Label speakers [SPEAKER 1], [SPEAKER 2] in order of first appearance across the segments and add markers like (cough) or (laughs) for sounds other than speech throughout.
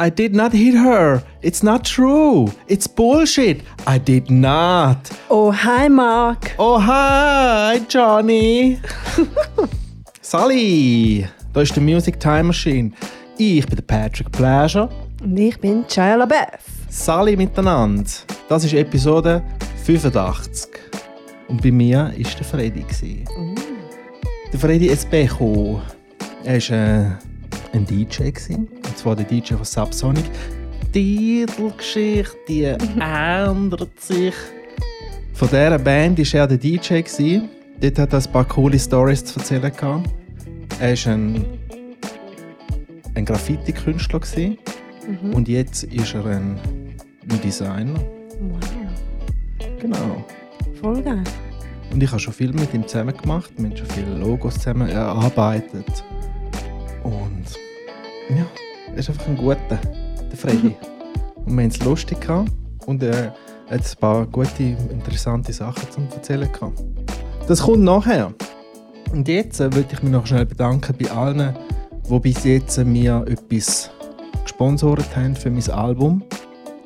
[SPEAKER 1] I did not hit her. It's not true. It's bullshit. I did not.
[SPEAKER 2] Oh, hi Mark.
[SPEAKER 1] Oh, hi, Johnny. (laughs) Sally, da ist die Music Time Machine. Ich bin der Patrick Pleasure.
[SPEAKER 2] Und ich bin Shia LaBeouf.
[SPEAKER 1] Sally miteinander. Das ist Episode 85. Und bei mir war der Freddy. Mm. Der Freddy Espejo. Er war äh, ein DJ. Gewesen, und zwar der DJ von Subsonic. Die Titelgeschichte die (laughs) ändert sich. Von dieser Band war er der DJ. Gewesen. Dort hat er ein paar coole Stories zu erzählen. Gehabt. Er war ein, ein Graffiti-Künstler. Mhm. Und jetzt ist er ein, ein Designer.
[SPEAKER 2] Wow.
[SPEAKER 1] Genau.
[SPEAKER 2] Voll geil.
[SPEAKER 1] Und ich habe schon viel mit ihm zusammen gemacht. Wir haben schon viele Logos zusammen erarbeitet. Und ja, er ist einfach ein guter, der Freddy. und wir haben es lustig gehabt. Und er hat ein paar gute, interessante Sachen zu erzählen gehabt. Das kommt nachher. Und jetzt äh, würde ich mich noch schnell bedanken bei allen, die bis jetzt mir etwas gesponsert haben für mein Album.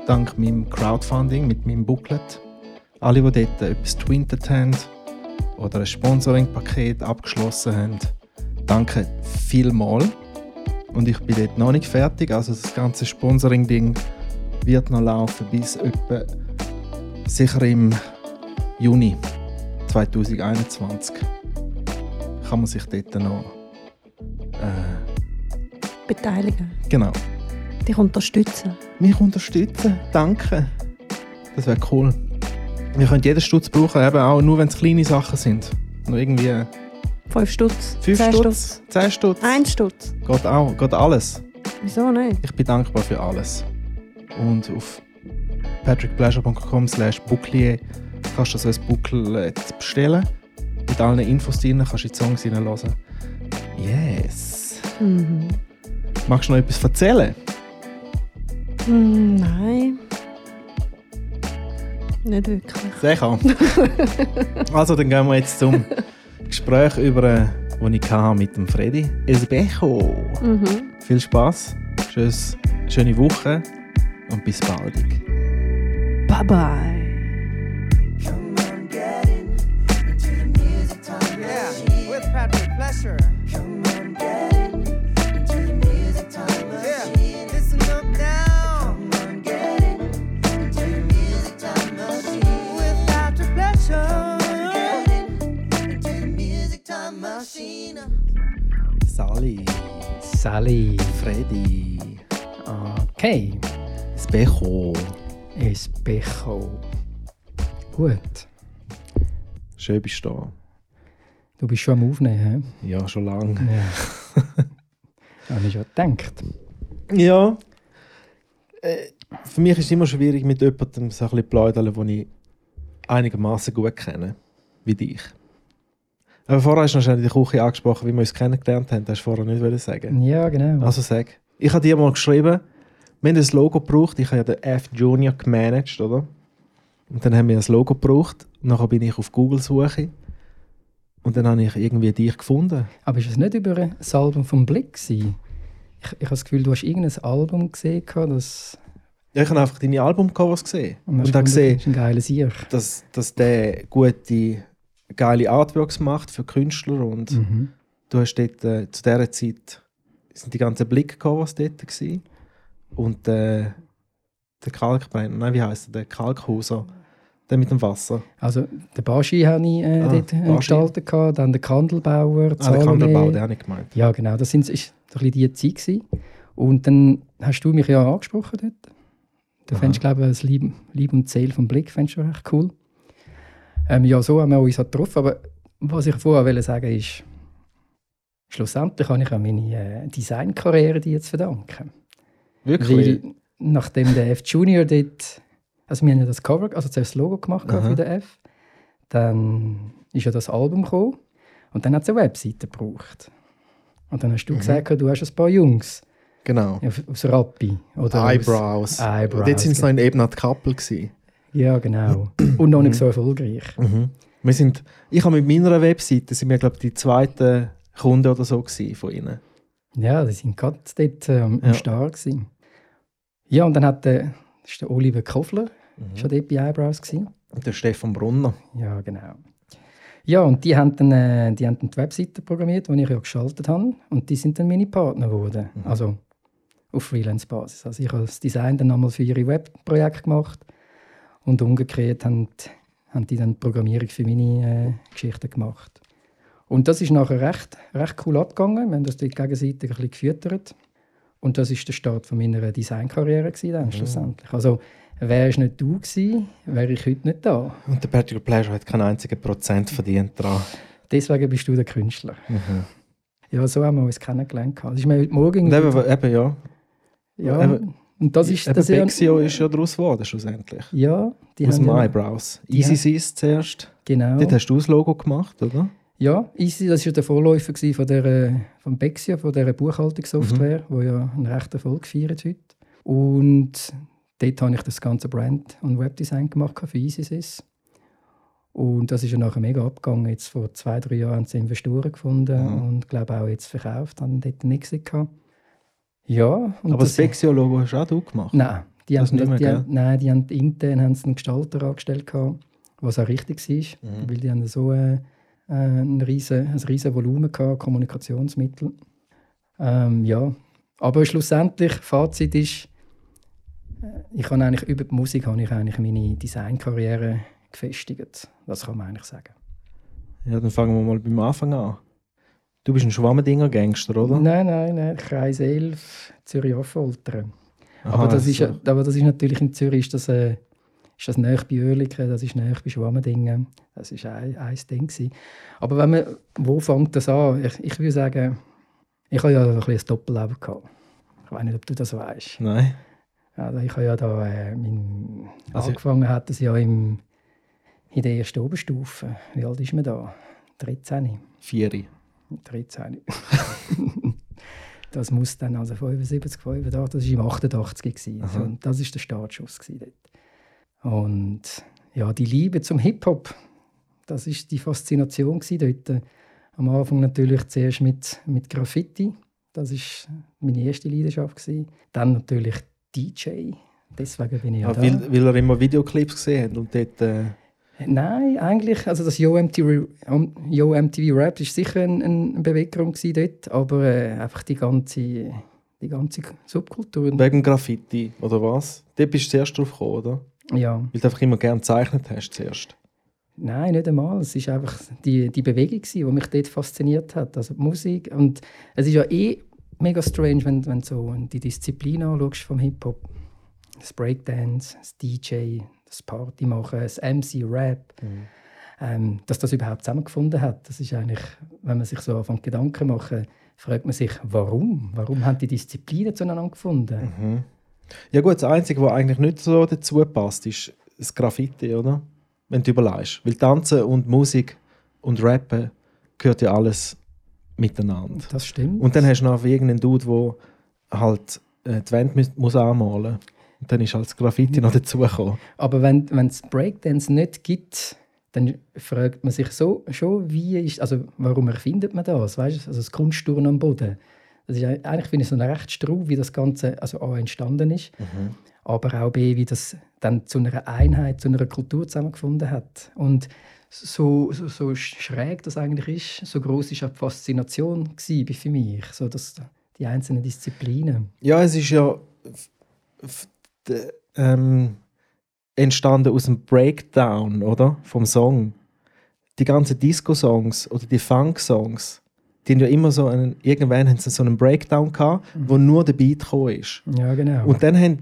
[SPEAKER 1] Dank meinem Crowdfunding mit meinem Booklet. Alle, die dort etwas twintet haben oder ein Sponsoring-Paket abgeschlossen haben, danke vielmals. Und ich bin dort noch nicht fertig. Also das ganze Sponsoring-Ding wird noch laufen bis etwa sicher im Juni 2021. Kann man sich dort noch äh,
[SPEAKER 2] Beteiligen.
[SPEAKER 1] genau
[SPEAKER 2] Dich unterstützen.
[SPEAKER 1] mich unterstützen. Danke. Das wäre cool. Wir können jeden Stutz brauchen, eben auch nur wenn es kleine Sachen sind. Nur irgendwie
[SPEAKER 2] 5 Stutz.
[SPEAKER 1] 5
[SPEAKER 2] 10
[SPEAKER 1] Stutz, 10 Stutz.
[SPEAKER 2] 1 Stutz.
[SPEAKER 1] Geht auch, geht alles.
[SPEAKER 2] Wieso nicht?
[SPEAKER 1] Ich bin dankbar für alles. Und auf patrickpleasure.com slash booklier kannst du so ein Booklet bestellen. Mit allen Infos drin kannst du die Songs reinhören. Yes.
[SPEAKER 2] Mhm.
[SPEAKER 1] Magst du noch etwas erzählen?
[SPEAKER 2] Hm, nein. Nicht wirklich.
[SPEAKER 1] Sicher. (laughs) also, dann gehen wir jetzt zum Gespräch über, das ich hatte mit dem Freddy Esbecho.
[SPEAKER 2] Mhm.
[SPEAKER 1] Viel Spaß, Tschüss, schöne Woche und bis bald.
[SPEAKER 2] Bye bye.
[SPEAKER 3] Come on, get in into the music time
[SPEAKER 4] Yeah,
[SPEAKER 3] machine.
[SPEAKER 4] with Patrick Pleasure.
[SPEAKER 1] Sally,
[SPEAKER 5] Sally.
[SPEAKER 1] Freddy,
[SPEAKER 5] Okay.
[SPEAKER 1] Esbecho.
[SPEAKER 5] Espejo. Gut.
[SPEAKER 1] Schön bist du da.
[SPEAKER 5] Du bist schon am Aufnehmen,
[SPEAKER 1] Ja, schon lange.
[SPEAKER 5] hä? Ja. (laughs) Habe ich schon gedacht.
[SPEAKER 1] Ja. Äh, für mich ist es immer schwierig, mit jemandem so ein bisschen zu plaudern, den ich einigermaßen gut kenne. Wie dich. Aber vorher hast du noch schnell in der Küche angesprochen, wie wir uns kennengelernt haben. Das hast du vorher nicht wollen sagen.
[SPEAKER 5] Ja, genau.
[SPEAKER 1] Also sag. Ich habe dir mal geschrieben, wir haben ein Logo gebraucht. Ich habe ja den F Junior gemanagt, oder? Und dann haben wir ein Logo gebraucht. Und Nachher bin ich auf Google-Suche. Und dann habe ich irgendwie dich gefunden.
[SPEAKER 5] Aber ist es nicht über das Album vom Blick gewesen? Ich, ich habe das Gefühl, du hast irgendein Album gesehen, das
[SPEAKER 1] Ja, ich habe einfach deine Albumcovers gesehen.
[SPEAKER 5] und
[SPEAKER 1] Und habe
[SPEAKER 5] gefunden,
[SPEAKER 1] gesehen,
[SPEAKER 5] das ist ein geiles Ich.
[SPEAKER 1] dass, dass der gute, geile Artworks macht für Künstler. Und
[SPEAKER 5] Mhm.
[SPEAKER 1] du hast dort äh, zu dieser Zeit sind die ganzen Blick-Covers dort gewesen. Und äh, der Kalkbrenner, nein, wie heißt der? Der Kalkhuser. Der mit dem Wasser.
[SPEAKER 5] Also, den Baschi habe ich äh,
[SPEAKER 1] Ah,
[SPEAKER 5] dort
[SPEAKER 1] Baschi.
[SPEAKER 5] gestaltet, gehabt, dann den Kandelbauer,
[SPEAKER 1] Ah, der
[SPEAKER 5] Salome.
[SPEAKER 1] Kandelbau, den habe ich gemeint.
[SPEAKER 5] Ja, genau. Das so ein bisschen die Zeit. Gewesen. Und dann hast du mich ja angesprochen dort. Du
[SPEAKER 1] Aha.
[SPEAKER 5] fändest, glaube ich, das Lieb, Lieb und Seele vom Blick fändest du recht cool. Ähm, ja, so haben wir uns halt getroffen. Aber was ich vorher wollte sagen ist, schlussendlich habe ich auch meine äh, Designkarriere die jetzt verdanken.
[SPEAKER 1] Wirklich?
[SPEAKER 5] Weil nachdem der F Junior dort, also wir haben ja das Cover, also zuerst das Logo gemacht
[SPEAKER 1] Aha.
[SPEAKER 5] für den F, dann ist ja das Album gekommen und dann hat es eine Webseite gebraucht. Und dann hast du gesagt, du hast ein paar Jungs
[SPEAKER 1] Genau.
[SPEAKER 5] aus Rappi. Oder aus-
[SPEAKER 1] Eyebrows.
[SPEAKER 5] Eyebrows,
[SPEAKER 1] Dort sind es
[SPEAKER 5] genau.
[SPEAKER 1] noch in Ebnat Kappel. gewesen.
[SPEAKER 5] Ja, genau. Und noch nicht so erfolgreich.
[SPEAKER 1] Mhm. Wir sind, ich habe mit meiner Webseite, sind wir, glaube ich, die zweiten Kunden oder so von ihnen.
[SPEAKER 5] Ja, die sind gerade dort ähm,
[SPEAKER 1] Ja.
[SPEAKER 5] am Start gewesen. Ja, und dann hat der, das ist der Oliver Kofler,
[SPEAKER 1] Mhm.
[SPEAKER 5] schon dort bei Eyebrows gewesen.
[SPEAKER 1] Und der Stefan Brunner.
[SPEAKER 5] Ja, genau. Ja, und die haben dann, äh, die haben dann die Webseite programmiert, die ich ja geschaltet habe. Und die sind dann meine Partner geworden.
[SPEAKER 1] Mhm.
[SPEAKER 5] Also auf Freelance-Basis. Also ich habe das Design dann einmal für ihre Webprojekte gemacht. Und umgekehrt haben, haben die dann die Programmierung für meine äh, Geschichten gemacht. Und das ist nachher recht, recht cool abgegangen. Wir haben das dort gegenseitig ein bisschen gefüttert. Und das ist der Start von meiner Designkarriere gewesen dann schlussendlich. Also wärst nicht du gewesen, wäre ich heute nicht da.
[SPEAKER 1] Und der Particular Pleasure hat keinen einzigen Prozent verdient daran.
[SPEAKER 5] Deswegen bist du der Künstler.
[SPEAKER 1] Mhm.
[SPEAKER 5] Ja, so haben wir uns kennengelernt. Das ist mir heute Morgen.
[SPEAKER 1] Und eben, eben ja.
[SPEAKER 5] ja,
[SPEAKER 1] eben-
[SPEAKER 5] und das ist das ja,
[SPEAKER 1] Bexio ist ja daraus geworden, schlussendlich.
[SPEAKER 5] ja, die
[SPEAKER 1] Aus
[SPEAKER 5] haben ja,
[SPEAKER 1] Eyebrows.
[SPEAKER 5] die
[SPEAKER 1] Easy Seas zuerst.
[SPEAKER 5] genau.
[SPEAKER 1] Dort hast du das Logo gemacht, oder?
[SPEAKER 5] Ja, Easy, das war ja der Vorläufer gewesen von der, äh, von Bexia, von dieser Buchhaltungssoftware,
[SPEAKER 1] Mhm.
[SPEAKER 5] wo ja einen rechten Erfolg feiert heute. Und dort habe ich das ganze Brand- und Webdesign gemacht für EasySys. Und das ist ja nachher mega abgegangen. Jetzt vor zwei, drei Jahren haben sie Investoren gefunden
[SPEAKER 1] Mhm.
[SPEAKER 5] und glaube auch jetzt verkauft, haben dort nichts gehabt. Ja,
[SPEAKER 1] Aber das Bexio-Logo hast auch du gemacht.
[SPEAKER 5] Nein, die
[SPEAKER 1] Das
[SPEAKER 5] haben,
[SPEAKER 1] nicht mehr,
[SPEAKER 5] die haben, nein, die haben intern haben einen Gestalter angestellt, gehabt, was auch richtig war,
[SPEAKER 1] Mhm.
[SPEAKER 5] weil die haben so äh, äh, ein, riesen, ein riesen Volumen gehabt, Kommunikationsmittel. Ähm, ja, aber schlussendlich, Fazit ist, äh, ich habe eigentlich über die Musik habe ich eigentlich meine Designkarriere gefestigt. Das kann man eigentlich sagen.
[SPEAKER 1] Ja, dann fangen wir mal beim Anfang an. Du bist ein Schwammendinger-Gangster, oder?
[SPEAKER 5] Nein, nein, nein, Kreis 11, Zürich Affoltern.
[SPEAKER 1] Aha,
[SPEAKER 5] aber, das ist,
[SPEAKER 1] so.
[SPEAKER 5] ja- aber das ist natürlich in Zürich ist das, äh, ist das näher bei Oerlikon, das ist näher bei Schwammendingen. Das ist ein, ein Ding. Gewesen. Aber wenn man, wo fängt das an? Ich, ich würde sagen, ich habe ja ein, bisschen ein Doppelleben gehabt. Ich weiß nicht, ob du das weißt.
[SPEAKER 1] Nein.
[SPEAKER 5] Also ich habe ja da, äh, mein,
[SPEAKER 1] Also-
[SPEAKER 5] angefangen hat das ja im, in der ersten Oberstufe. Wie alt ist man da? 13.
[SPEAKER 1] Vieri.
[SPEAKER 5] 13. (laughs) das muss dann also 75, 85, das war im 88 gewesen.
[SPEAKER 1] Aha.
[SPEAKER 5] So, und das ist der Startschuss dort. Und ja, die Liebe zum Hip-Hop, das ist die Faszination gewesen dort. Am Anfang natürlich zuerst mit, mit Graffiti, das ist meine erste Leidenschaft gewesen. Dann natürlich DJ, deswegen bin ich ja
[SPEAKER 1] Ah,
[SPEAKER 5] da.
[SPEAKER 1] weil, weil er immer Videoclips gesehen hat und dort. Äh,
[SPEAKER 5] Nein, eigentlich, also das Yo MTV, Yo MTV Rap ist sicher ein, ein Beweggrund dort, aber äh, einfach die ganze, die ganze Subkultur.
[SPEAKER 1] wegen Graffiti, oder was? Dort bist du zuerst drauf gekommen, oder?
[SPEAKER 5] Ja,
[SPEAKER 1] Weil du einfach immer gerne gezeichnet hast zuerst.
[SPEAKER 5] nein, nicht einmal. Es ist einfach die, die Bewegung, die mich dort fasziniert hat, also die Musik. Und es ist ja eh mega strange, wenn, wenn du so die Disziplin anschaust vom Hip-Hop. Das Breakdance, das DJ, das Party machen, das MC-Rap. ähm, dass das überhaupt zusammengefunden hat. Das ist eigentlich, wenn man sich so anfängt Gedanken machen, fragt man sich, warum? Warum haben die Disziplinen zueinander gefunden?
[SPEAKER 1] Mhm. Ja gut, das Einzige, was eigentlich nicht so dazu passt, ist das Graffiti, oder? Wenn du überlegst. Weil Tanzen und Musik und Rappen gehört ja alles miteinander.
[SPEAKER 5] Das stimmt.
[SPEAKER 1] Und dann hast du noch irgendeinen Dude, der halt äh, die Wand muss, anmalen dann ist halt das Graffiti noch dazugekommen.
[SPEAKER 5] Aber wenn es Breakdance nicht gibt, dann fragt man sich so schon, wie ist, also warum erfindet man das? Weißt also das Kunstturnen am Boden. Das ist eigentlich finde ich so eine recht Strau, wie das Ganze also A entstanden ist, aber auch B, wie das dann zu einer Einheit, zu einer Kultur zusammengefunden hat. Und so, so, so schräg das eigentlich ist, so groß ist auch die Faszination für mich, so dass die einzelnen Disziplinen.
[SPEAKER 1] Ja, es ist ja ähm, entstanden aus dem Breakdown, oder? Vom Song. Die ganzen Disco-Songs oder die Funk-Songs, die haben ja immer so einen, irgendwann haben sie so einen Breakdown gehabt, wo nur der Beat gekommen ist.
[SPEAKER 5] Ja, genau.
[SPEAKER 1] Und dann haben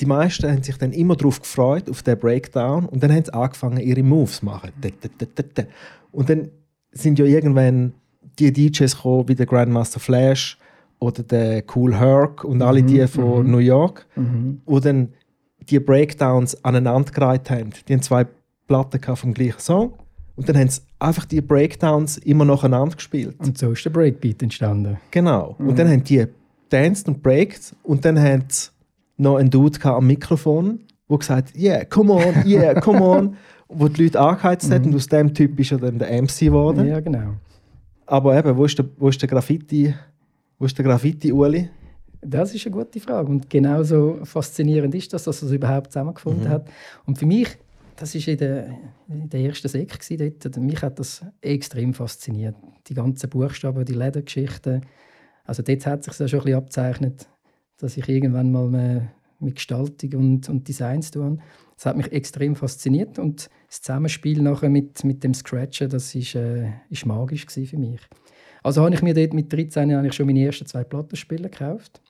[SPEAKER 1] die meisten haben sich dann immer darauf gefreut, auf den Breakdown. Und dann haben sie angefangen, ihre Moves zu machen. Da. Und dann sind ja irgendwann die DJs gekommen, wie der Grandmaster Flash oder der Cool Herc und alle die von New York,
[SPEAKER 5] mhm.
[SPEAKER 1] wo dann die Breakdowns aneinandergereiht haben. Die haben zwei Platten vom gleichen Song. Und dann haben sie einfach die Breakdowns immer nacheinander gespielt.
[SPEAKER 5] Und so ist der Breakbeat entstanden.
[SPEAKER 1] Genau. Und dann haben die danced und breakt und dann haben sie noch einen Dude am Mikrofon, der gesagt yeah, come on, yeah, come on. (laughs) wo die Leute angeheizt hat und aus dem Typ ist er dann der MC geworden.
[SPEAKER 5] Ja, genau.
[SPEAKER 1] Aber eben, wo ist der, wo ist der Graffiti, wo ist der Graffiti-Uli?
[SPEAKER 5] Das ist eine gute Frage. Und genauso faszinierend ist das, dass er es überhaupt zusammengefunden
[SPEAKER 1] Mhm.
[SPEAKER 5] hat. Und für mich, das war in der, in der ersten Sek dort, mich hat das extrem fasziniert. Die ganzen Buchstaben, die Ledergeschichten. Also dort hat sich ja schon ein bisschen abzeichnet, dass ich irgendwann mal mit Gestaltung und, und Design zu tun. Das hat mich extrem fasziniert und das Zusammenspiel nachher mit, mit dem Scratchen, das ist, äh, ist magisch für mich. Also habe ich mir dort mit 13 habe ich schon meine ersten zwei Plattenspiele gekauft,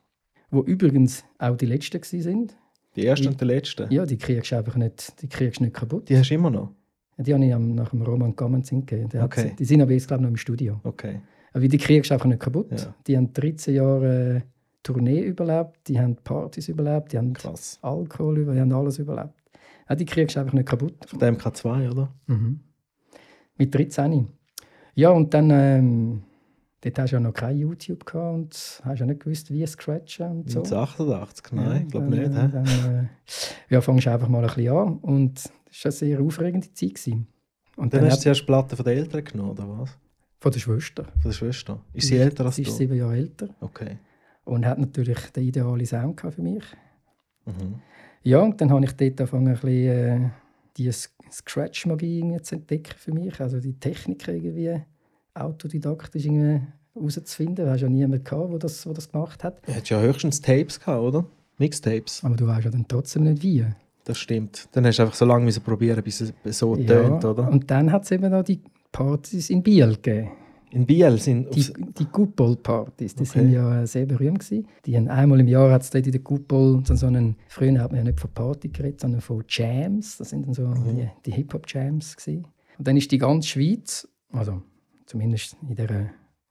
[SPEAKER 5] wo übrigens auch die letzten sind.
[SPEAKER 1] Die erste und die letzte.
[SPEAKER 5] Ja, die kriegst du einfach nicht, die kriegst nicht kaputt.
[SPEAKER 1] Die hast du immer noch?
[SPEAKER 5] Die habe ich nach dem Roman Gamenzin gegeben.
[SPEAKER 1] Okay.
[SPEAKER 5] Die sind aber jetzt, glaube ich, noch im Studio.
[SPEAKER 1] Okay.
[SPEAKER 5] Aber die kriegst du einfach nicht kaputt.
[SPEAKER 1] Ja.
[SPEAKER 5] Die haben 13 Jahre äh, Tournee überlebt, die haben Partys überlebt, die haben
[SPEAKER 1] Krass.
[SPEAKER 5] Alkohol über, die haben alles überlebt. Ja, die kriegst du einfach nicht kaputt.
[SPEAKER 1] Von dem MK2, oder?
[SPEAKER 5] Mhm. Mit 13. Ja, und dann, ähm, dort hast du ja noch kein YouTube gehabt und hast ja nicht gewusst, wie scratchen und so.
[SPEAKER 1] 1988? Nein, ich glaube
[SPEAKER 5] dann,
[SPEAKER 1] nicht. hä?
[SPEAKER 5] Dann, äh, ja, fangst du einfach mal ein bisschen an und das war eine sehr aufregende Zeit. Gewesen. Und
[SPEAKER 1] Dann
[SPEAKER 5] dann,
[SPEAKER 1] hast du zuerst Platten von den Eltern genommen, oder was?
[SPEAKER 5] von der Schwester.
[SPEAKER 1] Von der Schwester. Ist sie älter als
[SPEAKER 5] Sie ist
[SPEAKER 1] du?
[SPEAKER 5] sieben Jahre älter
[SPEAKER 1] Okay.
[SPEAKER 5] und hat natürlich den idealen Sound für mich.
[SPEAKER 1] Mhm.
[SPEAKER 5] Ja, und dann habe ich dort angefangen, ein bisschen, äh, die Scratch-Magie zu entdecken für mich. Also die Technik irgendwie autodidaktisch irgendwie herauszufinden. Du hast ja niemanden gehabt, der das, der das gemacht hat.
[SPEAKER 1] Du hattest ja höchstens Tapes gehabt, oder? Mixtapes.
[SPEAKER 5] Aber du weißt ja dann trotzdem nicht wie.
[SPEAKER 1] Das stimmt. Dann hast du einfach so lange müssen probieren, bis es so
[SPEAKER 5] Ja,
[SPEAKER 1] tönt, oder?
[SPEAKER 5] Und dann hat es eben noch die Partys in Biel gegeben.
[SPEAKER 1] In Biel sind
[SPEAKER 5] Die, die Kupol-Partys, die
[SPEAKER 1] Okay.
[SPEAKER 5] sind ja äh, sehr berühmt gewesen. Die haben einmal im Jahr hat's dort in der Kupol so so einen, früher hat man ja nicht von Party geredet, sondern von Jams. Das sind dann so
[SPEAKER 1] Mhm.
[SPEAKER 5] die, die Hip-Hop-Jams gewesen. Und dann ist die ganze Schweiz, also zumindest in dieser,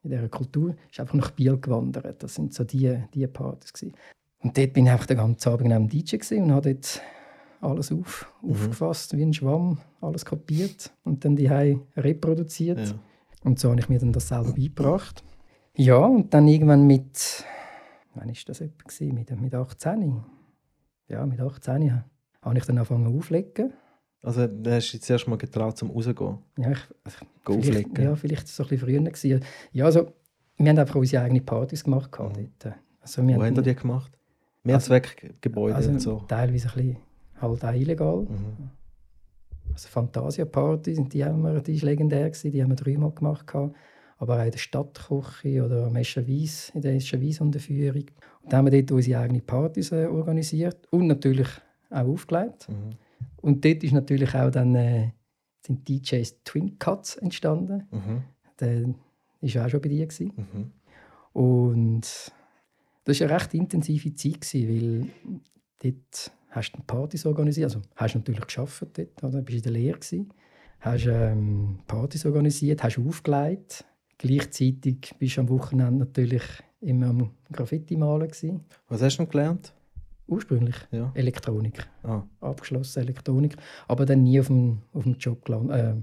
[SPEAKER 5] in dieser Kultur, ist einfach nach Biel gewandert. Das sind so die, die Partys gewesen. Und dort bin ich einfach den ganzen Abend am DJ und habe dort alles auf,
[SPEAKER 1] Mhm.
[SPEAKER 5] aufgefasst, wie ein Schwamm, alles kopiert und dann die reproduziert.
[SPEAKER 1] ja.
[SPEAKER 5] Und so habe ich mir dann das selber beigebracht. Ja, und dann irgendwann mit, wann war das etwa? gewesen? Mit, mit 18? Ja, mit 18 ha- habe ich dann angefangen auflegen.
[SPEAKER 1] Also, hast du dich zuerst mal getraut, zum rausgehen.
[SPEAKER 5] Ja, ich,
[SPEAKER 1] Gehen
[SPEAKER 5] vielleicht, ja, vielleicht so ein bisschen früher. Gewesen. Ja, also, wir haben einfach unsere eigenen Partys gemacht.
[SPEAKER 1] Mhm.
[SPEAKER 5] Dort. Also, wir
[SPEAKER 1] Wo
[SPEAKER 5] haben-
[SPEAKER 1] habt ihr die gemacht? Mehrzweckgebäude
[SPEAKER 5] also,
[SPEAKER 1] und so.
[SPEAKER 5] teilweise ein bisschen halt auch illegal.
[SPEAKER 1] Mhm.
[SPEAKER 5] Also Fantasia-Party, sind die, wir, die ist legendär gewesen, die haben wir dreimal gemacht. gehabt. Aber auch in der Stadtküche oder am Eschenwies, in der Eschenwies-Unterführung. Und dann haben wir dort unsere eigenen Partys äh, organisiert und natürlich auch aufgelegt.
[SPEAKER 1] Mhm.
[SPEAKER 5] Und dort ist natürlich auch dann, äh, sind DJs Twin Cuts entstanden.
[SPEAKER 1] Mhm.
[SPEAKER 5] Der war ja auch schon bei dir. Gewesen.
[SPEAKER 1] Mhm.
[SPEAKER 5] Und das war eine recht intensive Zeit, gewesen, weil dort hast du Partys organisiert. Also hast du natürlich geschafft dort, oder? bist in der Lehre gewesen. Hast ähm, Partys organisiert, hast aufgelegt. Gleichzeitig bist du am Wochenende natürlich immer am Graffiti malen gewesen.
[SPEAKER 1] Was hast du gelernt?
[SPEAKER 5] Ursprünglich
[SPEAKER 1] Ja.
[SPEAKER 5] Elektronik,
[SPEAKER 1] Ah.
[SPEAKER 5] abgeschlossen Elektronik, aber dann nie auf dem, auf dem Job geland, äh,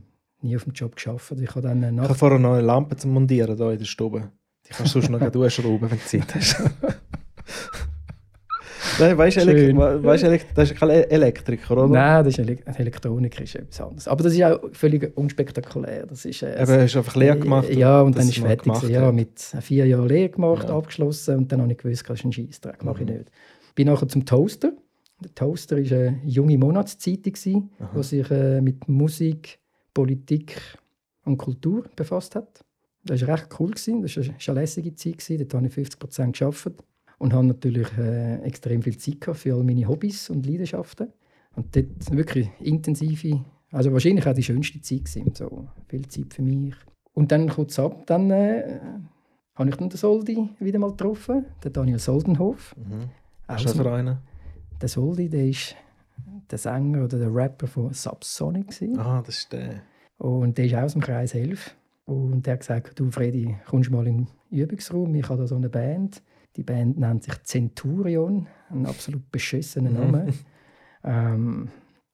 [SPEAKER 5] nie auf dem Job geschafft. Ich habe dann äh,
[SPEAKER 1] Ich
[SPEAKER 5] nach
[SPEAKER 1] habe vorher noch eine Lampe zum Montieren hier in der Stube. Die kannst du sonst noch (laughs) durchschrauben, wenn du Zeit hast. (laughs) Nein, weißt du, das ist kein E- Elektriker, oder?
[SPEAKER 5] Nein, das ist Ele Elektronik ist etwas anderes. Aber das ist auch völlig unspektakulär. Das ist, äh,
[SPEAKER 1] Eben, hast du einfach Lehre gemacht?
[SPEAKER 5] Ja, und dann ist fertig. Ja, mit vier Jahren Lehre gemacht,
[SPEAKER 1] Ja.
[SPEAKER 5] abgeschlossen und dann habe ich gewusst, das ist ein Scheissdreck, mache ich
[SPEAKER 1] Mhm.
[SPEAKER 5] nicht. Bin nachher zum Toaster. Der Toaster war eine junge Monatszeitung, die sich äh, mit Musik, Politik und Kultur befasst hat. Das war recht cool. Gewesen. Das war eine, lässige Zeit. Gewesen. Dort habe ich 50 Prozent gearbeitet und habe natürlich äh, extrem viel Zeit gehabt für all meine Hobbys und Leidenschaften. Und dort wirklich intensive, also wahrscheinlich auch die schönste Zeit gewesen. So viel Zeit für mich. Und dann kurz ab, dann äh, habe ich dann den Soldi wieder mal getroffen, den Daniel Soldenhof.
[SPEAKER 1] Mhm. Hast du
[SPEAKER 5] so-
[SPEAKER 1] für einen?
[SPEAKER 5] der Soldi, der ist der Sänger oder der Rapper von Subsonic. gewesen.
[SPEAKER 1] Ah, das ist der.
[SPEAKER 5] Und der ist auch aus dem Kreis 11. Und der hat gesagt, du Freddy, kommst mal in den Übungsraum, ich habe da so eine Band. Die Band nennt sich Centurion, ein absolut beschissener
[SPEAKER 1] Mhm.
[SPEAKER 5] Name. ähm,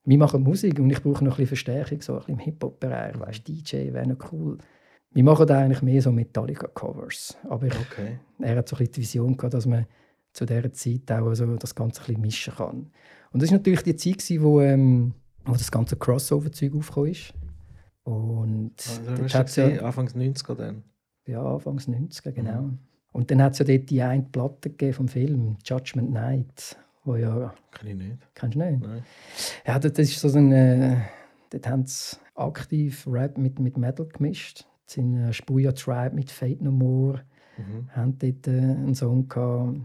[SPEAKER 5] wir machen Musik und ich brauche noch ein bisschen Verstärkung, so ein bisschen im Hip-Hop-Bereich, weißt DJ wäre noch cool. Wir machen da eigentlich mehr so Metallica-Covers. Aber ich,
[SPEAKER 1] Okay.
[SPEAKER 5] er hat so ein bisschen die Vision gehabt, dass man zu dieser Zeit auch so das Ganze ein bisschen mischen kann. Und das war natürlich die Zeit, gewesen, wo, ähm, wo das ganze Crossover-Zeug aufgekommen ist. Und
[SPEAKER 1] Also,
[SPEAKER 5] hat's ja?
[SPEAKER 1] Anfangs 90er dann?
[SPEAKER 5] ja, Anfangs 90er, genau.
[SPEAKER 1] Mhm.
[SPEAKER 5] Und dann hat es ja dort die eine Platte gegeben vom Film, Judgment Night, wo ja,
[SPEAKER 1] Kann ich nicht.
[SPEAKER 5] kennst du nicht?
[SPEAKER 1] Nein.
[SPEAKER 5] Ja, das ist so ein, äh, dort haben sie aktiv Rap mit, mit Metal gemischt. Das sind äh, Spuya Tribe mit Fate No More,
[SPEAKER 1] Mhm.
[SPEAKER 5] haben dort äh, einen Song gehabt.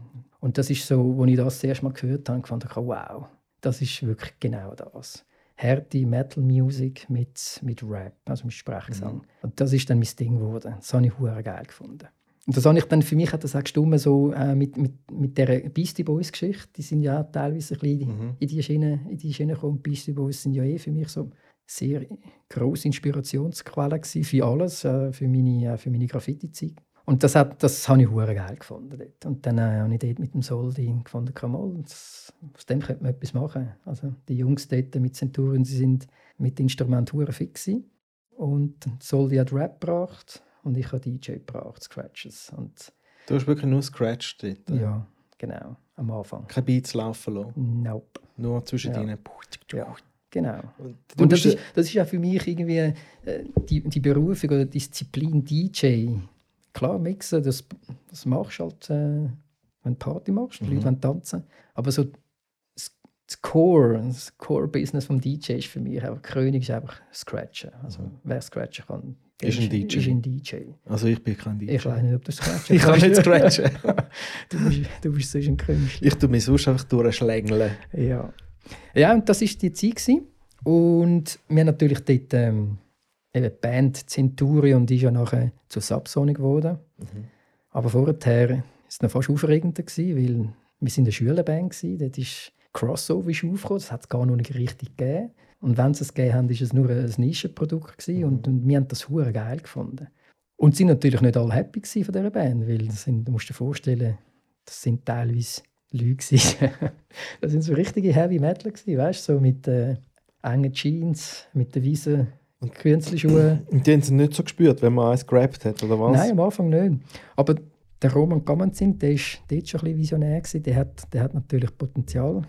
[SPEAKER 5] Und das ist so, als ich das, das erste Mal gehört habe, fand ich, wow, das ist wirklich genau das. Harte Metal Music mit, mit Rap, also mit Sprechgesang. Und das ist dann mein Ding geworden. Das habe ich hure geil gefunden. Und das habe ich dann, für mich hat das auch gestimmt, so äh, mit, mit, mit dieser Beastie Boys Geschichte. Die sind ja teilweise ein bisschen
[SPEAKER 1] Mhm.
[SPEAKER 5] in die Schiene, in die Schiene gekommen. Beastie Boys sind ja eh für mich so sehr grosse Inspirationsquelle für alles, äh, für meine, äh, für meine Graffiti-Zeit. Und das, hat, das habe ich hure geil gefunden dort. Und dann äh, habe ich dort mit dem Soldi gefunden, kann mal, das, aus dem könnte man etwas machen. Also die Jungs dort mit Centurion, sie sind mit Instrument hure fix gewesen. Und Soldi hat Rap gebracht und ich habe DJ gebracht, Scratches. Und
[SPEAKER 1] Du hast wirklich nur Scratch dort.
[SPEAKER 5] ja, genau, am Anfang.
[SPEAKER 1] Kein Beats laufen lassen.
[SPEAKER 5] Nope.
[SPEAKER 1] Nur zwischen
[SPEAKER 5] Ja.
[SPEAKER 1] ihnen.
[SPEAKER 5] Ja, genau.
[SPEAKER 1] Und,
[SPEAKER 5] Und das ist, das ist ja für mich irgendwie äh, die, die Berufung oder Disziplin DJ. Klar, mixen, das, das machst du halt, äh, wenn du Party machst, die
[SPEAKER 1] Mhm.
[SPEAKER 5] Leute wollen tanzen. Aber so das, das Core, das Core-Business vom DJ ist für mich einfach, König ist einfach Scratchen. Also wer Scratchen kann,
[SPEAKER 1] Ist ein DJ.
[SPEAKER 5] Ist ein DJ.
[SPEAKER 1] also ich bin kein DJ.
[SPEAKER 5] Ich weiß nicht, ob du Scratchen
[SPEAKER 1] Ich kann nicht scratchen. (laughs)
[SPEAKER 5] du, bist, du bist sonst ein Künstler.
[SPEAKER 1] ich tue mich sonst einfach durchschlängeln.
[SPEAKER 5] Ja. ja, und das war die Zeit. Gewesen. Und wir haben natürlich dort ähm, eben die Band Centurion, die ist ja nachher zu Subsonic geworden. Aber vorher war es noch fast aufregender, gewesen, weil wir sind eine Schülerband gewesen. Dort ist Crossover ist aufgekommen, das hat es gar noch nicht richtig gegeben. Und wenn sie es gegeben haben, war es nur ein Nischenprodukt gewesen. Und, und wir haben das hure geil gefunden. Und sind natürlich nicht alle happy von dieser Band, weil sind, du musst dir vorstellen, das sind teilweise Leute (laughs) das sind so richtige Heavy Metal gewesen, weißt du, so mit äh, engen Jeans, mit den weißen Künstlerschuhen.
[SPEAKER 1] Und die haben es nicht so gespürt, wenn man eins gerappt hat, oder was?
[SPEAKER 5] Nein, am Anfang nicht. Aber der Roman Gamenzin, der war dort schon ein bisschen visionär. Gewesen. Der, hat, der hat natürlich Potenzial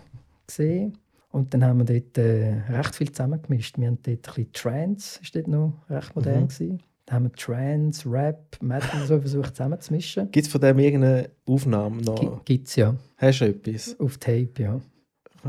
[SPEAKER 5] gesehen. Und dann haben wir dort äh, recht viel zusammengemischt. Wir haben dort ein bisschen Trance, ist dort noch recht modern.
[SPEAKER 1] Mhm.
[SPEAKER 5] Gewesen. Dann haben wir Trance, Rap, Metal so versucht zusammenzumischen.
[SPEAKER 1] Gibt es von dem irgendeine Aufnahme noch?
[SPEAKER 5] Gibt es ja,
[SPEAKER 1] Hast du etwas?
[SPEAKER 5] auf Tape, ja.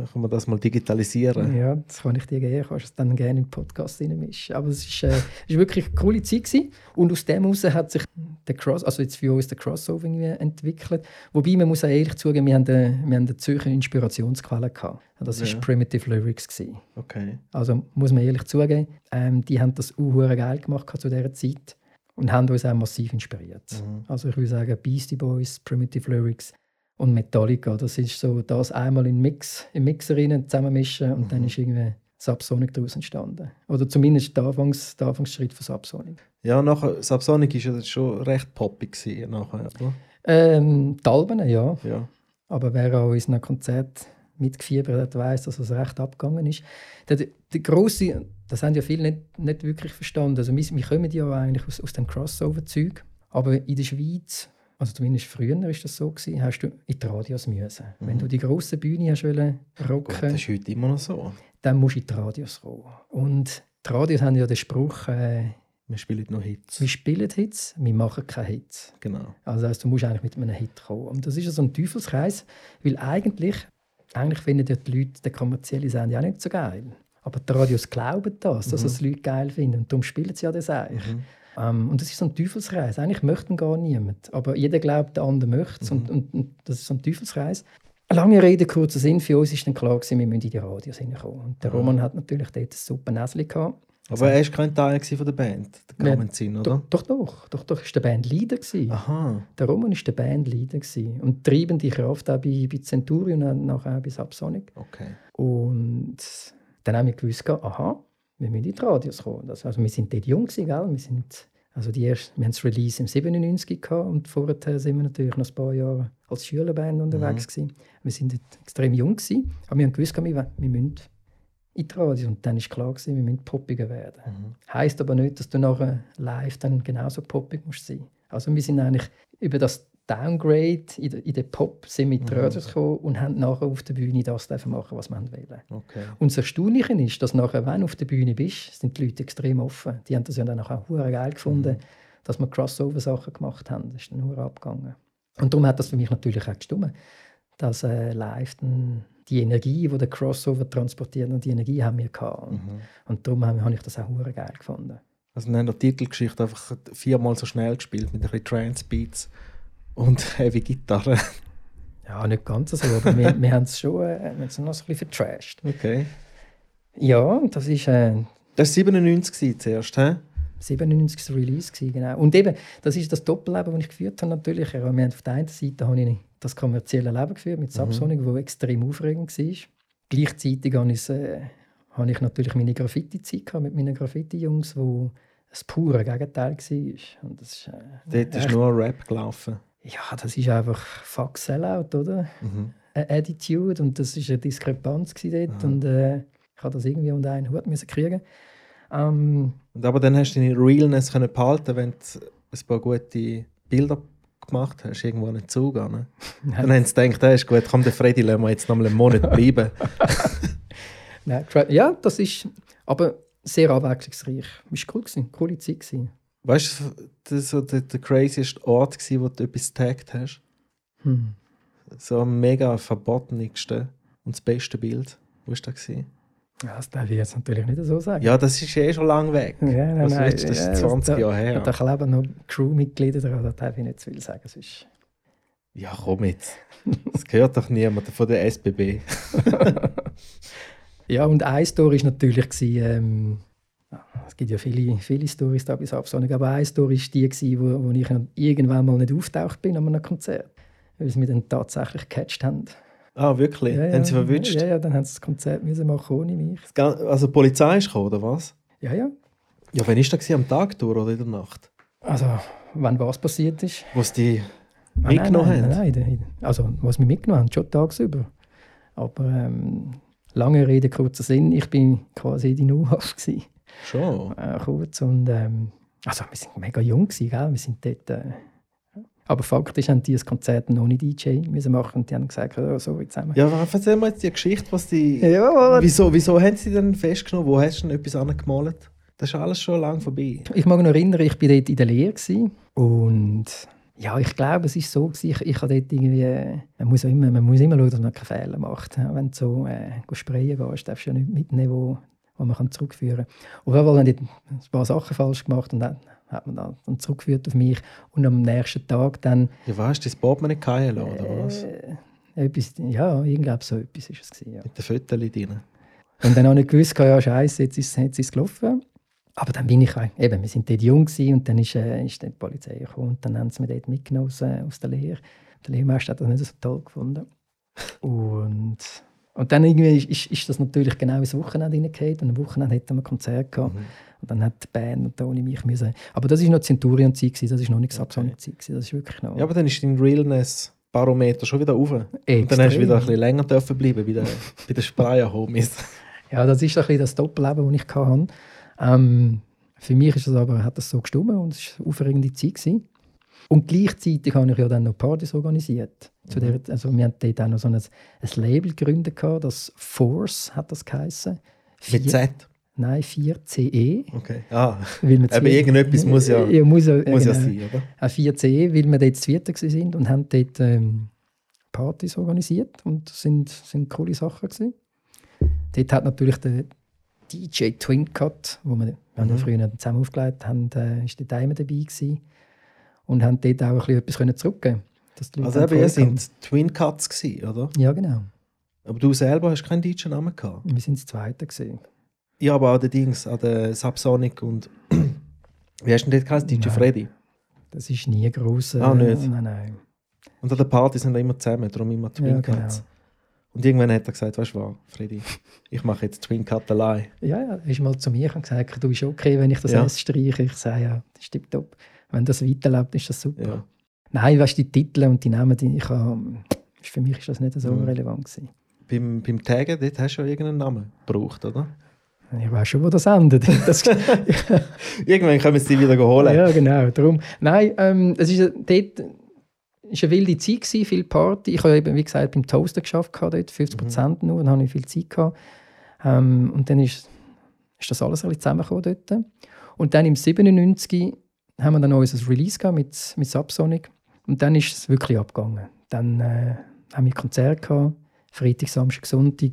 [SPEAKER 1] Kann man das mal digitalisieren?
[SPEAKER 5] Ja, das kann ich dir geben. Kannst du es dann gerne in den Podcast reinmischen. Aber es ist, äh, es ist wirklich eine coole Zeit gewesen. Und aus dem heraus hat sich der Cross, also jetzt für uns der Crossover entwickelt. Wobei, man muss auch ehrlich zugeben, wir haben eine, wir haben eine Zürcher Inspirationsquelle gehabt. Das war
[SPEAKER 1] Ja.
[SPEAKER 5] Primitive Lyrics. Gewesen.
[SPEAKER 1] Okay.
[SPEAKER 5] Also muss man ehrlich zugeben, ähm, die haben das auch geil gemacht zu dieser Zeit und haben uns auch massiv inspiriert.
[SPEAKER 1] Mhm.
[SPEAKER 5] Also ich würde sagen, Beastie Boys, Primitive Lyrics und Metallica, das ist so das einmal in Mix, im Mixer rein zusammenmischen und dann
[SPEAKER 1] Mhm.
[SPEAKER 5] ist irgendwie Subsonic daraus entstanden. Oder zumindest der, Anfangs, der Anfangsschritt von Subsonic.
[SPEAKER 1] Ja, nachher, Subsonic war ja schon recht poppig gewesen, nachher, oder?
[SPEAKER 5] Ähm, die Alben, ja.
[SPEAKER 1] Ja.
[SPEAKER 5] Aber wer an unseren Konzert mitgefiebert hat, weiß, dass es recht abgegangen ist. Der, der grosse, das haben ja viele nicht, nicht wirklich verstanden. Also wir, wir kommen ja eigentlich aus, aus dem Crossover-Zeug. Aber in der Schweiz, also zumindest früher war das so, gewesen, hast du in die Radios müssen. Wenn du die grosse Bühne hast wollen
[SPEAKER 1] Gut,
[SPEAKER 5] rocken,
[SPEAKER 1] das ist heute immer noch so.
[SPEAKER 5] dann musst du in die Radios kommen. Und die Radios haben ja den Spruch, äh,
[SPEAKER 1] Wir spielen noch Hits.
[SPEAKER 5] wir spielen Hits, wir machen keine Hits.
[SPEAKER 1] Genau.
[SPEAKER 5] Also das heisst, du musst eigentlich mit einem Hit kommen. Und das ist ja so ein Teufelskreis, weil eigentlich, eigentlich finden ja die Leute den kommerziellen Sender auch nicht so geil. Aber die Radios glauben das, dass
[SPEAKER 1] Mhm.
[SPEAKER 5] das die Leute geil finden. Und darum spielen sie ja das eigentlich.
[SPEAKER 1] Mhm.
[SPEAKER 5] Ähm, und das ist so ein Teufelskreis. Eigentlich möchte ihn gar niemand. Aber jeder glaubt, der andere möchte es.
[SPEAKER 1] Mhm.
[SPEAKER 5] Und, und, und das ist so ein Teufelskreis. Lange Rede, kurzer Sinn. Für uns war dann klar, gewesen, wir müssen in die Radios hineinkommen. Und der
[SPEAKER 1] Mhm.
[SPEAKER 5] Roman hat natürlich dort ein super Näschen gehabt.
[SPEAKER 1] Aber er war kein Teil von der Band, der
[SPEAKER 5] Doch,
[SPEAKER 1] oder?
[SPEAKER 5] doch, doch. Doch, doch, ist der Bandleader gewesen.
[SPEAKER 1] Aha.
[SPEAKER 5] Der Roman war der Bandleader gewesen. und die treibende Kraft auch bei, bei Centurion und nachher auch bei Subsonic.
[SPEAKER 1] Okay.
[SPEAKER 5] Und dann haben wir gewusst, aha, wir müssen in die Radios kommen. Das, also wir sind dort jung, gewesen, gell? Wir, sind, also die erste, wir haben das Release im 97 gehabt und vorher sind wir natürlich noch ein paar Jahre als Schülerband unterwegs. Gewesen. Wir sind extrem jung, gewesen, aber wir haben gewusst, wir, wir müssen in die Radios. Und dann war klar, gewesen, wir müssen poppiger werden.
[SPEAKER 1] Mhm.
[SPEAKER 5] Heißt aber nicht, dass du nachher live dann genauso poppig musst sein. Also wir sind eigentlich über das Downgrade in der, in der Pop sind mit
[SPEAKER 1] Mhm.
[SPEAKER 5] Gekommen und haben nachher auf der Bühne das machen, was wir wollen.
[SPEAKER 1] Okay.
[SPEAKER 5] Und das Erstaunliche ist, dass nachher, wenn du auf der Bühne bist, sind die Leute extrem offen. Die haben das ja dann auch hure geil gefunden,
[SPEAKER 1] Mhm.
[SPEAKER 5] dass wir Crossover-Sachen gemacht haben. Das ist dann nur abgegangen. Und darum hat das für mich natürlich auch gestimmt, dass äh, live dann die Energie, die der Crossover transportiert, und die Energie haben wir gehabt. Und, und darum habe ich das auch hure geil gefunden.
[SPEAKER 1] Also wir haben die Titelgeschichte einfach viermal so schnell gespielt mit ein bisschen Trance-Beats und (laughs) Heavy Gitarre.
[SPEAKER 5] Ja, nicht ganz so, aber wir, wir haben es schon äh, wir haben es noch so ein bisschen vertrashed.
[SPEAKER 1] Okay.
[SPEAKER 5] Ja, das ist äh,
[SPEAKER 1] Das war 97 gewesen zuerst, hä?
[SPEAKER 5] 97 Release gewesen, genau. Und eben, das ist das Doppelleben, das ich geführt habe natürlich. Wir haben auf der einen Seite habe ich das kommerzielle Leben geführt mit Subsonic, wo extrem aufregend war. Gleichzeitig habe ich, äh, habe ich natürlich meine Graffiti-Zeit mit meinen Graffiti-Jungs, wo das pure Gegenteil war. Und das ist, äh,
[SPEAKER 1] Dort ist
[SPEAKER 5] echt-
[SPEAKER 1] nur Rap gelaufen.
[SPEAKER 5] Ja, das ist einfach fuck Sellout, oder?
[SPEAKER 1] Mhm.
[SPEAKER 5] Eine Attitude und das war eine Diskrepanz dort und äh, ich habe das irgendwie unter einen Hut müssen kriegen. Ähm,
[SPEAKER 1] Und aber dann hast du deine Realness können behalten, wenn du ein paar gute Bilder gemacht hast, irgendwo an den Zug. Ne? (laughs) Dann haben sie gedacht, das ist gut, komm, der Freddy, lassen wir jetzt noch mal einen Monat (laughs) bleiben.
[SPEAKER 5] Nein, ja, das ist aber sehr abwechslungsreich. Es war cool, gewesen, coole Zeit. Gewesen.
[SPEAKER 1] Weißt du, das war so der, der craziest Ort, gewesen, wo du etwas getaggt hast?
[SPEAKER 5] Hm.
[SPEAKER 1] So am mega verbotenigste und das beste Bild. Wo war das? Gewesen?
[SPEAKER 5] Ja, das darf ich jetzt natürlich nicht so sagen.
[SPEAKER 1] Ja, das ist eh schon lang weg.
[SPEAKER 5] Ja, nein,
[SPEAKER 1] Was
[SPEAKER 5] nein?
[SPEAKER 1] Das ist
[SPEAKER 5] ja,
[SPEAKER 1] 20
[SPEAKER 5] da-
[SPEAKER 1] Jahre her.
[SPEAKER 5] Da kleben noch Crewmitglieder dran, da darf ich nicht zu viel sagen. Sonst...
[SPEAKER 1] Ja, komm jetzt. Das gehört doch niemand von der SBB. (laughs)
[SPEAKER 5] Ja, und eine Story war natürlich, ähm, es gibt ja viele, viele Stories da bei Subsonic, aber eine Story war die, gewesen, wo, wo ich irgendwann mal nicht auftaucht bin an einem Konzert. Weil sie mich dann tatsächlich gecatcht haben.
[SPEAKER 1] Ah, wirklich?
[SPEAKER 5] Ja, ja,
[SPEAKER 1] Haben sie verwünscht?
[SPEAKER 5] Ja, ja, dann haben sie das Konzert müssen machen ohne mich.
[SPEAKER 1] Also die Polizei ist gekommen, oder was?
[SPEAKER 5] Ja, ja.
[SPEAKER 1] Ja, wann war das? gewesen? Am Tag durch oder in der Nacht?
[SPEAKER 5] Also, wenn was passiert ist.
[SPEAKER 1] Sie die
[SPEAKER 5] Ah,
[SPEAKER 1] mitgenommen
[SPEAKER 5] nein,
[SPEAKER 1] haben?
[SPEAKER 5] Nein, nein, nein. Also, was wir mitgenommen haben, schon tagsüber. Aber ähm, lange Rede, kurzer Sinn, ich bin quasi in U-Haft.
[SPEAKER 1] Schon.
[SPEAKER 5] äh, kurz. Und, ähm, also, wir sind mega jung, gewesen, gell? wir sind dort. Äh, aber faktisch haben die das Konzert ohne DJ müssen machen und die haben gesagt, oh, so jetzt zusammen.
[SPEAKER 1] Ja, aber erzähl mal jetzt die Geschichte, was die...
[SPEAKER 5] Ja,
[SPEAKER 1] Wieso, wieso haben sie denn festgenommen? Wo hast du denn etwas angemalt? Das ist alles schon lange vorbei.
[SPEAKER 5] Ich mag mich noch erinnern, ich war dort in der Lehre und ja, ich glaube, es ist so ich, ich habe dort irgendwie, man muss, immer, man muss immer schauen, dass man keine Fehler macht. Wenn du so äh, sprayen gehst, darfst du ja nicht mitnehmen, wo, wo man kann zurückführen kann. Jeden Fall haben die ein paar Sachen falsch gemacht und dann hat man dann dann zurückgeführt auf mich und am nächsten Tag dann
[SPEAKER 1] Ja, weißt du, das Portemonnaie fallen lassen, oder was?
[SPEAKER 5] äh, etwas, ja, glaube so etwas ist es gewesen, ja.
[SPEAKER 1] Mit den Fotos drin.
[SPEAKER 5] Und dann habe ich gewusst, ja, scheiße, jetzt ist, jetzt ist es gelaufen. Aber dann bin ich, eben, wir sind dort jung gewesen, und dann ist, äh, ist dann die Polizei gekommen und dann haben sie mich dort mitgenommen aus, äh, aus der Lehre. Der Lehrmeister hat das nicht so toll gefunden. Und, und dann irgendwie ist, ist, ist das natürlich genau ins Wochenende hineingehauen und am Wochenende hatten wir ein Konzert gehabt. Und dann hat die Band und ohne mich müssen. Aber das war noch Centurion-Zeit, das war noch nicht die Subsonic-Zeit. gewesen, Das ist wirklich noch...
[SPEAKER 1] Ja, aber dann ist dein Realness-Barometer schon wieder rauf. Und dann hast du
[SPEAKER 5] Extrem.
[SPEAKER 1] wieder ein bisschen länger dürfen bleiben bei den, (laughs) bei den Sprayer-Homies.
[SPEAKER 5] Ja, das ist ein bisschen das Doppelleben, das ich hatte. Ähm, für mich ist das aber, hat das so gestimmt und es war eine aufregende Zeit. Gewesen. Und gleichzeitig habe ich ja dann noch Partys organisiert. Zu der, also wir haben dort auch noch so ein, ein Label gegründet, gehabt, das Force hat das geheißen.
[SPEAKER 1] Mit Z.
[SPEAKER 5] Nein, 4CE.
[SPEAKER 1] Okay. Ah,
[SPEAKER 5] Weil wir zu-
[SPEAKER 1] irgendetwas muss ja-
[SPEAKER 5] ja, muss ja,
[SPEAKER 1] muss ja
[SPEAKER 5] genau.
[SPEAKER 1] sein, oder?
[SPEAKER 5] Auch 4CE, weil wir dort zu viert sind und haben dort ähm, Partys organisiert und das sind, sind coole Sachen gewesen. Dort hat natürlich der DJ Twin Cut, wo wir, wir
[SPEAKER 1] Mhm.
[SPEAKER 5] früher zusammen aufgelegt haben, äh, ist dort einmal dabei gewesen und haben dort auch ein bisschen etwas können zurückgeben Leute
[SPEAKER 1] Also eben, ihr sind Twin Cuts gewesen, oder?
[SPEAKER 5] Ja, genau.
[SPEAKER 1] Aber du selber hast keinen deutschen Namen gehabt.
[SPEAKER 5] Wir sind das Zweite gewesen.
[SPEAKER 1] Ja, aber auch der Dings, auch der Subsonic und... (clears throat) Wie hast du denn dort geheißen? DJ. Freddy.
[SPEAKER 5] Das ist nie groß.
[SPEAKER 1] Ah, nicht?
[SPEAKER 5] Nein, nein.
[SPEAKER 1] Und an der Party sind wir immer zusammen, darum immer Twin
[SPEAKER 5] Ja,
[SPEAKER 1] Cuts.
[SPEAKER 5] genau.
[SPEAKER 1] Und irgendwann hat er gesagt, weißt du was, Freddy, ich mache jetzt Twin Cut allein.
[SPEAKER 5] Ja, ja, er ist mal zu mir und gesagt, du ist okay, wenn ich das
[SPEAKER 1] Ja.
[SPEAKER 5] S streiche. Ich sage, ja, das ist tipptopp. Wenn das weiterlebt, ist das super.
[SPEAKER 1] Ja.
[SPEAKER 5] Nein, weißt du, die Titel und die Namen, die ich habe, für mich ist das nicht so
[SPEAKER 1] Mhm.
[SPEAKER 5] relevant gewesen.
[SPEAKER 1] Beim, beim Taggen, dort hast du ja irgendeinen Namen gebraucht, oder?
[SPEAKER 5] Ich weiß schon, wo das endet. (laughs) Das, (laughs) (laughs)
[SPEAKER 1] Irgendwann können wir sie wieder holen.
[SPEAKER 5] ja, genau. Darum. Nein, ähm, es ist, dort ist eine wilde Zeit, gewesen, viel Party. Ich habe eben, wie gesagt, beim Toaster geschafft, dort, 50 Prozent nur, dann hatte ich viel Zeit. Gehabt. Ähm, und dann ist, ist das alles ein bisschen zusammengekommen dort. Und dann im 97 haben wir dann noch unser Release gehabt mit, mit Subsonic, Und dann ist es wirklich abgegangen. Dann äh, haben wir Konzert gehabt, Freitag, Samstag, Sonntag.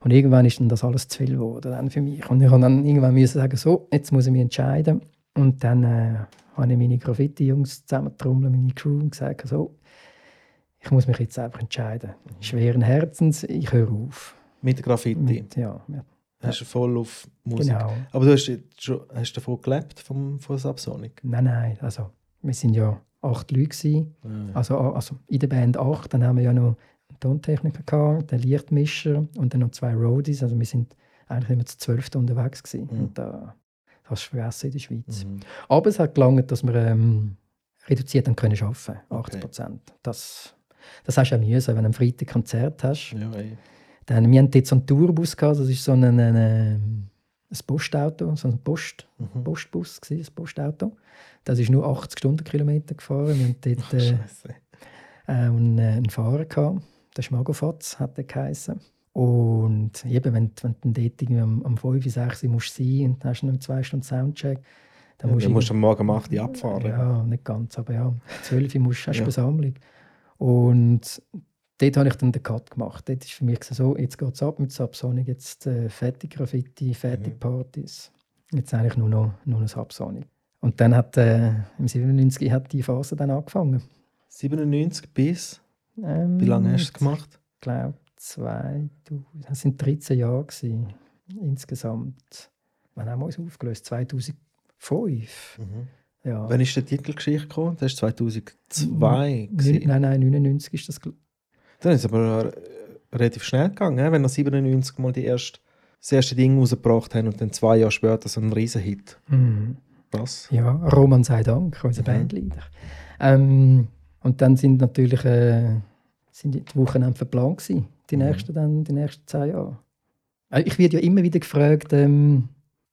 [SPEAKER 5] Und irgendwann ist dann das alles zu viel geworden dann für mich. Und ich habe dann irgendwann müssen sagen, so, jetzt muss ich mich entscheiden. Und dann äh, habe ich meine Graffiti-Jungs zusammengetrommelt, meine Crew, und gesagt, so, ich muss mich jetzt einfach entscheiden. Schweren Herzens, ich höre auf.
[SPEAKER 1] Mit Graffiti.
[SPEAKER 5] Mit, ja, ja,
[SPEAKER 1] Hast du voll auf Musik.
[SPEAKER 5] genau.
[SPEAKER 1] Aber du hast, hast davon gelebt, vom, von Subsonic?
[SPEAKER 5] Nein, nein, also wir sind ja acht Leute gewesen.
[SPEAKER 1] Ja.
[SPEAKER 5] Also, also in der Band acht, dann haben wir ja noch einen Tontechniker gehabt, den Lichtmischer und dann noch zwei Roadies. Also wir sind eigentlich immer zu zwölf unterwegs gewesen.
[SPEAKER 1] Mhm.
[SPEAKER 5] Und da hast du vergessen in der Schweiz.
[SPEAKER 1] Mhm.
[SPEAKER 5] Aber es hat gelangt, dass wir ähm, reduziert haben können arbeiten, 80
[SPEAKER 1] Okay.
[SPEAKER 5] Prozent. Das, das hast du auch müssen, wenn du am Freitag Konzert hast.
[SPEAKER 1] Ja, ey.
[SPEAKER 5] Dann, wir hatten dort so einen Tourbus, gehabt, das ist so ein, ein, ein, Postauto, so ein Post,
[SPEAKER 1] Mhm.
[SPEAKER 5] Postbus, gewesen, ein Postauto. Das ist nur 80 Stundenkilometer gefahren. Wir hatten dort äh, äh, einen, äh, einen Fahrer gehabt, der Schmagofatz hat der geheißen. Und eben, wenn, du- wenn du dort irgendwie am, am 5, 6 Uhr musst sein und dann hast du noch zwei Stunden Soundcheck, dann
[SPEAKER 1] Ja,
[SPEAKER 5] musst
[SPEAKER 1] du
[SPEAKER 5] du
[SPEAKER 1] musst am Morgen um 8 Uhr abfahren.
[SPEAKER 5] ja, nicht ganz, aber ja, 12 Uhr musst, hast du
[SPEAKER 1] Ja.
[SPEAKER 5] Besammlung. Und dort habe ich dann den Cut gemacht. Dort ist für mich so, jetzt geht es ab mit Subsonic, jetzt äh, fertig Graffiti, fertig
[SPEAKER 1] Mhm.
[SPEAKER 5] Partys. Jetzt eigentlich nur noch, nur noch Subsonic. Und dann hat äh, im 97 hat die Phase dann angefangen.
[SPEAKER 1] 97 bis?
[SPEAKER 5] Ähm,
[SPEAKER 1] Wie lange hast du es gemacht?
[SPEAKER 5] Ich glaube, 2000, das sind 13 Jahre gewesen, insgesamt. Wann haben wir uns aufgelöst? 2005. Ja.
[SPEAKER 1] Wann ist die Titelgeschichte gekommen? Das war 2002.
[SPEAKER 5] Neun-
[SPEAKER 1] gewesen.
[SPEAKER 5] Nein, nein, 99 ist das.
[SPEAKER 1] Dann ist es aber äh, relativ schnell gegangen, wenn wir 97 mal die erste, das erste Ding rausgebracht haben und dann zwei Jahre später so ein Riesenhit.
[SPEAKER 5] Mhm.
[SPEAKER 1] Was?
[SPEAKER 5] Ja, Roman sei Dank, unser
[SPEAKER 1] Mhm.
[SPEAKER 5] Bandleader. Ähm, und dann sind natürlich äh, sind die Wochenende verplant gewesen, die
[SPEAKER 1] Mhm.
[SPEAKER 5] nächsten dann, die nächsten zehn Jahre. Äh, Ich werde ja immer wieder gefragt, ähm,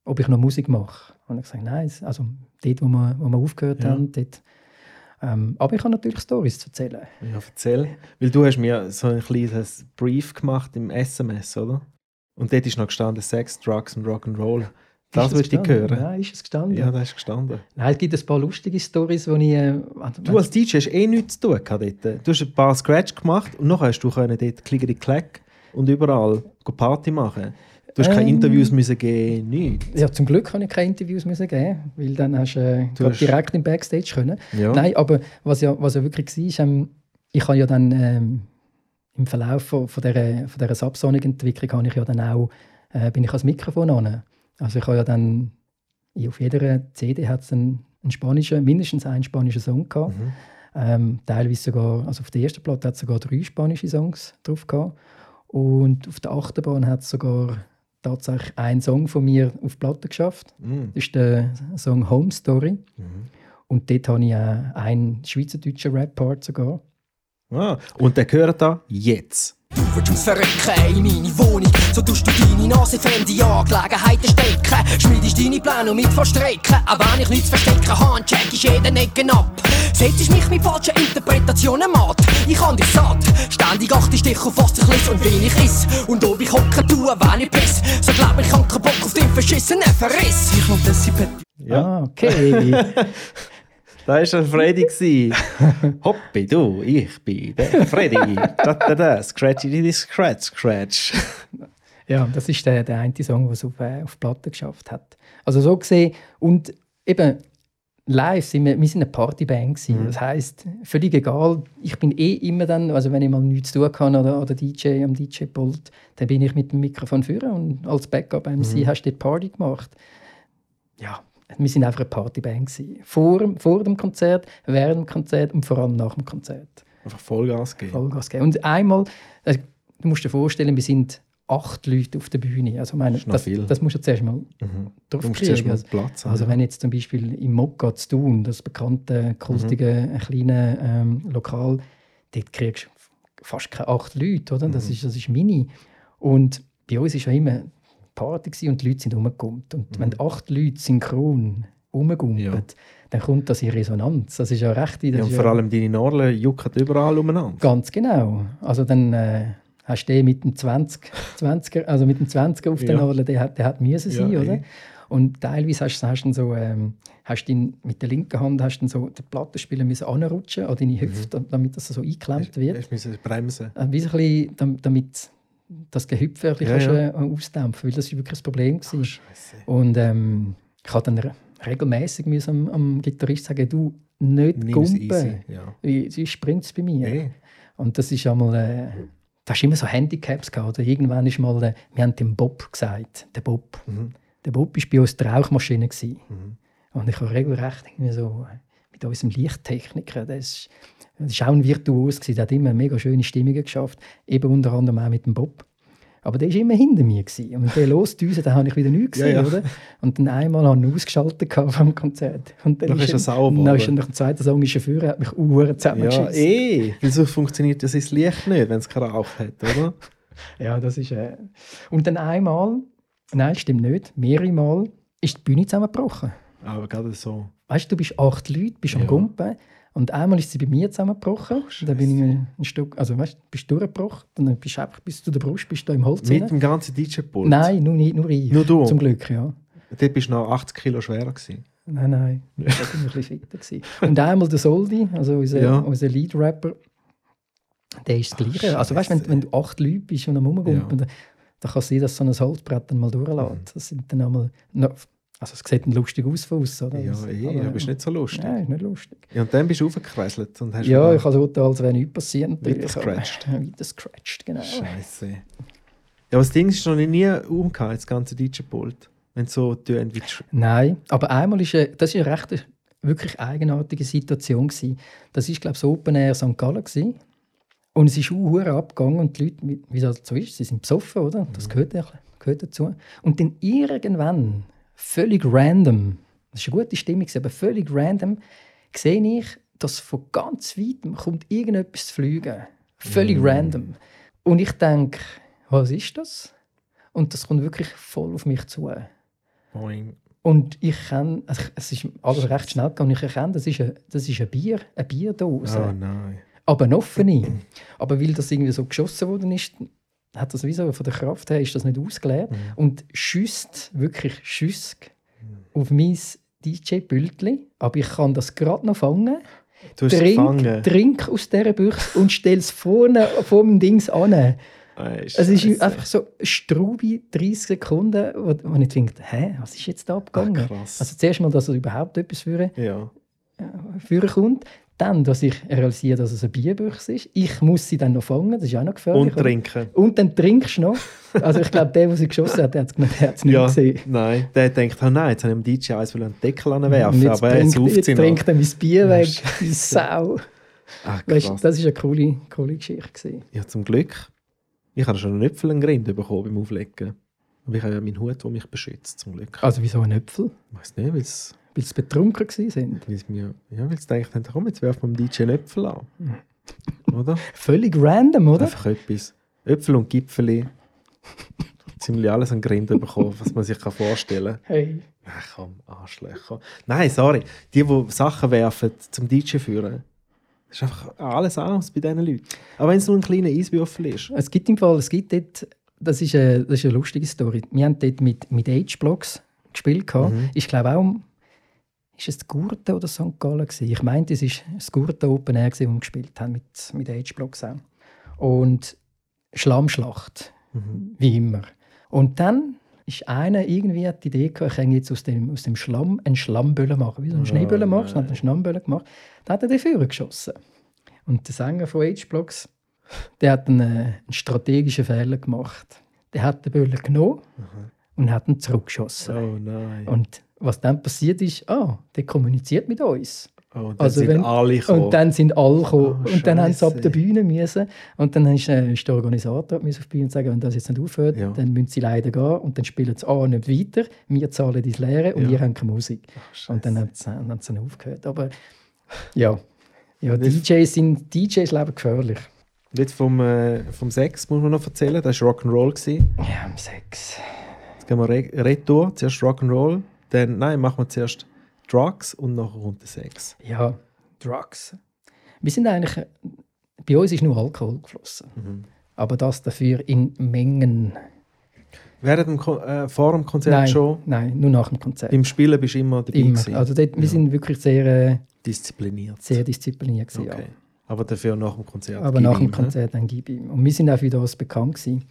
[SPEAKER 5] ob ich noch Musik mache. Und ich sage, nein, also dort, wo wir, wo wir aufgehört
[SPEAKER 1] Ja.
[SPEAKER 5] haben, dort. Ähm, aber ich habe natürlich Stories zu erzählen.
[SPEAKER 1] Ja, erzähl. Weil du hast mir so ein kleines Brief gemacht im SMS, oder? Und dort ist noch gestanden Sex, Drugs und Rock'n'Roll. Das willst du hören?
[SPEAKER 5] Nein, ist es gestanden?
[SPEAKER 1] Ja, das ist gestanden.
[SPEAKER 5] Nein, es gibt ein paar lustige Stories, wo ich... Äh,
[SPEAKER 1] Du als DJ hast eh nichts zu tun dort. Du hast ein paar Scratch gemacht und nachher hast du können dort klickeri klack und überall Party machen. Du hast keine
[SPEAKER 5] Ähm.
[SPEAKER 1] Interviews müssen geben, nichts.
[SPEAKER 5] ja, zum Glück kann ich keine Interviews müssen geben, weil dann hast äh,
[SPEAKER 1] Du hast-
[SPEAKER 5] direkt im Backstage können.
[SPEAKER 1] Ja.
[SPEAKER 5] Nein, aber was ja, was ja wirklich war, ist, ähm, ich habe ja dann ähm, im Verlauf von, von dieser, von dieser Subsonic-Entwicklung habe ich ja dann auch, äh, bin ich ans Mikrofon an. Also ich habe ja dann, auf jeder CD hat es einen, einen spanischen, mindestens einen spanischen Song gehabt.
[SPEAKER 1] Mhm.
[SPEAKER 5] Ähm, teilweise sogar, also auf der ersten Platte hat es sogar drei spanische Songs drauf gehabt. Und auf der Achterbahn hat es sogar tatsächlich einen Song von mir auf die Platte geschafft.
[SPEAKER 1] Mhm.
[SPEAKER 5] Das ist der Song Home Story.
[SPEAKER 1] Mhm.
[SPEAKER 5] Und dort habe ich auch einen schweizerdeutschen Rap-Part sogar.
[SPEAKER 1] Ah, und der gehört da jetzt.
[SPEAKER 6] Du willst verrecken in meine Wohnung, so tust du deine Nase fremde Angelegenheiten stecken. Schmiedest deine Pläne mit verstrecken, auch wenn ich nichts verstecken habe, check ich jeden Ecken ab. Setzt mich mit falschen Interpretationen matt, ich kann dich satt. Ständig achtest dich auf was ich lese und wen ich iss. Und ob ich hocken tue, wenn ich piss. So glaub ich, hab keinen Bock auf den verschissenen Verriss. Ich und das
[SPEAKER 1] Ja.
[SPEAKER 5] Ah, okay. (laughs)
[SPEAKER 1] Da war Freddy. gsi. (laughs) Hoppi, du, ich bin der Freddy. Da, da, da. Scratchy, die Scratch, Scratch. (laughs)
[SPEAKER 5] ja, das ist der, der eine Song, der es auf, äh, auf Platte geschafft hat. Also so gesehen. Und eben, live sind wir, wir sind eine Partyband gewesen. Das heisst, völlig egal, ich bin eh immer dann, also wenn ich mal nichts zu tun kann oder, oder DJ am DJ-Pult, dann bin ich mit dem Mikrofon führen und als Backup-MC hast du die Party gemacht. Ja, wir sind einfach eine Partyband gewesen. Vor, vor dem Konzert, während dem Konzert und vor allem nach dem Konzert.
[SPEAKER 1] Einfach Vollgas geben.
[SPEAKER 5] Vollgas geben. Und einmal, also, du musst dir vorstellen, wir sind acht Leute auf der Bühne. Also, meine,
[SPEAKER 1] Das ist
[SPEAKER 5] das, das musst du zuerst mal
[SPEAKER 1] Mhm.
[SPEAKER 5] drauf
[SPEAKER 1] Du musst zuerst
[SPEAKER 5] kriegen.
[SPEAKER 1] mal
[SPEAKER 5] Also,
[SPEAKER 1] Platz haben.
[SPEAKER 5] also wenn jetzt zum Beispiel im Mokka zu tun, das bekannte, kultige,
[SPEAKER 1] Mhm.
[SPEAKER 5] kleine ähm, Lokal, dort kriegst du fast keine acht Leute, oder?
[SPEAKER 1] Mhm.
[SPEAKER 5] Das, ist, das ist mini. Und bei uns war ja immer Party gewesen und die Leute sind rumgekommen. Und wenn acht Leute synchron rumgumpen,
[SPEAKER 1] Mhm. Ja.
[SPEAKER 5] dann kommt das in Resonanz. Das ist ja recht.
[SPEAKER 1] Ja, und vor
[SPEAKER 5] ja-
[SPEAKER 1] allem deine Nadeln jucken überall umeinander.
[SPEAKER 5] Ganz genau. Also dann äh, hast du den mit dem 20, 20er, also mit dem 20er auf der
[SPEAKER 1] Ja.
[SPEAKER 5] Nadel, der hat, der hat müssen sein,
[SPEAKER 1] Ja,
[SPEAKER 5] oder?
[SPEAKER 1] eh.
[SPEAKER 5] Und teilweise hast, hast du so, ähm, hast du ihn, mit der linken Hand hast du so den Plattenspieler müssen anrutschen an deine Hüfte, damit das so eingeklemmt wird.
[SPEAKER 1] Ich musste bremsen.
[SPEAKER 5] Äh, ein bisschen, dam- damit das Gehüpfe ein bisschen
[SPEAKER 1] Ja, ja.
[SPEAKER 5] äh, ausdämpfen weil das war wirklich das Problem. gewesen.
[SPEAKER 1] Scheiße.
[SPEAKER 5] Und ähm, ich habe dann re regelmäßig am, am Gitarrist sagen, du, nicht
[SPEAKER 1] Nimm's
[SPEAKER 5] gumpen.
[SPEAKER 1] Ja.
[SPEAKER 5] wie sie springt es bei mir.
[SPEAKER 1] Hey.
[SPEAKER 5] Und das ist einmal, äh, da hast immer so Handicaps gehabt. Oder irgendwann ist mal, äh, wir haben dem Bob gesagt, der Bob.
[SPEAKER 1] Mhm.
[SPEAKER 5] Der Bob war bei uns die Rauchmaschine.
[SPEAKER 1] Mhm.
[SPEAKER 5] Und ich habe regelrecht irgendwie so äh, mit unserem Lichttechniker, das ist, ist ein Virtuos, gewesen. der hat immer mega schöne Stimmungen geschafft, eben unter anderem auch mit dem Bob. Aber der war immer hinter mir. Gewesen. Und wenn der losdüse, dann habe ich wieder nichts gesehen.
[SPEAKER 1] Ja, ja.
[SPEAKER 5] Oder? Und dann einmal habe ich ihn ausgeschaltet vom Konzert. Und dann
[SPEAKER 1] Dann ist er sauer
[SPEAKER 5] Dann ist er nach dem zweiten Song ist er vorher, hat mich uhren
[SPEAKER 1] Ja,
[SPEAKER 5] zusammengeschissen.
[SPEAKER 1] eh. Weil so funktioniert das ins Licht nicht, wenn es geraucht hat, oder? (laughs)
[SPEAKER 5] Ja, das ist. Äh... Und dann einmal, nein, stimmt nicht, mehrere Mal ist die Bühne zusammengebrochen.
[SPEAKER 1] Aber gerade so.
[SPEAKER 5] Weißt du, du bist acht Leute, bist am
[SPEAKER 1] Ja.
[SPEAKER 5] Gumpen und einmal ist sie bei mir zusammengebrochen. dann bin ich ein Stück, also weißt, du, bist durchgebrochen, dann bist du einfach bis zu der Brust, bist du im Holz.
[SPEAKER 1] Mit dem ganzen DJ-Pult.
[SPEAKER 5] Nein, nur, nicht, nur ich.
[SPEAKER 1] Nur du?
[SPEAKER 5] Zum Glück, ja.
[SPEAKER 1] Dort bist du noch 80 Kilo schwerer. Gewesen.
[SPEAKER 5] Nein, nein, (laughs) da bin ich ein bisschen fitter. gewesen. Und einmal der Soldi, also unser,
[SPEAKER 1] Ja.
[SPEAKER 5] unser Lead-Rapper, der ist das
[SPEAKER 1] Ach,
[SPEAKER 5] Gleiche. Also weißt, wenn, wenn du acht Leute bist und am Rumgumpen, dann, dann kann es sein, dass so ein Holzbrett dann mal durchlässt.
[SPEAKER 1] Mhm.
[SPEAKER 5] Das sind dann einmal, also es sieht lustig aus von aussen, oder?
[SPEAKER 1] Ja,
[SPEAKER 5] Das-
[SPEAKER 1] eh,
[SPEAKER 5] aber-
[SPEAKER 1] aber ist nicht so lustig.
[SPEAKER 5] Nein, ist nicht lustig.
[SPEAKER 1] Ja, und dann bist du aufgekräselt und hast
[SPEAKER 5] Ja,
[SPEAKER 1] wieder-
[SPEAKER 5] ich habe so als wäre nichts passiert. aber- (laughs)
[SPEAKER 1] scratched.
[SPEAKER 5] Weiter scratched, genau.
[SPEAKER 1] Scheiße. Ja, aber das Ding ist noch nie umgehauen, das ganze DJ-Pult. Wenn so tönt wie
[SPEAKER 5] Nein, aber einmal ist eine, das ist eine recht, wirklich eigenartige Situation gewesen. Das ist glaube ich so Open Air St. Gallen gewesen. und es ist auch abgegangen und die Leute, wie das so ist, sie sind besoffen, oder? Das gehört, ja- gehört dazu. Und dann irgendwann, völlig random, das war eine gute Stimmung, aber völlig random, sehe ich, dass von ganz weitem kommt irgendetwas zu fliegen. Völlig random. Und ich denke, was ist das? Und das kommt wirklich voll auf mich zu.
[SPEAKER 1] Boing.
[SPEAKER 5] Und ich kann, also es ist alles recht schnell gegangen. Ich erkenne, das ist ein, das ist ein Bier, eine Bierdose.
[SPEAKER 1] Oh nein.
[SPEAKER 5] Aber eine offene. (laughs) Aber weil das irgendwie so geschossen worden ist, hat das wie so von der Kraft her ist das nicht ausgeleert. Und schüsst, wirklich schüsst auf mein DJ-Bildchen. Aber ich kann das gerade noch fangen.
[SPEAKER 1] Du hast
[SPEAKER 5] Trink, trink aus dieser Büchse und stell es vorne vor dem Dings an.
[SPEAKER 1] Äh,
[SPEAKER 5] Es ist einfach so Strubi 30 Sekunden, wo, wo ich denke, hä, was ist jetzt da abgegangen?
[SPEAKER 1] Ach,
[SPEAKER 5] also zuerst mal, dass er überhaupt etwas führen,
[SPEAKER 1] Ja.
[SPEAKER 5] führen kommt. Dann, dass ich realisiere, dass es eine Bierbüchse ist. Ich muss sie dann noch fangen, das ist auch noch gefährlich.
[SPEAKER 1] Und trinken.
[SPEAKER 5] Und dann trinkst du noch. Also ich glaube, der, der sie geschossen hat, der hat es nicht
[SPEAKER 1] Ja,
[SPEAKER 5] gesehen.
[SPEAKER 1] nein. Der denkt, oh nein, jetzt habe ich dem DJ eins einen Deckel anwerfen, aber er
[SPEAKER 5] trinkt,
[SPEAKER 1] sauft
[SPEAKER 5] jetzt
[SPEAKER 1] sie noch.
[SPEAKER 5] trinkt er mein Bier weg, die Sau.
[SPEAKER 1] Ach,
[SPEAKER 5] Weißt, das war eine coole, coole Geschichte. Gewesen.
[SPEAKER 1] Ja, zum Glück. Ich habe schon einen Äpfel einen Grind bekommen beim Auflegen. Aber ich habe ja meinen Hut, der mich beschützt, zum Glück.
[SPEAKER 5] Also wieso ein Äpfel?
[SPEAKER 1] Ich weiß nicht, weil es
[SPEAKER 5] Weil sie betrunken waren.
[SPEAKER 1] ja, weil's gedacht haben, komm, jetzt werfen wir dem DJ einen Äpfel an. Oder? (laughs)
[SPEAKER 5] Völlig random, oder?
[SPEAKER 1] Einfach etwas. Äpfel und Gipfeli. Ziemlich alles an Grind bekommen, was man sich kann vorstellen kann.
[SPEAKER 5] Hey.
[SPEAKER 1] Ach komm, Arschlöcher. Nein, sorry. Die, die Sachen werfen zum DJ führen, das ist einfach alles anders bei diesen Leuten. Aber wenn es nur ein kleiner Eiswürfel ist.
[SPEAKER 5] Es gibt im Fall, es gibt dort, das ist eine, das ist eine lustige Story. Wir haben dort mit, mit Age-Blocks gespielt.
[SPEAKER 1] Mhm.
[SPEAKER 5] Ich glaube auch, ist es Gurten oder St. Gallen? Gewesen? Ich meinte, es war das Gurten Open Air, gewesen, wo wir gespielt haben mit, mit Age-Blocks auch. Und Schlammschlacht,
[SPEAKER 1] Mhm.
[SPEAKER 5] wie immer. Und dann ist einer irgendwie die Idee gehabt, ich kann jetzt aus dem, aus dem Schlamm einen Schlammböller machen. Wie so einen
[SPEAKER 1] Oh,
[SPEAKER 5] Schneeböller machst, hat einen Schlammböller gemacht. Dann hat er den Führer geschossen. Und der Sänger von H-Blocks, der hat einen, einen strategischen Fehler gemacht. Der hat den Böller genommen und hat ihn zurückgeschossen.
[SPEAKER 1] Oh nein.
[SPEAKER 5] Und was dann passiert ist, ah, der kommuniziert mit uns.
[SPEAKER 1] oh, dann
[SPEAKER 5] also
[SPEAKER 1] sind
[SPEAKER 5] wenn-. Und dann sind alle gekommen.
[SPEAKER 1] Oh,
[SPEAKER 5] und dann haben sie ab der Bühne müssen. Und dann ist, äh, ist der Organisator müssen auf die Bühne und sagen, wenn das jetzt nicht aufhört,
[SPEAKER 1] Ja.
[SPEAKER 5] dann müssen sie leider gehen. Und dann spielen sie A nicht weiter, wir zahlen das Leere und
[SPEAKER 1] Ja.
[SPEAKER 5] ihr habt keine Musik.
[SPEAKER 1] Ach,
[SPEAKER 5] Und dann haben sie, haben sie dann aufgehört. Aber ja, ja DJs, sind, DJs leben gefährlich.
[SPEAKER 1] Jetzt vom, äh, vom Sex muss man noch erzählen. Das war Rock'n'Roll.
[SPEAKER 5] Ja, am Sex.
[SPEAKER 1] Jetzt gehen wir re retour. Zuerst Rock'n'Roll. Dann, nein, machen wir zuerst Drugs und nachher der Sex.
[SPEAKER 5] Ja, Drugs. Wir sind eigentlich, bei uns ist nur Alkohol geflossen.
[SPEAKER 1] Mhm.
[SPEAKER 5] Aber das dafür in Mengen.
[SPEAKER 1] Während dem Kon äh, vor dem Konzert
[SPEAKER 5] Nein,
[SPEAKER 1] schon?
[SPEAKER 5] nein, nur nach dem Konzert.
[SPEAKER 1] Beim Spielen bist du immer dabei
[SPEAKER 5] Immer.
[SPEAKER 1] gewesen?
[SPEAKER 5] Also dort, wir
[SPEAKER 1] Ja.
[SPEAKER 5] sind wirklich sehr, äh,
[SPEAKER 1] Diszipliniert.
[SPEAKER 5] sehr diszipliniert gewesen,
[SPEAKER 1] okay.
[SPEAKER 5] ja.
[SPEAKER 1] Aber dafür nach dem Konzert.
[SPEAKER 5] Aber nach dem
[SPEAKER 1] ihm, hä?
[SPEAKER 5] Konzert dann gib ihm. Und wir sind auch für das bekannt gewesen.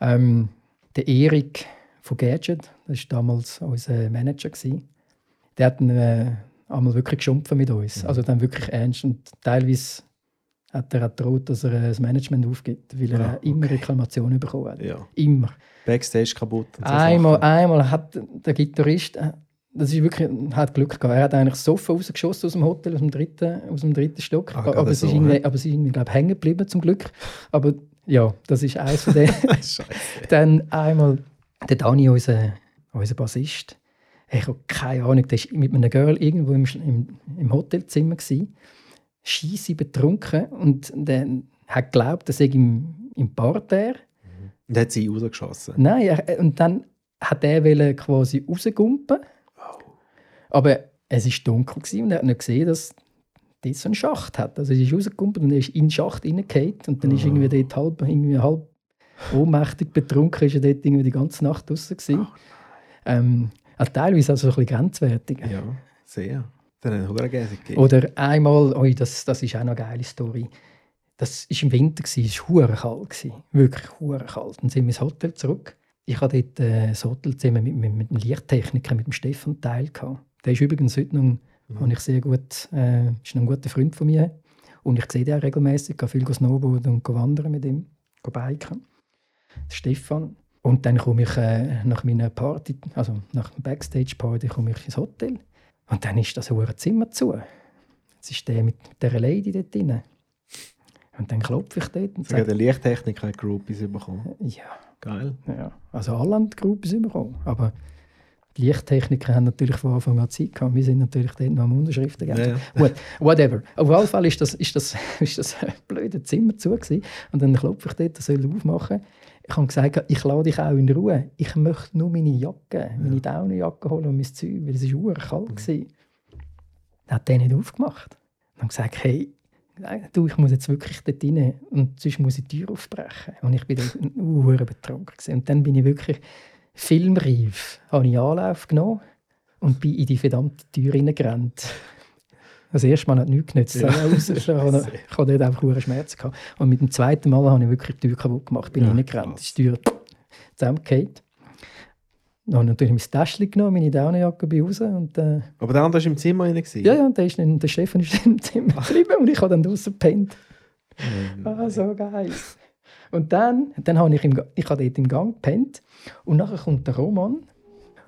[SPEAKER 5] Ähm, der Erik von Gadget, das war damals unser Manager gewesen. Der hat dann, äh, einmal wirklich geschumpfen mit uns.
[SPEAKER 1] Mhm.
[SPEAKER 5] Also dann wirklich ernst. Und teilweise hat er auch gedroht, dass er äh, das Management aufgibt, weil er
[SPEAKER 1] Ah,
[SPEAKER 5] äh, immer
[SPEAKER 1] okay.
[SPEAKER 5] Reklamationen bekommen hat.
[SPEAKER 1] Ja.
[SPEAKER 5] Immer.
[SPEAKER 1] Backstage kaputt. so
[SPEAKER 5] Einmal,
[SPEAKER 1] Sachen.
[SPEAKER 5] einmal hat der Gitarrist, äh, das ist wirklich, hat Glück gehabt. Er hat eigentlich Sofa rausgeschossen aus dem Hotel, aus dem dritten, aus dem dritten Stock.
[SPEAKER 1] Ah,
[SPEAKER 5] aber, es
[SPEAKER 1] so,
[SPEAKER 5] ist irgendwie, aber es ist irgendwie, glaube ich, hängen geblieben, zum Glück. Aber ja, das ist eins von den. (laughs)
[SPEAKER 1] Scheiße. (laughs)
[SPEAKER 5] Dann einmal der Dani, unser, unser Bassist. Ich habe keine Ahnung, der war mit einem Girl irgendwo im, im, im Hotelzimmer. Scheisse betrunken und der hat geglaubt, er sei im, im Parterre.
[SPEAKER 1] Und hat sie rausgeschossen.
[SPEAKER 5] Nein, er, und dann hat er quasi rausgumpen. Aber es war dunkel und er hat nicht gesehen, dass dort so einen Schacht hat. Also er ist rausgegumpelt und er ist in den Schacht reingefallen und dann ist
[SPEAKER 1] Ah.
[SPEAKER 5] irgendwie dort halb, irgendwie halb ohnmächtig betrunken, ist er dort irgendwie die ganze Nacht draußen gewesen. ähm, teilweise also ein bisschen grenzwertig.
[SPEAKER 1] Ja, sehr. Dann hat er gegeben.
[SPEAKER 5] Oder einmal, oi, das, das ist auch eine geile Story. Das war im Winter, gewesen, es war hure kalt. gewesen. Wirklich hure kalt. Dann sind wir ins Hotel zurück. Ich hatte dort äh, das Hotelzimmer mit, mit, mit dem Lichttechniker, mit dem Stefan Teil. Gehabt. Der ist übrigens heute noch, mhm. ich sehr gut, äh, ist noch ein guter Freund von mir. Und ich sehe den auch regelmäßig, gehe viel snowboarden und wandern mit ihm, gehe biken. Stefan. Und dann komme ich äh, nach meiner Party, also nach der Backstage-Party, komme ich ins Hotel. Und dann ist das hure Zimmer zu. Jetzt ist der mit dieser Lady dort drin. Und dann klopfe ich dort und sage,
[SPEAKER 1] der Lichttechniker hat Groupies bekommen.
[SPEAKER 5] ja,
[SPEAKER 1] Geil.
[SPEAKER 5] ja. Also alle haben Gruppen bekommen. Aber die Lichttechniker haben natürlich von Anfang an Zeit gehabt. Wir sind natürlich dort noch am Unterschriften gegeben.
[SPEAKER 1] ja.
[SPEAKER 5] What, whatever. Auf jeden Fall ist das, ist das, (laughs) ist das ein blöde Zimmer zu. Gewesen. Und dann klopfe ich dort, er soll aufmachen. Ich habe gesagt, ich lade dich auch in Ruhe. Ich möchte nur meine Jacke, meine Daunenjacke holen und mein Zeug, weil es war kalt
[SPEAKER 1] Mhm.
[SPEAKER 5] Dann hat der nicht aufgemacht. Dann gesagt, hey, du, ich muss jetzt wirklich dort rein und sonst muss ich die Tür aufbrechen. Und ich bin dann (laughs) uh, betrunken. gewesen. Und dann bin ich wirklich filmreif, habe ich Anlauf genommen und bin in die verdammte Tür reingerannt. Das erste Mal hat nichts genützt.
[SPEAKER 1] Ja. (laughs) (laughs)
[SPEAKER 5] Ich habe habe dort einfach hohe Schmerzen gehabt. Und mit dem zweiten Mal habe ich wirklich die Tür kaputt gemacht. Bin
[SPEAKER 1] Ja,
[SPEAKER 5] reingerannt, ist die Tür zusammengefallen. Dann habe ich natürlich mein Täschchen genommen, meine Daunenjacke bei raus und äh,
[SPEAKER 1] Aber der andere war im Zimmer rein.
[SPEAKER 5] ja, ja, und der, ist dann, der Stefan ist (laughs) im Zimmer geblieben und ich habe dann draußen gepennt.
[SPEAKER 1] Ähm,
[SPEAKER 5] Ah, so geil. Und dann, dann habe ich, im, ich habe dort im Gang gepennt und nachher kommt der Roman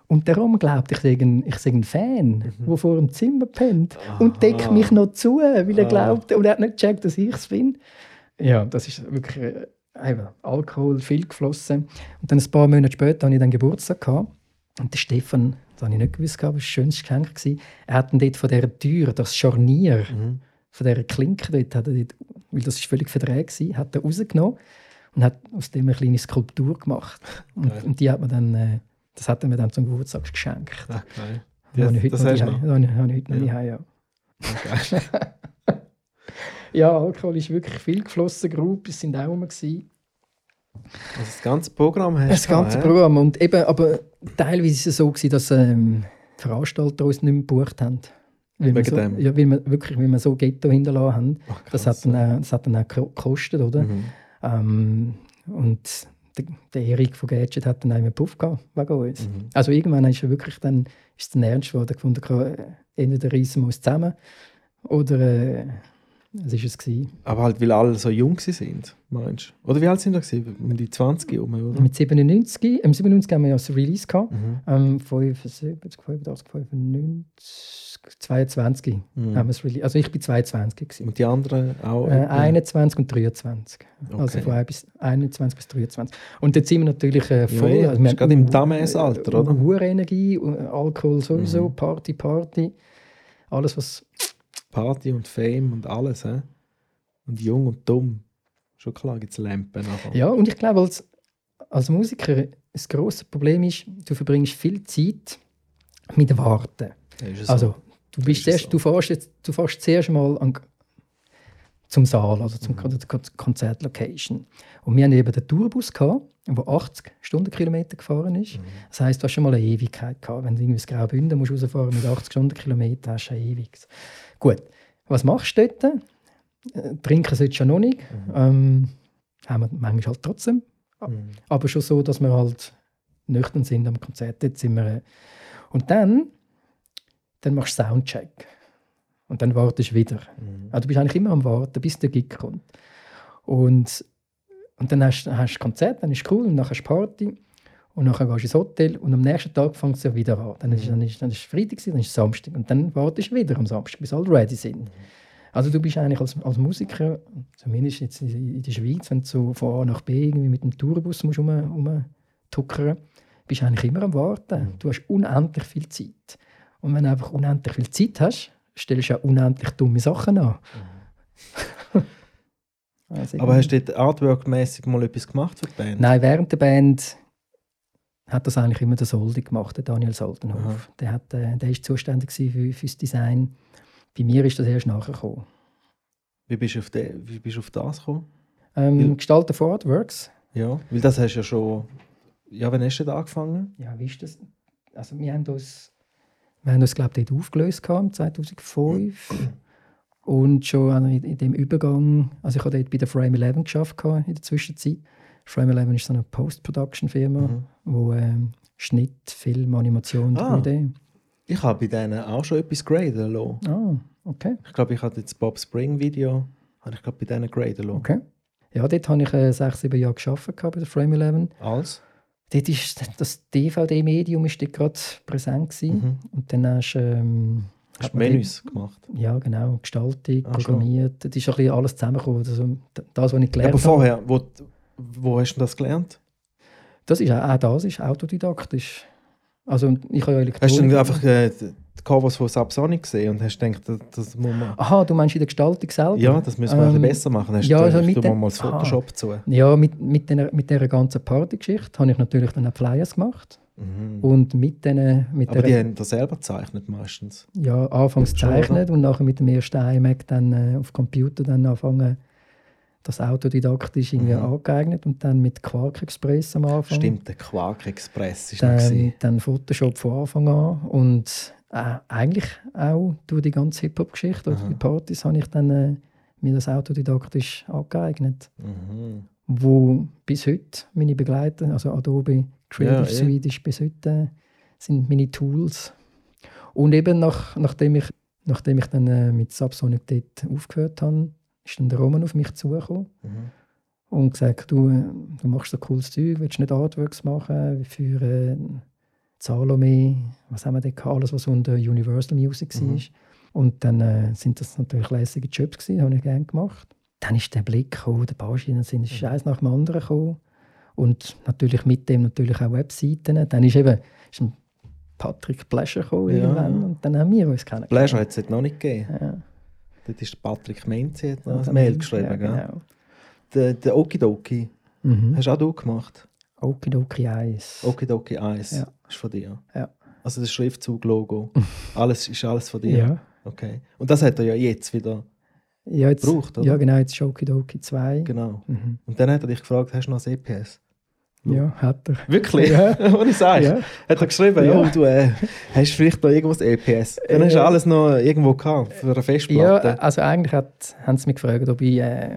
[SPEAKER 5] und Roman glaubt, ich sei ein, ich sei ein Fan, der vor dem Zimmer pennt und deckt mich noch zu, weil er
[SPEAKER 1] Ah.
[SPEAKER 5] glaubt, und er hat nicht gecheckt, dass ich es bin. Ja, das ist wirklich äh, Alkohol, viel geflossen. Und dann ein paar Monate später hatte ich dann Geburtstag. Gehabt. Und der Stefan, das habe ich nicht gewusst, aber das war ein schönes Geschenk. gewesen. Er hat dann dort von dieser Tür, das Scharnier,
[SPEAKER 1] Mhm.
[SPEAKER 5] von dieser Klinke dort, hat er dort, weil das ist völlig verdreht war, hat er rausgenommen und hat aus dem eine kleine Skulptur gemacht. Und, und die hat man dann, äh, das hat er mir dann zum Geburtstag geschenkt.
[SPEAKER 1] Ah, geil.
[SPEAKER 5] Das habe ich heute
[SPEAKER 1] das
[SPEAKER 5] noch
[SPEAKER 1] hast du noch?
[SPEAKER 5] Das habe ich- heute noch
[SPEAKER 1] Ja.
[SPEAKER 5] ja.
[SPEAKER 1] Ah, (laughs) geil.
[SPEAKER 5] Ja, Alkohol ist wirklich viel geflossen, Gruppen sind auch rum. Gewesen.
[SPEAKER 1] Also das ganze Programm hast
[SPEAKER 5] Das
[SPEAKER 1] gehabt,
[SPEAKER 5] ganze
[SPEAKER 1] hä?
[SPEAKER 5] Programm. Und eben, aber teilweise ist es so, gewesen, dass ähm, Veranstalter uns nicht mehr gebucht haben. Weil wir,
[SPEAKER 1] Wegen
[SPEAKER 5] so,
[SPEAKER 1] dem?
[SPEAKER 5] ja, weil wir wirklich weil wir so Ghetto hinterlassen haben.
[SPEAKER 1] Ach,
[SPEAKER 5] Das hat, dann auch, das hat dann auch geko- gekostet, oder?
[SPEAKER 1] Mhm.
[SPEAKER 5] Ähm, und der, der Erik von Gadget hat dann einen Puff gehabt wegen uns.
[SPEAKER 1] Mhm.
[SPEAKER 5] Also irgendwann ist er wirklich dann, ist dann ernst geworden, gefunden, äh, entweder reissen wir uns zusammen oder äh, es ist es gewesen.
[SPEAKER 1] Aber halt, weil alle so jung sind, meinst du? Oder wie alt sind wir gewesen? Mit die 20 rum, oder?
[SPEAKER 5] Mit 97, im 97 haben wir ja das Release gehabt.
[SPEAKER 1] Mhm.
[SPEAKER 5] Ähm, 75, 85, 95, 22
[SPEAKER 1] Mhm.
[SPEAKER 5] haben wir es Release. Also ich bin 22 gewesen.
[SPEAKER 1] Und die anderen auch?
[SPEAKER 5] Äh,
[SPEAKER 1] etwa?
[SPEAKER 5] 21 und 23. Also
[SPEAKER 1] Okay.
[SPEAKER 5] von 1 bis 21 bis 23. Und dort sind wir natürlich äh, voll.
[SPEAKER 1] Ja, ja,
[SPEAKER 5] also wir
[SPEAKER 1] ist gerade im Dames-Alter, oder?
[SPEAKER 5] Hohe Energie, äh, Alkohol sowieso,
[SPEAKER 1] Mhm.
[SPEAKER 5] Party, Party. Alles, was.
[SPEAKER 1] Party und Fame und alles, hä? Und jung und dumm. Schon klar gibt es Lampen nachher.
[SPEAKER 5] Ja, und ich glaube, als, als Musiker das grosse Problem ist, du verbringst viel Zeit mit Warten.
[SPEAKER 1] Es so.
[SPEAKER 5] Also, du, bist erst,
[SPEAKER 1] so.
[SPEAKER 5] du, fährst jetzt, du fährst zuerst mal an, zum Saal, also zum Kon Konzertlocation. Und wir hatten eben den Tourbus, gehabt, der 80 Stundenkilometer gefahren ist. Das heisst, du hast schon mal eine Ewigkeit gehabt. Wenn du irgendwie ins Graubünden musst rausfahren mit 80 Stundenkilometern, hast du ein ewiges. Gut, was machst du dort? Äh, Trinken solltest du ja noch nicht. Ähm, haben wir manchmal halt trotzdem.
[SPEAKER 1] Mhm.
[SPEAKER 5] Aber schon so, dass wir halt nüchtern sind am Konzert. Dort sind wir, äh, und dann, dann machst du Soundcheck. Und dann wartest du wieder.
[SPEAKER 1] Mhm.
[SPEAKER 5] Also du bist eigentlich immer am Warten, bis der Gig kommt. Und, und dann hast du hast du Konzert, dann ist cool, und dann hast du Party. Und dann gehst du ins Hotel und am nächsten Tag fängt es ja wieder an. Dann ist, dann ist, dann ist Freitag, dann ist Samstag. Und dann wartest du wieder am Samstag, bis alle ready sind. Also du bist eigentlich als, als Musiker, zumindest jetzt in, der Schweiz, wenn du so von A nach B irgendwie mit dem Tourbus musst rum, rumtuckern bist du eigentlich immer am Warten. Du hast unendlich viel Zeit. Und wenn du einfach unendlich viel Zeit hast, stellst du auch unendlich dumme Sachen an. (laughs) Also
[SPEAKER 1] Aber hast du dort artwork-mäßig mal etwas gemacht für die Band?
[SPEAKER 5] Nein, während der Band hat das eigentlich immer der Soldi gemacht, der Daniel Soldenhof. Der, hat, äh, der ist zuständig für, für das Design. Bei mir ist das erst nachher gekommen.
[SPEAKER 1] Wie bist du auf, de, wie bist du auf das gekommen?
[SPEAKER 5] Ähm,
[SPEAKER 1] Ja.
[SPEAKER 5] Gestalten von Artworks.
[SPEAKER 1] Ja, weil das hast du ja schon... Ja, wann hast du denn angefangen?
[SPEAKER 5] Ja, wie ist das? Also wir haben uns, wir haben uns glaube ich, dort aufgelöst gehabt, im 2005. Und schon in, in dem Übergang, also ich habe dort bei der Frame 11 geschafft in der Zwischenzeit. Frame 11 ist so eine Post-Production-Firma,
[SPEAKER 1] Mhm.
[SPEAKER 5] wo ähm, Schnitt, Film, Animation,
[SPEAKER 1] Ah.
[SPEAKER 5] 3D.
[SPEAKER 1] Ich habe bei denen auch schon etwas graden lassen.
[SPEAKER 5] Ah, okay.
[SPEAKER 1] Ich glaube, ich hatte jetzt Bob Spring Video, habe ich glaube bei denen graden lassen.
[SPEAKER 5] okay. Ja, dort habe ich äh, sechs, sieben Jahre gearbeitet bei der Frame 11.
[SPEAKER 1] Als?
[SPEAKER 5] Dort ist das DVD-Medium ist gerade präsent gewesen.
[SPEAKER 1] Mhm.
[SPEAKER 5] Und dann hast du ähm,
[SPEAKER 1] Hast du Menüs gemacht?
[SPEAKER 5] Ja, genau. Gestaltung,
[SPEAKER 1] Ah, schon.
[SPEAKER 5] programmiert. Das ist ein bisschen alles zusammengekommen. Also, das, was ich gelernt
[SPEAKER 1] Aber
[SPEAKER 5] habe.
[SPEAKER 1] vorher, wo, wo hast du das gelernt?
[SPEAKER 5] Das ist auch, auch das ist autodidaktisch. Also ich habe ja
[SPEAKER 1] Hast du
[SPEAKER 5] Elektronik...
[SPEAKER 1] einfach äh, die Covers von Subsonic gesehen und hast gedacht, das, das muss man...
[SPEAKER 5] Aha, du meinst in der Gestaltung selber?
[SPEAKER 1] Ja, das müssen wir
[SPEAKER 5] Ähm,
[SPEAKER 1] besser machen. Hast
[SPEAKER 5] ja,
[SPEAKER 1] du
[SPEAKER 5] also mit den-
[SPEAKER 1] mal das
[SPEAKER 5] Aha.
[SPEAKER 1] Photoshop zu.
[SPEAKER 5] Ja, mit, mit, dieser, mit dieser ganzen Partygeschichte habe ich natürlich dann auch Flyers gemacht.
[SPEAKER 1] Mhm.
[SPEAKER 5] Und mit, den, mit
[SPEAKER 1] Aber
[SPEAKER 5] der,
[SPEAKER 1] die haben das selber gezeichnet meistens.
[SPEAKER 5] ja, anfangs gezeichnet und nachher mit dem ersten iMac dann äh, auf Computer dann anfangen, das autodidaktisch irgendwie
[SPEAKER 1] Mhm.
[SPEAKER 5] angeeignet und dann mit Quark Express am Anfang.
[SPEAKER 1] Stimmt, der Quark Express ist
[SPEAKER 5] Dann, dann Photoshop von Anfang an und äh, eigentlich auch durch die ganze Hip-Hop-Geschichte oder die Partys habe ich dann äh, mir das autodidaktisch angeeignet.
[SPEAKER 1] Mhm.
[SPEAKER 5] Wo bis heute meine Begleiter, also Adobe Creative
[SPEAKER 1] Ja, eh.
[SPEAKER 5] Suite ist bis heute äh, sind meine Tools. Und eben nach, nachdem, ich, nachdem ich dann äh, mit Subsonic dort aufgehört habe, ist dann der Roman auf mich zugekommen
[SPEAKER 1] Mhm.
[SPEAKER 5] und gesagt, du, äh, du machst so cooles Zeug, willst du nicht Artworks machen für äh, Salome, was haben wir denn alles, was unter Universal Music
[SPEAKER 1] Mhm.
[SPEAKER 5] war. Und dann äh, sind das natürlich lässige Jobs gewesen, habe ich gerne gemacht. Dann ist der Blick gekommen, der Baustellen sind
[SPEAKER 1] Mhm.
[SPEAKER 5] Scheiß nach dem anderen gekommen. Und natürlich mit dem natürlich auch Webseiten. Dann ist eben ist Patrick Pleasure gekommen
[SPEAKER 1] Ja.
[SPEAKER 5] irgendwann und dann haben wir uns kennengelernt.
[SPEAKER 1] Pleasure hat es noch nicht gegeben.
[SPEAKER 5] Ja.
[SPEAKER 1] Dort ist Patrick Menzi hat noch ein Mail geschrieben.
[SPEAKER 5] ja, genau.
[SPEAKER 1] Der, der Okidoki,
[SPEAKER 5] Mhm.
[SPEAKER 1] hast auch du gemacht?
[SPEAKER 5] Okidoki Eis.
[SPEAKER 1] Okidoki Eis
[SPEAKER 5] Ja.
[SPEAKER 1] ist von dir.
[SPEAKER 5] Ja.
[SPEAKER 1] Also das Schriftzug-Logo. (laughs) alles ist alles von dir.
[SPEAKER 5] Ja.
[SPEAKER 1] Okay. Und das hat er ja jetzt wieder.
[SPEAKER 5] Ja, jetzt,
[SPEAKER 1] Braucht, oder?
[SPEAKER 5] ja, genau, jetzt ist Okidoki 2.
[SPEAKER 1] Genau.
[SPEAKER 5] Mhm.
[SPEAKER 1] Und dann hat er dich gefragt, hast du noch ein EPS?
[SPEAKER 5] Ja, hat er.
[SPEAKER 1] Wirklich?
[SPEAKER 5] Ja. (laughs)
[SPEAKER 1] Was ich sage?
[SPEAKER 5] Ja.
[SPEAKER 1] Hat er geschrieben,
[SPEAKER 5] Ja.
[SPEAKER 1] ja. du äh, hast vielleicht noch irgendwas EPS. Dann hast du alles noch irgendwo gehabt für eine
[SPEAKER 5] Ja,
[SPEAKER 1] Festplatte.
[SPEAKER 5] also eigentlich hat, haben sie mich gefragt, ob ich, äh,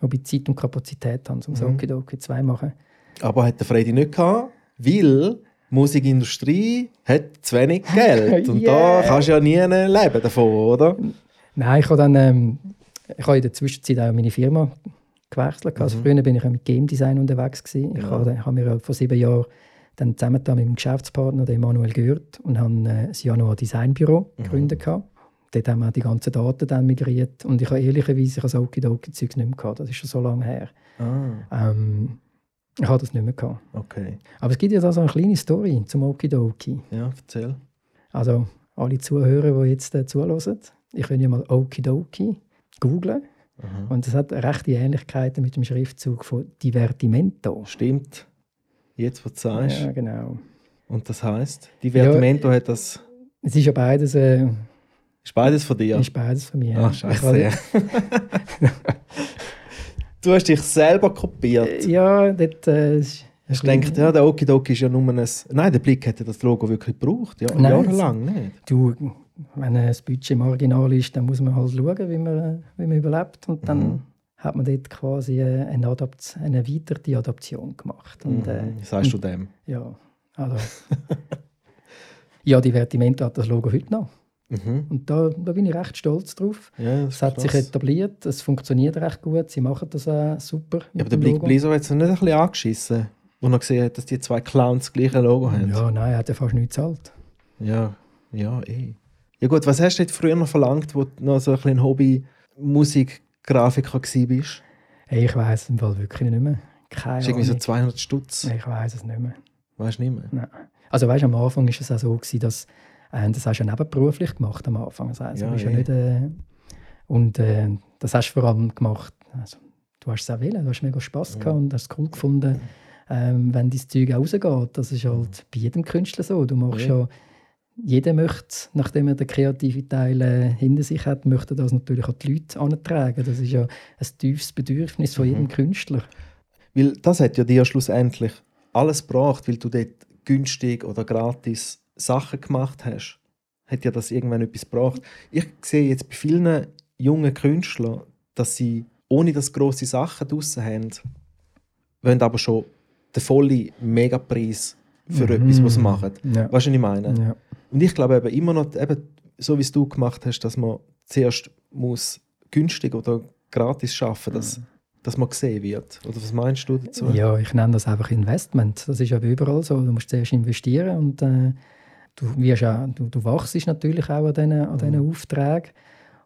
[SPEAKER 5] ob ich Zeit und Kapazität habe, um
[SPEAKER 1] Mhm.
[SPEAKER 5] so Okidoki 2 machen.
[SPEAKER 1] Aber hat der Freddy nicht gehabt, weil die Musikindustrie hat zu wenig (laughs) Geld. Und da
[SPEAKER 5] Yeah.
[SPEAKER 1] kannst du ja nie leben davon, oder?
[SPEAKER 5] Nein, ich habe dann ähm, ich habe in der Zwischenzeit auch meine Firma gewechselt. Also
[SPEAKER 1] Mhm.
[SPEAKER 5] früher bin ich mit Game Design unterwegs gewesen. Ich habe, habe mir vor sieben Jahren dann zusammen mit meinem Geschäftspartner, dem Manuel Gürt, und haben äh, das Januar Designbüro
[SPEAKER 1] Mhm.
[SPEAKER 5] gegründet. gehabt. Dort haben wir die ganzen Daten dann migriert. Und ich habe ehrlicherweise ich habe das Okidoki-Zeug nicht mehr gehabt. Das ist schon so lange her.
[SPEAKER 1] Ah,
[SPEAKER 5] Ähm, ich habe das nicht mehr gehabt.
[SPEAKER 1] okay.
[SPEAKER 5] Aber es gibt ja da so eine kleine Story zum Okidoki.
[SPEAKER 1] Ja, erzähl.
[SPEAKER 5] Also alle Zuhörer, die jetzt äh, zuhören, ich kann ja mal Okidoki googlen.
[SPEAKER 1] Aha.
[SPEAKER 5] Und es hat rechte Ähnlichkeiten mit dem Schriftzug von Divertimento.
[SPEAKER 1] Stimmt. Jetzt, was du sagst.
[SPEAKER 5] Ja, genau.
[SPEAKER 1] Und das heisst, Divertimento hat das.
[SPEAKER 5] Es ist ja beides äh,
[SPEAKER 1] Ist beides von dir?
[SPEAKER 5] Ist beides von mir.
[SPEAKER 1] Ach, scheiße. (laughs) du hast dich selber kopiert.
[SPEAKER 5] Ja, dort äh,
[SPEAKER 1] Hast gedacht, ja, der Okidoki ist ja nur ein... Nein, der Blick hätte das Logo wirklich gebraucht. Ja,
[SPEAKER 5] Nein,
[SPEAKER 1] jahrelang nicht.
[SPEAKER 5] Du, wenn das Budget im Original ist, dann muss man halt schauen, wie man, wie man überlebt. Und dann
[SPEAKER 1] Mhm.
[SPEAKER 5] hat man dort quasi äh, eine, Adapt eine erweiterte Adaption gemacht. Und, äh,
[SPEAKER 1] Mhm. Wie sagst du dem?
[SPEAKER 5] ja, also, (laughs) ja, Divertimento hat das Logo heute noch.
[SPEAKER 1] Mhm.
[SPEAKER 5] Und da, da bin ich recht stolz drauf.
[SPEAKER 1] Ja,
[SPEAKER 5] Es hat sich etabliert, es funktioniert recht gut, sie machen das auch super.
[SPEAKER 1] Ja, aber der Blick. Bliso hat sich nicht ein bisschen angeschissen, wo er gesehen hat, dass die zwei Clowns das gleiche Logo haben.
[SPEAKER 5] Ja, nein, er hat ja fast nichts gezahlt.
[SPEAKER 1] Ja, ja, eh. Ja gut, was hast du jetzt früher noch verlangt, wo du noch so ein bisschen Hobby-Musik-Grafiker warst?
[SPEAKER 5] Hey, ich weiß im Fall wirklich nicht mehr. Keine
[SPEAKER 1] Das ist irgendwie so
[SPEAKER 5] Ahnung.
[SPEAKER 1] 200 Stutz.
[SPEAKER 5] Ich weiß es nicht mehr.
[SPEAKER 1] Weißt du nicht mehr?
[SPEAKER 5] Nein. Also weißt, am Anfang war es auch so, gewesen, dass äh, das hast du ja nebenberuflich gemacht am Anfang. Das heisst,
[SPEAKER 1] Ja,
[SPEAKER 5] du bist ja nicht, äh, und äh, das hast du vor allem gemacht. Also, du hast es auch wollen, du hast mega Spass gehabt und hast es cool gefunden, ähm, wenn dein Zeug auch rausgeht. Das ist halt bei jedem Künstler so. Du machst
[SPEAKER 1] Ja.
[SPEAKER 5] ja, jeder möchte, nachdem er den kreativen Teil äh, hinter sich hat, möchte das natürlich an die Leute antragen. Das ist ja ein tiefes Bedürfnis von jedem Künstler.
[SPEAKER 1] Weil das hat ja dir schlussendlich alles gebracht, weil du dort günstig oder gratis Sachen gemacht hast. Hat ja das irgendwann etwas gebracht. Ich sehe jetzt bei vielen jungen Künstlern, dass sie ohne dass grosse Sachen draussen haben, wollen aber schon den vollen Megapreis für etwas, was sie machen.
[SPEAKER 5] Ja.
[SPEAKER 1] Weißt du, was ich meine?
[SPEAKER 5] Ja.
[SPEAKER 1] Und ich glaube eben immer noch, eben, so wie es du gemacht hast, dass man zuerst muss günstig oder gratis schaffen dass, dass man gesehen wird. Oder was meinst du dazu?
[SPEAKER 5] Ja, ich nenne das einfach Investment. Das ist aber überall so. Du musst zuerst investieren und äh, du, wirst auch, du, du wachst natürlich auch an diesen, an diesen Aufträgen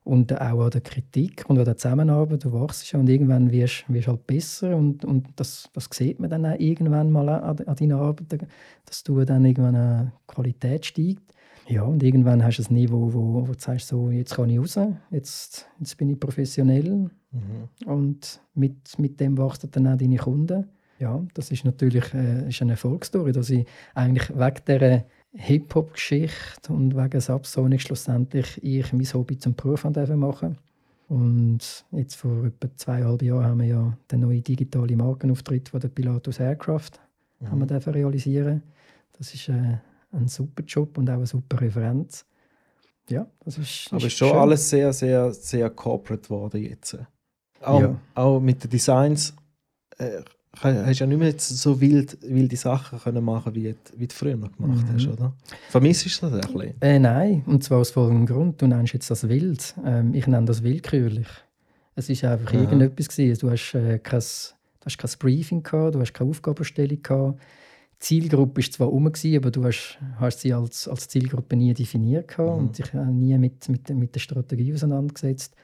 [SPEAKER 5] und auch an der Kritik und an der Zusammenarbeit. Du wachst und irgendwann wirst du halt besser und, und das, das sieht man dann auch irgendwann mal an, an deinen Arbeiten, dass du dann irgendwann eine Qualität steigt. Ja, und irgendwann hast du ein Niveau, wo, wo du sagst, so, jetzt kann ich raus, jetzt, jetzt bin ich professionell
[SPEAKER 1] Mhm.
[SPEAKER 5] und mit, mit dem wachsen dann auch deine Kunden. Ja, das ist natürlich äh, ist eine Erfolgsstory, dass ich eigentlich wegen dieser Hip-Hop-Geschichte und wegen Subsonic schlussendlich ich mein Hobby zum Beruf machen Und jetzt vor etwa zweieinhalb Jahren haben wir ja den neuen digitalen Markenauftritt von der Pilatus Aircraft haben wir realisieren. Das ist äh, ein super Job und auch eine super Referenz. Ja, das ist,
[SPEAKER 1] Aber
[SPEAKER 5] ist
[SPEAKER 1] schon
[SPEAKER 5] schön.
[SPEAKER 1] alles sehr, sehr, sehr corporate geworden jetzt. Auch,
[SPEAKER 5] Ja.
[SPEAKER 1] auch mit den Designs äh, hast ja nicht mehr so wild, wilde Sachen können machen wie, du- wie du früher noch gemacht
[SPEAKER 5] Mhm.
[SPEAKER 1] hast, oder? Vermisst du das ein bisschen?
[SPEAKER 5] Äh, nein, und zwar aus folgendem Grund. Du nennst jetzt das wild. Ähm, ich nenne das willkürlich. Es war einfach
[SPEAKER 1] Aha.
[SPEAKER 5] irgendetwas. Gewesen. Du hast, äh, kein, du hast kein Briefing, gehabt, du hast keine Aufgabenstellung. Gehabt. Die Zielgruppe war zwar um, aber du hast, hast sie als, als Zielgruppe nie definiert gehabt
[SPEAKER 1] Mhm.
[SPEAKER 5] und dich nie mit, mit, mit der Strategie auseinandergesetzt.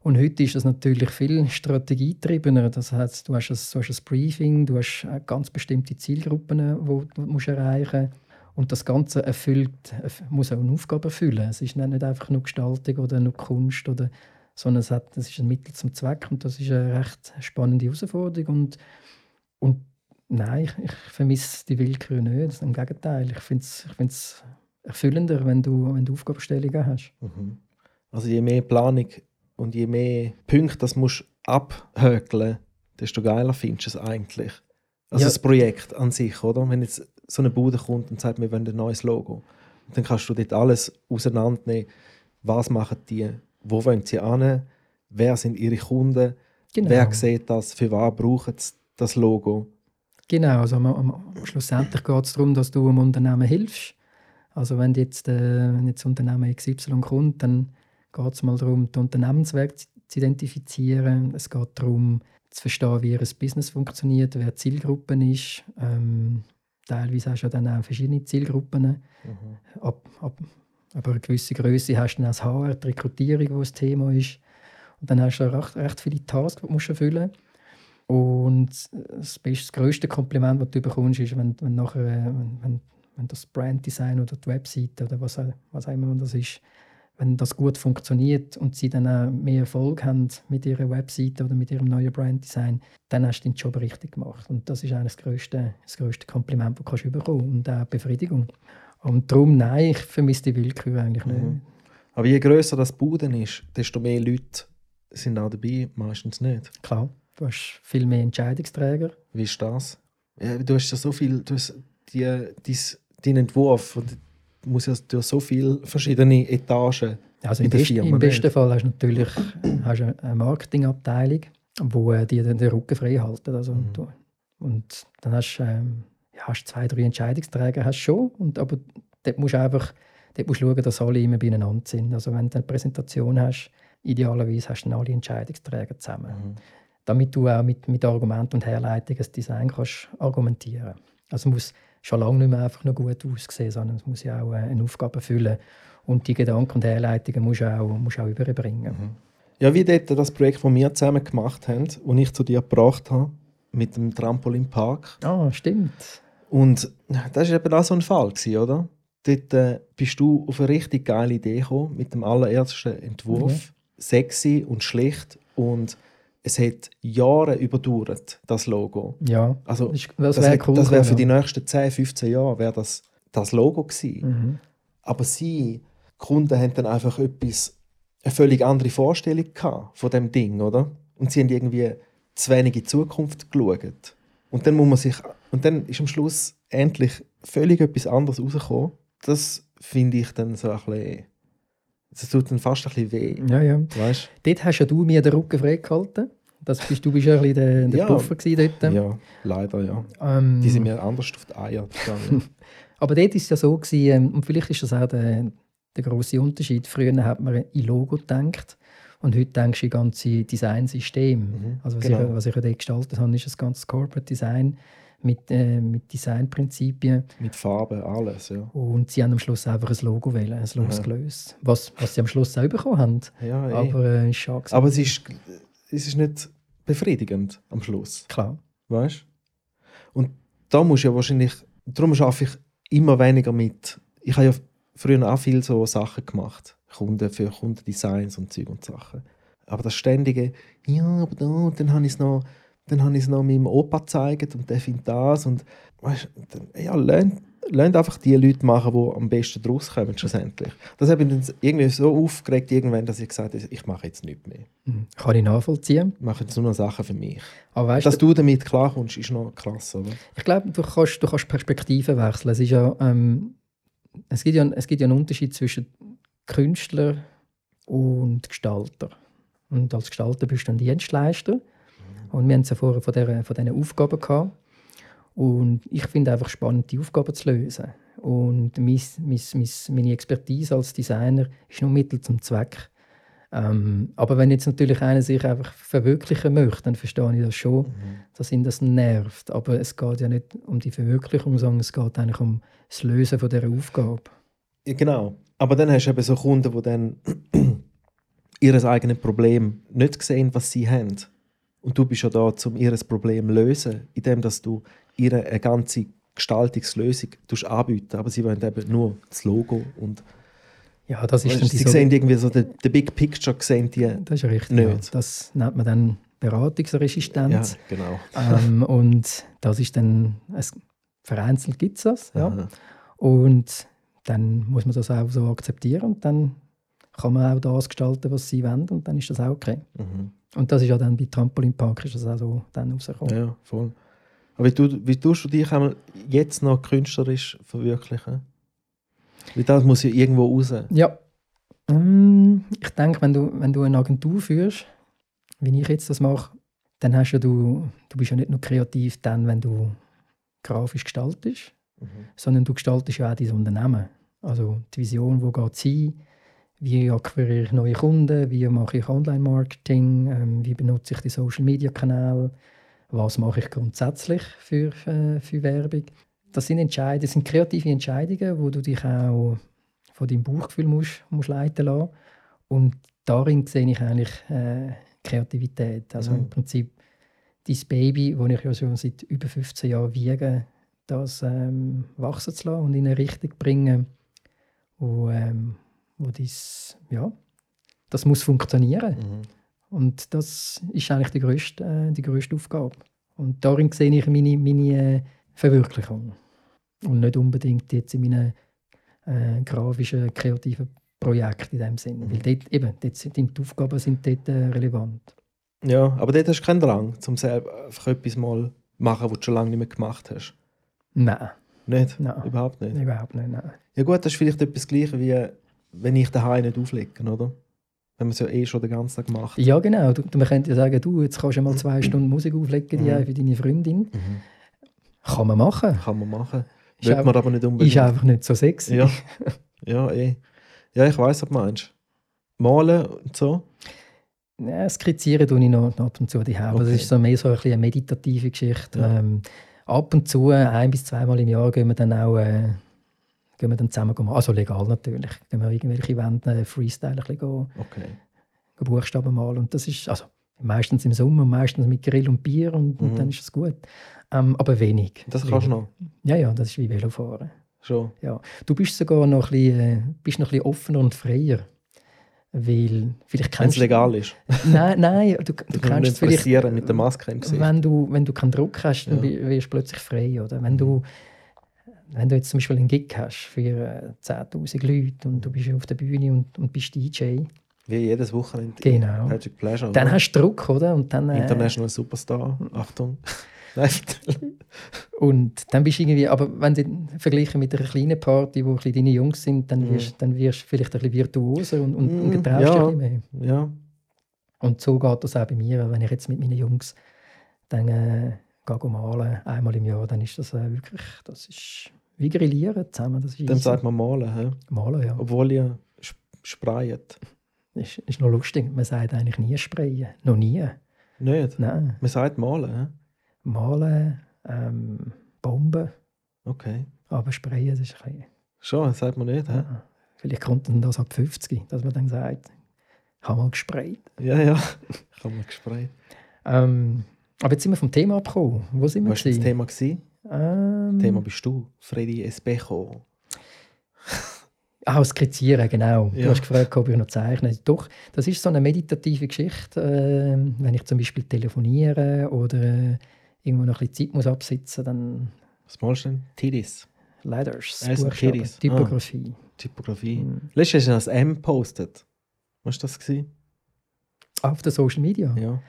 [SPEAKER 5] Und heute ist das natürlich viel strategietriebener. Das heißt, du hast ein, du hast ein Briefing, du hast äh, ganz bestimmte Zielgruppen, die du musst erreichen musst. Und das Ganze erfüllt, erf- muss auch eine Aufgabe erfüllen. Es ist nicht einfach nur Gestaltung oder nur Kunst, oder, sondern es, hat, es ist ein Mittel zum Zweck. Und das ist eine recht spannende Herausforderung. Und, und nein, ich, ich vermisse die Willkür nicht. Im Gegenteil, ich finde es ich erfüllender, wenn du, wenn du Aufgabenstellungen hast.
[SPEAKER 1] Mhm. Also je mehr Planung und je mehr Punkte das musst abhökeln, desto geiler findest du es eigentlich. Also
[SPEAKER 5] Ja.
[SPEAKER 1] das Projekt an sich, oder? Wenn jetzt so eine Bude kommt und sagt, wir wollen ein neues Logo. Und dann kannst du dort alles auseinandernehmen. Was machen die? Wo wollen sie an? Wer sind ihre Kunden?
[SPEAKER 5] Genau.
[SPEAKER 1] Wer sieht das? Für was brauchen sie das Logo?
[SPEAKER 5] Genau, also am, am, schlussendlich geht es darum, dass du einem Unternehmen hilfst. Also wenn jetzt, äh, wenn jetzt Unternehmen XY kommt, dann geht es mal darum, den Unternehmensweg zu, identifizieren. Es geht darum, zu verstehen, wie ihr Business funktioniert, wer die Zielgruppe ist. Ähm, teilweise hast du ja dann auch verschiedene Zielgruppen. Ab, ab, ab einer gewissen Größe hast du dann auch das HR, die Rekrutierung, wo das Thema ist. Und dann hast du recht, recht viele Tasks, die du musst erfüllen musst. Und das, beste, das grösste Kompliment, das du bekommst, ist, wenn, wenn, nachher, äh, wenn, wenn, wenn das Branddesign oder die Webseite oder was, was auch immer das ist, wenn das gut funktioniert und sie dann auch mehr Erfolg haben mit ihrer Webseite oder mit ihrem neuen Branddesign, dann hast du den Job richtig gemacht. Und das ist eigentlich das grösste, das grösste Kompliment, das du bekommen kannst und auch Befriedigung. Und darum, nein, ich vermisse die Willkür eigentlich nicht.
[SPEAKER 1] Mhm. Aber je grösser das Buden ist, desto mehr Leute sind auch dabei, meistens nicht.
[SPEAKER 5] Klar, du hast viel mehr Entscheidungsträger.
[SPEAKER 1] Wie ist das? Ja, du hast ja so viel, du hast die, dies, dein Entwurf und muss ja durch so viele verschiedene Etagen.
[SPEAKER 5] Also
[SPEAKER 1] In
[SPEAKER 5] im,
[SPEAKER 1] Firma
[SPEAKER 5] im besten. Fall hast du natürlich hast eine Marketingabteilung, wo äh, dir dann den Rücken frei halten. Also,
[SPEAKER 1] Mhm.
[SPEAKER 5] du, und dann hast du ähm, ja, hast zwei, drei Entscheidungsträger hast schon, und, aber dort musst du einfach dort musst du schauen, dass alle immer beieinander sind. Also wenn du eine Präsentation hast, idealerweise hast du dann alle Entscheidungsträger zusammen.
[SPEAKER 1] Mhm.
[SPEAKER 5] Damit du auch mit, mit Argument und Herleitung das Design kannst argumentieren Also muss schon lange nicht mehr einfach nur gut aussehen, sondern es muss ja auch äh, eine Aufgabe erfüllen. Und die Gedanken und Herleitungen musst du auch, musst auch überbringen.
[SPEAKER 1] Ja, wie dort das Projekt, das wir zusammen gemacht haben, das ich zu dir gebracht habe, mit dem Trampolinpark.
[SPEAKER 5] Ah, stimmt.
[SPEAKER 1] Und das war eben auch so ein Fall, oder? Dort äh, bist du auf eine richtig geile Idee gekommen, mit dem allerersten Entwurf. Sexy und schlicht. Und es hat Jahre überdauert, das Logo.
[SPEAKER 5] Ja,
[SPEAKER 1] Also,
[SPEAKER 5] das, das wäre cool.
[SPEAKER 1] das wäre für die nächsten 10, 15 Jahre wäre das, das Logo gewesen.
[SPEAKER 5] Mhm.
[SPEAKER 1] Aber sie, die Kunden, haben dann einfach etwas, eine völlig andere Vorstellung gehabt von dem Ding, oder? Und sie haben irgendwie zu wenig in die Zukunft geschaut. Und dann muss man sich, und dann ist am Schluss endlich völlig etwas anderes rausgekommen. Das finde ich dann so ein bisschen, das tut dann fast ein bisschen weh,
[SPEAKER 5] Ja, ja.
[SPEAKER 1] weißt?
[SPEAKER 5] Dort hast ja du mir den Rücken freigehalten. Das bist, du bist ja ein bisschen der, der
[SPEAKER 1] Ja.
[SPEAKER 5] Puffer dort.
[SPEAKER 1] Ja, leider, ja.
[SPEAKER 5] Ähm,
[SPEAKER 1] Die sind mir anders auf die Eier gegangen. (laughs)
[SPEAKER 5] Aber dort war es ja so, gewesen, ähm, und vielleicht ist das auch der, der grosse Unterschied. Früher hat man in Logo gedacht und heute denkst du in ganze Designsystem.
[SPEAKER 1] Mhm,
[SPEAKER 5] Also was,
[SPEAKER 1] genau.
[SPEAKER 5] ich, was ich dort gestaltet habe, ist das ganze Corporate Design mit, äh, mit Designprinzipien.
[SPEAKER 1] Mit Farben, alles, ja.
[SPEAKER 5] Und sie haben am Schluss einfach ein Logo wählen, ein losgelöst. Was, was sie am Schluss auch bekommen haben.
[SPEAKER 1] Ja, eh.
[SPEAKER 5] Aber äh, ist schade.
[SPEAKER 1] Aber es ist, es ist nicht befriedigend am Schluss.
[SPEAKER 5] Klar.
[SPEAKER 1] Weißt Und da muss ja wahrscheinlich, darum arbeite ich immer weniger mit. Ich habe ja früher auch viel so Sachen gemacht. Kunden für Kundendesigns und Zeug und Sachen. Aber das ständige, ja, aber da, und dann habe ich es noch, dann habe ich es noch meinem Opa gezeigt und der findet das. Und weißt, dann, ja, lernt, lernt einfach die Leute machen, die am besten draus kommen, schlussendlich. Das hat mich dann irgendwie so aufgeregt, irgendwann, dass ich gesagt habe, ich mache jetzt nichts mehr.
[SPEAKER 5] Mhm. Kann ich nachvollziehen.
[SPEAKER 1] Ich mache jetzt nur noch Sachen für mich.
[SPEAKER 5] Aber weißt
[SPEAKER 1] Dass
[SPEAKER 5] du,
[SPEAKER 1] damit klarkommst, ist noch krass, oder?
[SPEAKER 5] ich glaube, du kannst, du kannst Perspektiven wechseln. Es, ist ja, ähm, es, gibt ja, es gibt ja einen Unterschied zwischen Künstler und Gestalter. Und als Gestalter bist du ein Dienstleister. Und wir haben es ja vorher von, der, von diesen Aufgaben gehabt. Und ich finde einfach spannend, die Aufgaben zu lösen. Und mein, mein, mein, meine Expertise als Designer ist nur Mittel zum Zweck. Ähm, aber wenn jetzt natürlich einer sich einfach verwirklichen möchte, dann verstehe ich das schon, dass ihn das nervt. Aber es geht ja nicht um die Verwirklichung, sondern es geht eigentlich um das Lösen von dieser Aufgabe.
[SPEAKER 1] Ja, genau. Aber dann hast du eben so Kunden, die dann (clears throat) ihr eigenes Problem nicht sehen, was sie haben. Und du bist ja da, um ihr Problem zu lösen, indem dass du ihr eine ganze Gestaltungslösung anbieten. Aber sie wollen eben nur das Logo. Und
[SPEAKER 5] Ja, das ist
[SPEAKER 1] weißt, sie
[SPEAKER 5] so-
[SPEAKER 1] sehen irgendwie so den, den Big Picture, sehen die.
[SPEAKER 5] Das ist richtig.
[SPEAKER 1] nicht.
[SPEAKER 5] Ja. Das nennt man dann
[SPEAKER 1] Ja,
[SPEAKER 5] Beratungsresistenz.
[SPEAKER 1] genau.
[SPEAKER 5] ähm, (laughs) und das ist dann, es, vereinzelt gibt es das. Ja.
[SPEAKER 1] Aha.
[SPEAKER 5] Und dann muss man das auch so akzeptieren und dann kann man auch das gestalten, was sie wollen und dann ist das auch okay.
[SPEAKER 1] Mhm.
[SPEAKER 5] Und das ist ja dann bei Trampolinpark ist das auch so dann rausgekommen.
[SPEAKER 1] Ja, voll. Aber wie, wie tust du dich einmal jetzt noch künstlerisch verwirklichen? Weil das muss ja irgendwo raus.
[SPEAKER 5] Ja. Mm, Ich denke, wenn du, wenn du eine Agentur führst, wie ich jetzt das mache, dann hast ja du, du bist ja nicht nur kreativ dann, wenn du grafisch gestaltest, sondern du gestaltest ja auch dein Unternehmen. Also die Vision, wo geht es hin, wie akquiriere ich neue Kunden, wie mache ich Online-Marketing, ähm, wie benutze ich die Social-Media-Kanäle, was mache ich grundsätzlich für, äh, für Werbung. Das sind Entscheidungen, das sind kreative Entscheidungen, wo du dich auch von deinem Bauchgefühl musst, musst leiten lassen. Und darin sehe ich eigentlich äh, Kreativität. Also
[SPEAKER 1] Mhm.
[SPEAKER 5] im Prinzip dein Baby, das ich ja schon seit über 15 Jahren wiege, das ähm, wachsen zu lassen und in eine Richtung bringen, wo, ähm, wo dies, ja, das muss funktionieren.
[SPEAKER 1] Mhm.
[SPEAKER 5] Und das ist eigentlich die grösste, äh, die grösste Aufgabe. Und darin sehe ich meine, meine äh, Verwirklichung. Und nicht unbedingt jetzt in meinen äh, grafischen, kreativen Projekt in dem Sinn. Weil dort, eben, dort sind die Aufgaben sind dort äh, relevant.
[SPEAKER 1] Ja, aber dort hast du keinen Drang, um selber einfach etwas mal machen, was du schon lange nicht mehr gemacht hast.
[SPEAKER 5] Nein,
[SPEAKER 1] Nicht?
[SPEAKER 5] Nein.
[SPEAKER 1] Überhaupt nicht.
[SPEAKER 5] überhaupt nicht. Nein.
[SPEAKER 1] Ja gut, das ist vielleicht etwas Gleiches wie wenn ich daheim nicht auflege, oder? Wenn man es ja eh schon den ganzen Tag macht.
[SPEAKER 5] Ja, genau. Du, man könnte ja sagen, du, jetzt kannst du mal zwei (clears throat) Stunden Musik auflegen die
[SPEAKER 1] Mhm.
[SPEAKER 5] für deine Freundin.
[SPEAKER 1] Mhm.
[SPEAKER 5] Kann man machen.
[SPEAKER 1] Kann man machen.
[SPEAKER 5] Ist auch-
[SPEAKER 1] man aber nicht unbedingt.
[SPEAKER 5] Ist einfach nicht so sexy.
[SPEAKER 1] Ja, (laughs) ja, eh. Ja, ich weiß, was du meinst. Malen und so.
[SPEAKER 5] Ja, skizzieren tue ich noch ab und zu die das
[SPEAKER 1] Okay.
[SPEAKER 5] ist so mehr so ein eine meditative Geschichte.
[SPEAKER 1] Ja.
[SPEAKER 5] Ähm, ab und zu, ein bis zweimal im Jahr, gehen wir dann auch äh, gehen wir dann zusammen malen. Also legal natürlich. Gehen wir irgendwelche Wände äh, Freestyle ein bisschen gehen,
[SPEAKER 1] Okay.
[SPEAKER 5] Buchstaben malen. Und das ist also meistens im Sommer, meistens mit Grill und Bier und, und
[SPEAKER 1] Mhm.
[SPEAKER 5] dann ist es gut. Ähm, aber wenig.
[SPEAKER 1] Das kannst du noch.
[SPEAKER 5] Ja, ja, das ist wie Velofahren.
[SPEAKER 1] Schon.
[SPEAKER 5] Ja. Du bist sogar noch ein bisschen, äh, bist noch ein bisschen offener und freier. Weil vielleicht
[SPEAKER 1] Wenn es
[SPEAKER 5] kennst
[SPEAKER 1] legal ist. (laughs)
[SPEAKER 5] Nein, nein, du, du (laughs) kennst
[SPEAKER 1] kannst
[SPEAKER 5] es vielleicht,
[SPEAKER 1] mit der Maske im Gesicht.
[SPEAKER 5] wenn du, wenn du keinen Druck hast, dann
[SPEAKER 1] Ja.
[SPEAKER 5] wi- wirst du plötzlich frei. Oder? Wenn, du, wenn du jetzt zum Beispiel einen Gig hast für äh, 10'000 Leute und du bist auf der Bühne und, und bist DJ,
[SPEAKER 1] Wie jedes Wochenende.
[SPEAKER 5] Genau.
[SPEAKER 1] Patrick Pleasure.
[SPEAKER 5] dann
[SPEAKER 1] oder?
[SPEAKER 5] hast du Druck, oder? Und dann, äh,
[SPEAKER 1] International Superstar. Achtung. (laughs)
[SPEAKER 5] Und dann bist du irgendwie, aber wenn du vergleichen mit einer kleinen Party, wo ein bisschen deine Jungs sind, dann
[SPEAKER 1] Mhm.
[SPEAKER 5] wirst, dann wirst du vielleicht ein bisschen virtuoser und, und, und
[SPEAKER 1] Mhm,
[SPEAKER 5] getraust dich
[SPEAKER 1] ja.
[SPEAKER 5] ein bisschen mehr.
[SPEAKER 1] ja.
[SPEAKER 5] Und so geht das auch bei mir. Wenn ich jetzt mit meinen Jungs dann äh, malen, einmal im Jahr, dann ist das äh, wirklich, das ist wie grillieren zusammen. Das ist
[SPEAKER 1] Dann
[SPEAKER 5] easy.
[SPEAKER 1] sagt man malen. Hä?
[SPEAKER 5] Malen, ja.
[SPEAKER 1] Obwohl ihr sp- sprayet.
[SPEAKER 5] Ist, ist noch lustig. Man sagt eigentlich nie sprayen. Noch nie.
[SPEAKER 1] Nicht?
[SPEAKER 5] Nein.
[SPEAKER 1] Man sagt malen. Hä?
[SPEAKER 5] Malen, ähm, Bomben,
[SPEAKER 1] Okay.
[SPEAKER 5] aber sprayen, das ist ein bisschen,
[SPEAKER 1] Schon, das sagt man nicht. Hä?
[SPEAKER 5] ja. Vielleicht kommt dann das ab 50, dass man dann sagt, ich habe mal gesprayt.
[SPEAKER 1] Ja, ja. (laughs) Ich habe mal gesprayt.
[SPEAKER 5] Ähm, aber jetzt sind wir vom Thema abgekommen. Wo sind wir?
[SPEAKER 1] Was war das? Thema? Gewesen?
[SPEAKER 5] Ähm,
[SPEAKER 1] Thema bist du, Freddy Espejo. (laughs)
[SPEAKER 5] Ah, skizzieren, genau. Du
[SPEAKER 1] Ja.
[SPEAKER 5] hast gefragt, ob ich noch zeichne. Doch, das ist so eine meditative Geschichte, ähm, wenn ich zum Beispiel telefoniere oder äh, irgendwo noch ein bisschen Zeit muss absitzen, dann
[SPEAKER 1] Was malst du denn? Tidis.
[SPEAKER 5] Letters,
[SPEAKER 1] Ah, sind
[SPEAKER 5] Buchstaben,
[SPEAKER 1] Kiddies. Ah.
[SPEAKER 5] Typografie.
[SPEAKER 1] Typografie.
[SPEAKER 5] Mhm.
[SPEAKER 1] Letztes hast du das M gepostet. Was war das? Gewesen?
[SPEAKER 5] Ah, Auf der Social Media?
[SPEAKER 1] Ja.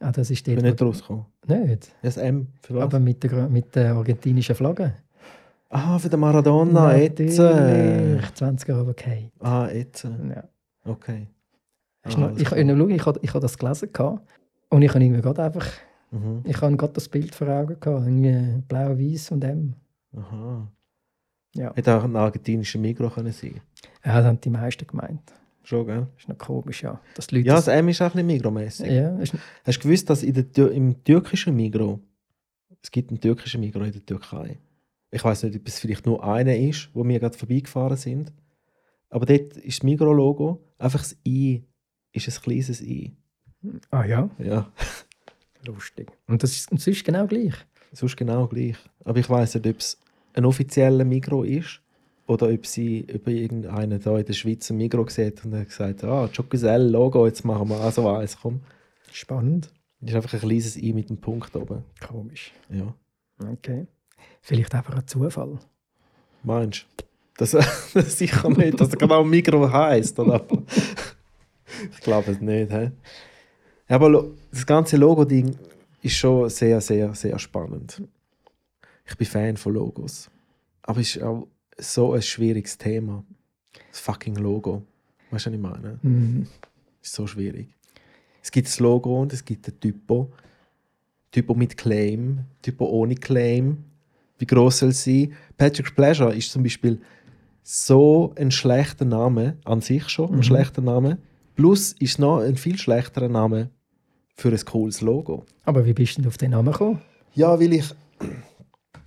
[SPEAKER 5] Ah, das ist
[SPEAKER 1] Ich bin
[SPEAKER 5] dort,
[SPEAKER 1] nicht rausgekommen.
[SPEAKER 5] Nicht,
[SPEAKER 1] Das M. Für
[SPEAKER 5] aber mit der, mit der argentinischen Flagge.
[SPEAKER 1] ah, für den Maradona. Jetzt.
[SPEAKER 5] Natürlich, 20 Jahre okay.
[SPEAKER 1] Ah, jetzt.
[SPEAKER 5] Ja.
[SPEAKER 1] Okay. Ah,
[SPEAKER 5] noch, ich, ich, ich, habe- ich habe das gelesen gehabt, und ich habe irgendwie gerade einfach,
[SPEAKER 1] Mhm.
[SPEAKER 5] ich habe gerade das Bild vor Augen gehabt, irgendwie blau, weiß und M.
[SPEAKER 1] Aha.
[SPEAKER 5] Ja.
[SPEAKER 1] Hätte auch ein argentinischer Migros können sein
[SPEAKER 5] Ja, das haben die meisten gemeint.
[SPEAKER 1] Schon, gell?
[SPEAKER 5] Das ist noch komisch, ja. Dass die Leute
[SPEAKER 1] Ja,
[SPEAKER 5] das,
[SPEAKER 1] M ist auch ein bisschen Migros-mässig.
[SPEAKER 5] ja, ist,
[SPEAKER 1] Hast du gewusst, dass in der, im türkischen Migros, es gibt einen türkischen Migros in der Türkei. Ich weiß nicht, ob es vielleicht nur einer ist, wo wir gerade vorbeigefahren sind. Aber dort ist das Migros-Logo, einfach das I ist ein kleines I.
[SPEAKER 5] ah ja,
[SPEAKER 1] Ja,
[SPEAKER 5] lustig. Und das ist, und ist genau gleich.
[SPEAKER 1] sonst genau gleich. Aber ich weiß nicht, ob es ein offizieller Migros ist oder ob sie ob irgendeiner da in der Schweiz ein Migros sieht und hat gesagt, ah, Jocosel Logo, jetzt machen wir auch so eins, komm.
[SPEAKER 5] Spannend.
[SPEAKER 1] Das ist einfach ein kleines I mit einem Punkt oben.
[SPEAKER 5] Komisch.
[SPEAKER 1] Ja.
[SPEAKER 5] Okay. Vielleicht einfach ein Zufall.
[SPEAKER 1] Meinst du? Das, das sicher nicht, dass er genau Migros heisst, oder? (laughs) ich glaube es nicht. He? Ja, aber das ganze Logo-Ding ist schon sehr, sehr, sehr spannend. Ich bin Fan von Logos. Aber es ist auch so ein schwieriges Thema. Das fucking Logo. Weißt du, was ich meine?
[SPEAKER 5] Mhm.
[SPEAKER 1] ist so schwierig. Es gibt das Logo und es gibt den Typo. Typo mit Claim, Typo ohne Claim. Wie groß soll es sein? Patrick Pleasure ist zum Beispiel so ein schlechter Name, an sich schon ein
[SPEAKER 5] Mhm.
[SPEAKER 1] schlechter Name. Plus ist noch ein viel schlechterer Name für ein cooles Logo.
[SPEAKER 5] Aber wie bist du denn auf den Namen gekommen?
[SPEAKER 1] Ja, weil ich,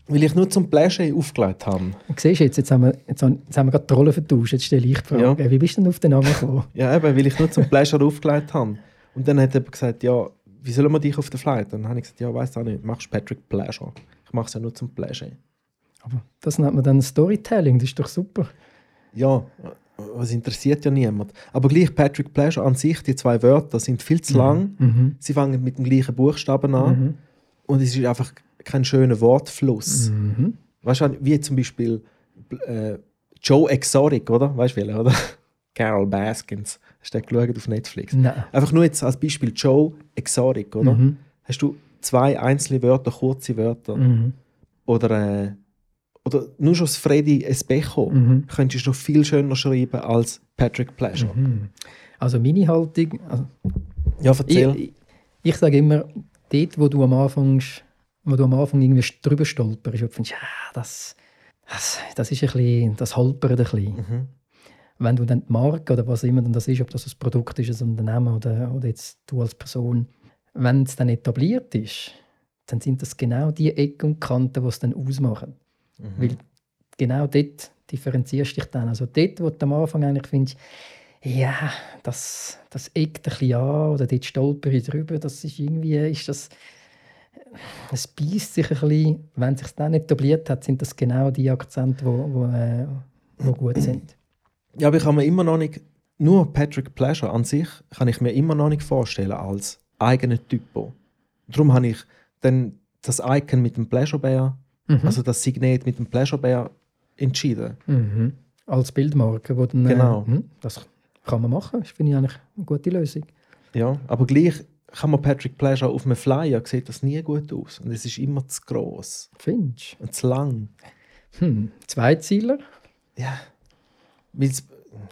[SPEAKER 1] weil ich nur zum Pleasure aufgelegt habe.
[SPEAKER 5] Siehst du, jetzt, jetzt, haben wir, jetzt, haben, jetzt haben wir gerade die Rollen vertauscht. Jetzt stelle ich die Frage. Wie bist du denn auf den Namen gekommen? (laughs)
[SPEAKER 1] Ja, eben, weil ich nur zum Pleasure aufgelegt habe. Und dann hat er gesagt, ja, wie sollen wir dich auf der Flight? Dann habe ich gesagt, ja, weißt du auch nicht, machst Patrick Pleasure. Ich mache es ja nur zum Pleasure.
[SPEAKER 5] Aber das nennt man dann Storytelling. Das ist doch super.
[SPEAKER 1] Ja, was interessiert ja niemand. Aber gleich Patrick Pleasure an sich, die zwei Wörter sind viel zu lang.
[SPEAKER 5] Mhm.
[SPEAKER 1] Sie fangen mit dem gleichen Buchstaben an.
[SPEAKER 5] Mhm.
[SPEAKER 1] Und es ist einfach kein schöner Wortfluss.
[SPEAKER 5] Mhm.
[SPEAKER 1] Weißt du, wie zum Beispiel äh, Joe Exotic, oder? Weißt du, welcher, oder? (laughs) Carol Baskins. Hast du den geschaut auf Netflix?
[SPEAKER 5] Nein.
[SPEAKER 1] Einfach nur jetzt als Beispiel Joe Exotic, oder?
[SPEAKER 5] Mhm.
[SPEAKER 1] Hast du zwei einzelne Wörter, kurze Wörter
[SPEAKER 5] Mhm.
[SPEAKER 1] oder, äh, oder nur schon das Freddy Espejo
[SPEAKER 5] Mhm.
[SPEAKER 1] könntest du noch viel schöner schreiben als Patrick Pleasure.
[SPEAKER 5] Mhm. Also meine Haltung, also
[SPEAKER 1] Ja,
[SPEAKER 5] ich,
[SPEAKER 1] erzähl.
[SPEAKER 5] ich, ich sage immer, dort, wo du am Anfang, wo du am Anfang irgendwie drüber stolperst und findest, ja, das, das, das ist ein bisschen, das holpert ein bisschen.
[SPEAKER 1] Mhm.
[SPEAKER 5] Wenn du dann die Marke oder was immer denn das ist, ob das ein Produkt ist, ein Unternehmen oder, oder jetzt du als Person, wenn es dann etabliert ist, dann sind das genau die Ecken und Kanten, die es dann ausmachen.
[SPEAKER 1] Mhm.
[SPEAKER 5] Weil genau dort differenzierst du dich dann. Also dort, wo du am Anfang eigentlich findest, ja, das, das eckt ein bisschen an oder dort stolper ich drüber, das ist irgendwie, ist das, es beißt sich ein bisschen. Wenn es sich dann etabliert hat, sind das genau die Akzente, die wo, wo, äh, wo gut sind.
[SPEAKER 1] Ja, aber ich kann mir immer noch nicht, nur Patrick Pleasure an sich kann ich mir immer noch nicht vorstellen als eigenen Typo. Darum habe ich dann das Icon mit dem Pleasure Bear,
[SPEAKER 5] Mhm.
[SPEAKER 1] also das Signet mit dem Pleasure Bear entschieden.
[SPEAKER 5] Mhm. Als Bildmarke, wo dann,
[SPEAKER 1] Genau.
[SPEAKER 5] äh, das kann man machen. Das finde ich eigentlich eine gute Lösung.
[SPEAKER 1] Ja, aber gleich kann man Patrick Pleasure auf einem Flyer sieht das nie gut aus und es ist immer zu gross
[SPEAKER 5] Findest
[SPEAKER 1] und zu lang.
[SPEAKER 5] Hm. Zweizieler?
[SPEAKER 1] Ja, weil's,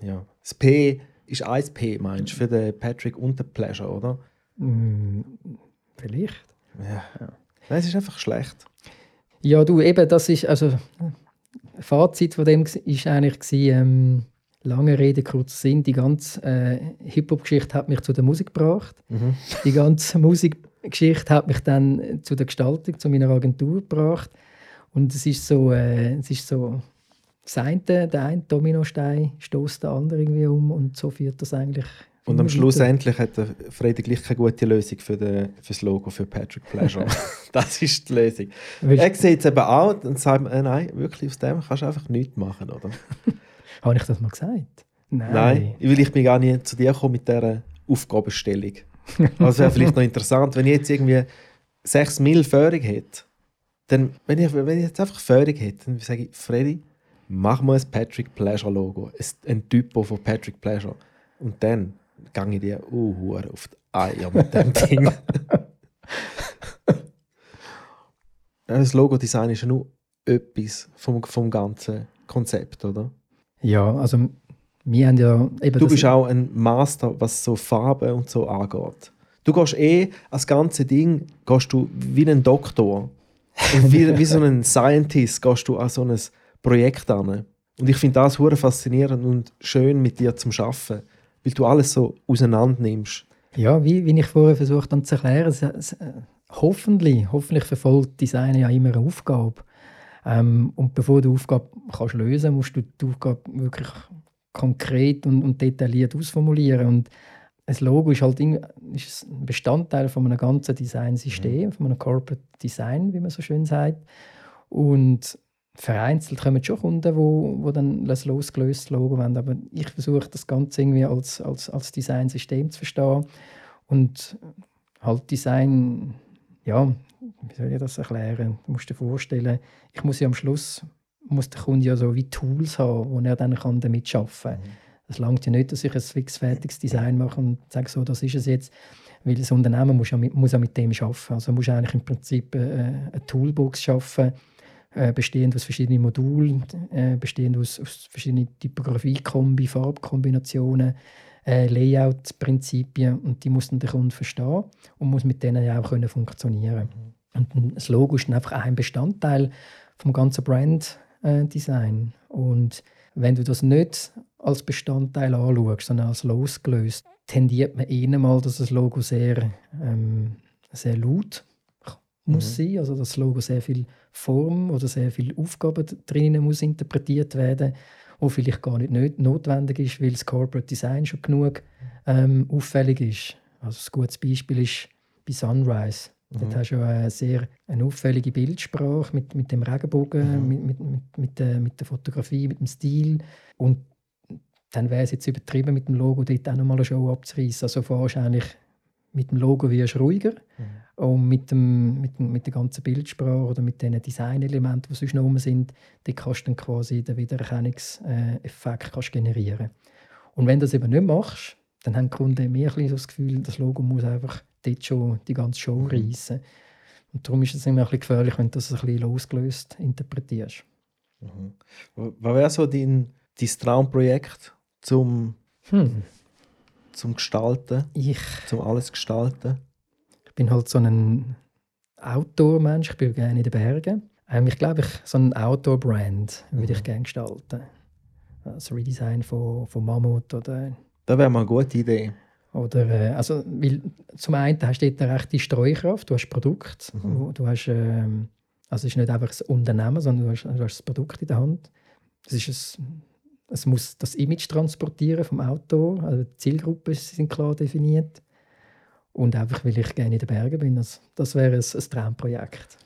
[SPEAKER 1] ja, das P ist 1P meinst du für den Patrick und den Pleasure, oder?
[SPEAKER 5] Hm, vielleicht.
[SPEAKER 1] Ja. Nein, es ist einfach schlecht.
[SPEAKER 5] Ja, du, eben, das ist, also, Fazit von dem ist eigentlich ähm, lange Rede, kurzer Sinn, die ganze äh, Hip-Hop-Geschichte hat mich zu der Musik gebracht.
[SPEAKER 1] Mhm.
[SPEAKER 5] Die ganze (laughs) Musikgeschichte hat mich dann zu der Gestaltung, zu meiner Agentur gebracht. Und es ist so, äh, es ist so das eine, der eine Dominostein stößt den anderen irgendwie um und so führt das eigentlich.
[SPEAKER 1] Und am Schluss
[SPEAKER 5] weiter.
[SPEAKER 1] endlich hat der Freddy gleich keine gute Lösung für, den, für das Logo für Patrick Pleasure. (laughs) (laughs) das ist die Lösung.
[SPEAKER 5] Weil-
[SPEAKER 1] Er sieht es eben auch und sagt äh, nein, wirklich aus dem kannst du einfach nichts machen, oder?
[SPEAKER 5] Habe ich das mal gesagt? Nein.
[SPEAKER 1] Nein, weil ich bin gar nicht zu dir gekommen mit dieser Aufgabenstellung. (laughs) Also wäre vielleicht noch interessant, wenn ich jetzt irgendwie 6 Mil Förderung hätte, dann, wenn ich, wenn ich jetzt einfach Förderung hätte, dann sage ich, Freddy, mach mal ein Patrick Pleasure Logo, ein, ein Typo von Patrick Pleasure. Und dann gehe ich dir uh, auf die Eier mit dem (laughs) Ding. Das Logo-Design ist ja nur etwas vom, vom ganzen Konzept, oder?
[SPEAKER 5] Ja, also wir haben ja eben
[SPEAKER 1] Du bist auch ein Master, was so Farben und so angeht. Du gehst eh als ganze Ding gehst du wie ein Doktor. Und wie, wie so ein Scientist gehst du an so ein Projekt an. Und ich finde das hure faszinierend und schön mit dir zum Schaffen, weil du alles so auseinander nimmst.
[SPEAKER 5] Ja, wie, wie ich vorher versucht habe zu erklären, es, es, hoffentlich, hoffentlich verfolgt Design ja immer eine Aufgabe. Ähm, und bevor du die Aufgabe kannst lösen musst du die Aufgabe wirklich konkret und, und detailliert ausformulieren. Und ein Logo ist halt ist ein Bestandteil von einem ganzen Designsystem, von einem Corporate Design, wie man so schön sagt. Und vereinzelt kommen schon Kunden, wo, wo dann ein losgelöstes Logo wollen. Aber ich versuche das Ganze irgendwie als, als, als Designsystem zu verstehen. Und halt Design, ja, wie soll ich das erklären? Du musst dir vorstellen, ich muss ja am Schluss muss der Kunde ja so wie Tools haben, wo er dann kann damit arbeiten kann. Es langt ja nicht, dass ich ein fixfertiges Design mache und sage, so, das ist es jetzt. Weil das Unternehmen muss ja mit, muss ja mit dem arbeiten. Also muss eigentlich im Prinzip äh, eine Toolbox schaffen, äh, bestehend aus verschiedenen Modulen, äh, bestehend aus, aus verschiedenen Typografie-Kombi, Farbkombinationen, äh, Layout-Prinzipien und die muss dann der Kunde verstehen und muss mit denen ja auch können funktionieren. Und ein- das Logo ist dann einfach ein Bestandteil vom ganzen Brand-Design. und wenn du das nicht als Bestandteil anschaust, sondern als losgelöst, tendiert man eher mal, dass das Logo sehr, ähm, sehr laut muss sein, also dass das Logo sehr viel Form oder sehr viel Aufgaben drinnen muss interpretiert werden, wo vielleicht gar nicht notwendig ist, weil das Corporate Design schon genug ähm, auffällig ist. Also ein gutes Beispiel ist bei Sunrise. Dort hast du ja eine sehr eine auffällige Bildsprache mit, mit dem Regenbogen, mit, mit, mit, mit, der, mit der Fotografie, mit dem Stil. Und dann wäre es jetzt übertrieben, mit dem Logo dort auch nochmal eine Show abzureißen. Also wahrscheinlich mit dem Logo wirst du ruhiger und mit, dem, mit, dem, mit der ganzen Bildsprache oder mit den Designelementen, die sonst noch sind, dort kannst du dann quasi den Wiedererkennungseffekt kannst generieren. Und wenn du das eben nicht machst, dann haben die Kunden mehr ein das Gefühl, das Logo muss einfach dort schon die ganze Show reissen. Und darum ist es immer ein bisschen gefährlich, wenn du das ein bisschen losgelöst interpretierst.
[SPEAKER 1] Was wäre so dein, dein Traumprojekt zum,
[SPEAKER 5] Hm.
[SPEAKER 1] zum Gestalten,
[SPEAKER 5] Ich
[SPEAKER 1] zum alles gestalten?
[SPEAKER 5] Ich bin halt so ein Outdoor-Mensch, ich bin gerne in den Bergen. Ähm, ich glaube, ich, so ein Outdoor-Brand würde ich gerne gestalten. Das Redesign von, von Mammut oder,
[SPEAKER 1] Das wäre mal eine gute Idee.
[SPEAKER 5] Oder äh, also, weil zum einen hast du dort eine rechte Streukraft, du hast Produkt,
[SPEAKER 1] Mhm.
[SPEAKER 5] du hast, ähm, also es ist nicht einfach ein Unternehmen, sondern du hast, du hast das Produkt in der Hand. Es, ist ein, es muss das Image transportieren vom Outdoor, also die Zielgruppen sind klar definiert. Und einfach, weil ich gerne in den Bergen bin. Das, das wäre ein, ein Traumprojekt.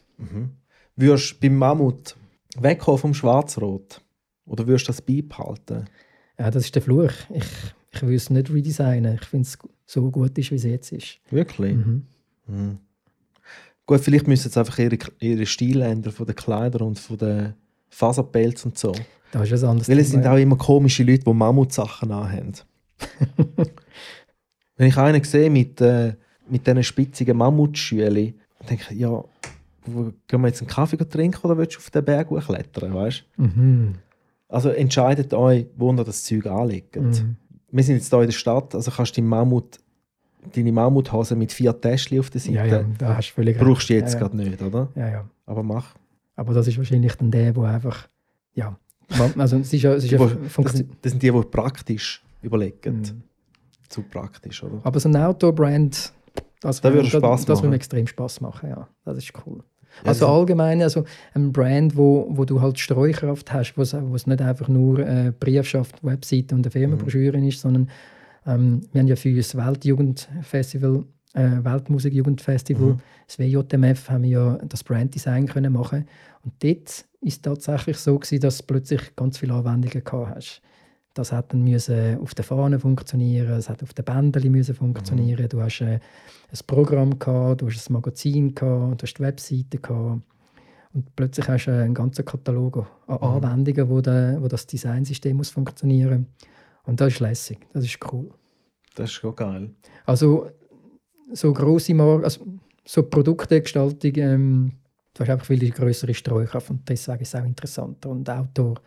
[SPEAKER 1] Würdest du beim Mammut wegkommen vom Schwarz-Rot? Oder würdest du das beibehalten?
[SPEAKER 5] Ja, das ist der Fluch. Ich, ich will es nicht redesignen. Ich finde es so gut, ist, wie es jetzt ist.
[SPEAKER 1] Wirklich?
[SPEAKER 5] Mhm.
[SPEAKER 1] Mhm. Gut, vielleicht müssen sie einfach ihre, ihre Stil ändern von den Kleidern und von den Faserpelz und so.
[SPEAKER 5] Das ist ein anderes
[SPEAKER 1] Weil es sind auch immer komische Leute, die Mammutsachen anhaben. (laughs) Wenn ich einen sehe mit, äh, mit diesen spitzigen Mammutschülen, dann denke ich, ja, gehen wir jetzt einen Kaffee trinken oder willst du auf den Berg klettern, weißt?
[SPEAKER 5] Mhm.
[SPEAKER 1] Also entscheidet euch, wo ihr das Zeug anlegt.
[SPEAKER 5] Mhm.
[SPEAKER 1] Wir sind jetzt hier in der Stadt, also kannst du deine, Mammut, deine Mammuthose mit vier Täschchen auf der Seite,
[SPEAKER 5] Ja, ja, da hast du völlig
[SPEAKER 1] brauchst du jetzt
[SPEAKER 5] ja,
[SPEAKER 1] gerade nicht, oder?
[SPEAKER 5] Ja, ja.
[SPEAKER 1] Aber mach.
[SPEAKER 5] Aber das ist wahrscheinlich dann der, der einfach. Ja. Also, es ist ja, es ist
[SPEAKER 1] Die,
[SPEAKER 5] ja
[SPEAKER 1] die, das, das sind die, die praktisch überlegen.
[SPEAKER 5] Mhm.
[SPEAKER 1] Zu praktisch, oder?
[SPEAKER 5] Aber so ein Outdoor-Brand, das,
[SPEAKER 1] Da würde
[SPEAKER 5] das,
[SPEAKER 1] Spaß
[SPEAKER 5] das würde
[SPEAKER 1] machen.
[SPEAKER 5] mir extrem Spaß machen. Ja, das ist cool. Also
[SPEAKER 1] das-
[SPEAKER 5] allgemein, also ein Brand, wo, wo du halt Streukraft hast, wo es nicht einfach nur äh, Briefschaft, Webseite und eine Firmenbroschüre ist, sondern ähm, wir haben ja für das Weltjugendfestival, äh, Weltmusikjugendfestival,
[SPEAKER 1] Mhm.
[SPEAKER 5] das WJMF, haben wir ja das Branddesign können machen und dort ist es tatsächlich so gewesen, dass du plötzlich ganz viele Anwendungen gehabt hast. Das hat dann müssen auf der Fahne funktionieren, es hat auf den Bändern müssen funktionieren. Du hast äh, ein Programm gehabt, du hast ein Magazin gehabt, du hast die Webseite gehabt. Und plötzlich hast du einen ganzen Katalog an Anwendungen, wo, der, wo das Designsystem muss funktionieren. Und das ist lässig, das ist cool.
[SPEAKER 1] Das ist schon geil.
[SPEAKER 5] Also so grosse Marken, also so Produktegestaltung, ähm, du hast einfach viel größere Streukraft und deswegen ist es auch interessanter. Und Outdoor,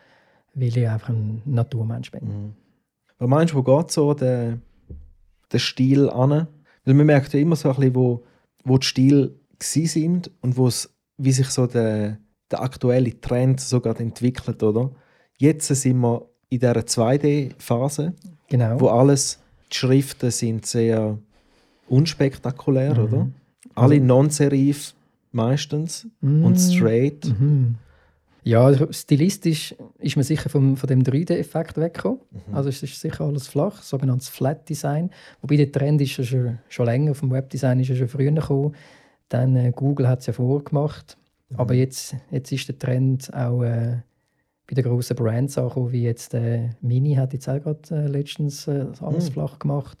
[SPEAKER 5] weil ich einfach ein Naturmensch bin.
[SPEAKER 1] Was meinst du, wo geht so der, der Stil an? Weil man merkt ja immer so ein bisschen, wo, wo die Stil sind und wo es, wie sich so der, der aktuelle Trend so gerade entwickelt, oder? Jetzt sind wir in dieser 2D-Phase,
[SPEAKER 5] Genau.
[SPEAKER 1] wo alles, die Schriften sind sehr unspektakulär,
[SPEAKER 5] Mhm.
[SPEAKER 1] oder? Alle non-serif meistens
[SPEAKER 5] Mm.
[SPEAKER 1] und straight.
[SPEAKER 5] Mhm. Ja, also stilistisch ist man sicher vom, von dem 3D-Effekt weggekommen.
[SPEAKER 1] Mhm.
[SPEAKER 5] Also es ist sicher alles flach, sogenanntes Flat Design. Wobei der Trend ist ja schon, schon länger, vom Webdesign ist ja schon früher gekommen. Dann äh, Google hat es ja vorgemacht.
[SPEAKER 1] Mhm.
[SPEAKER 5] Aber jetzt, jetzt ist der Trend auch äh, bei den grossen Brands angekommen, wie jetzt äh, Mini hat jetzt auch gerade äh, letztens äh, alles
[SPEAKER 1] Mhm.
[SPEAKER 5] flach gemacht.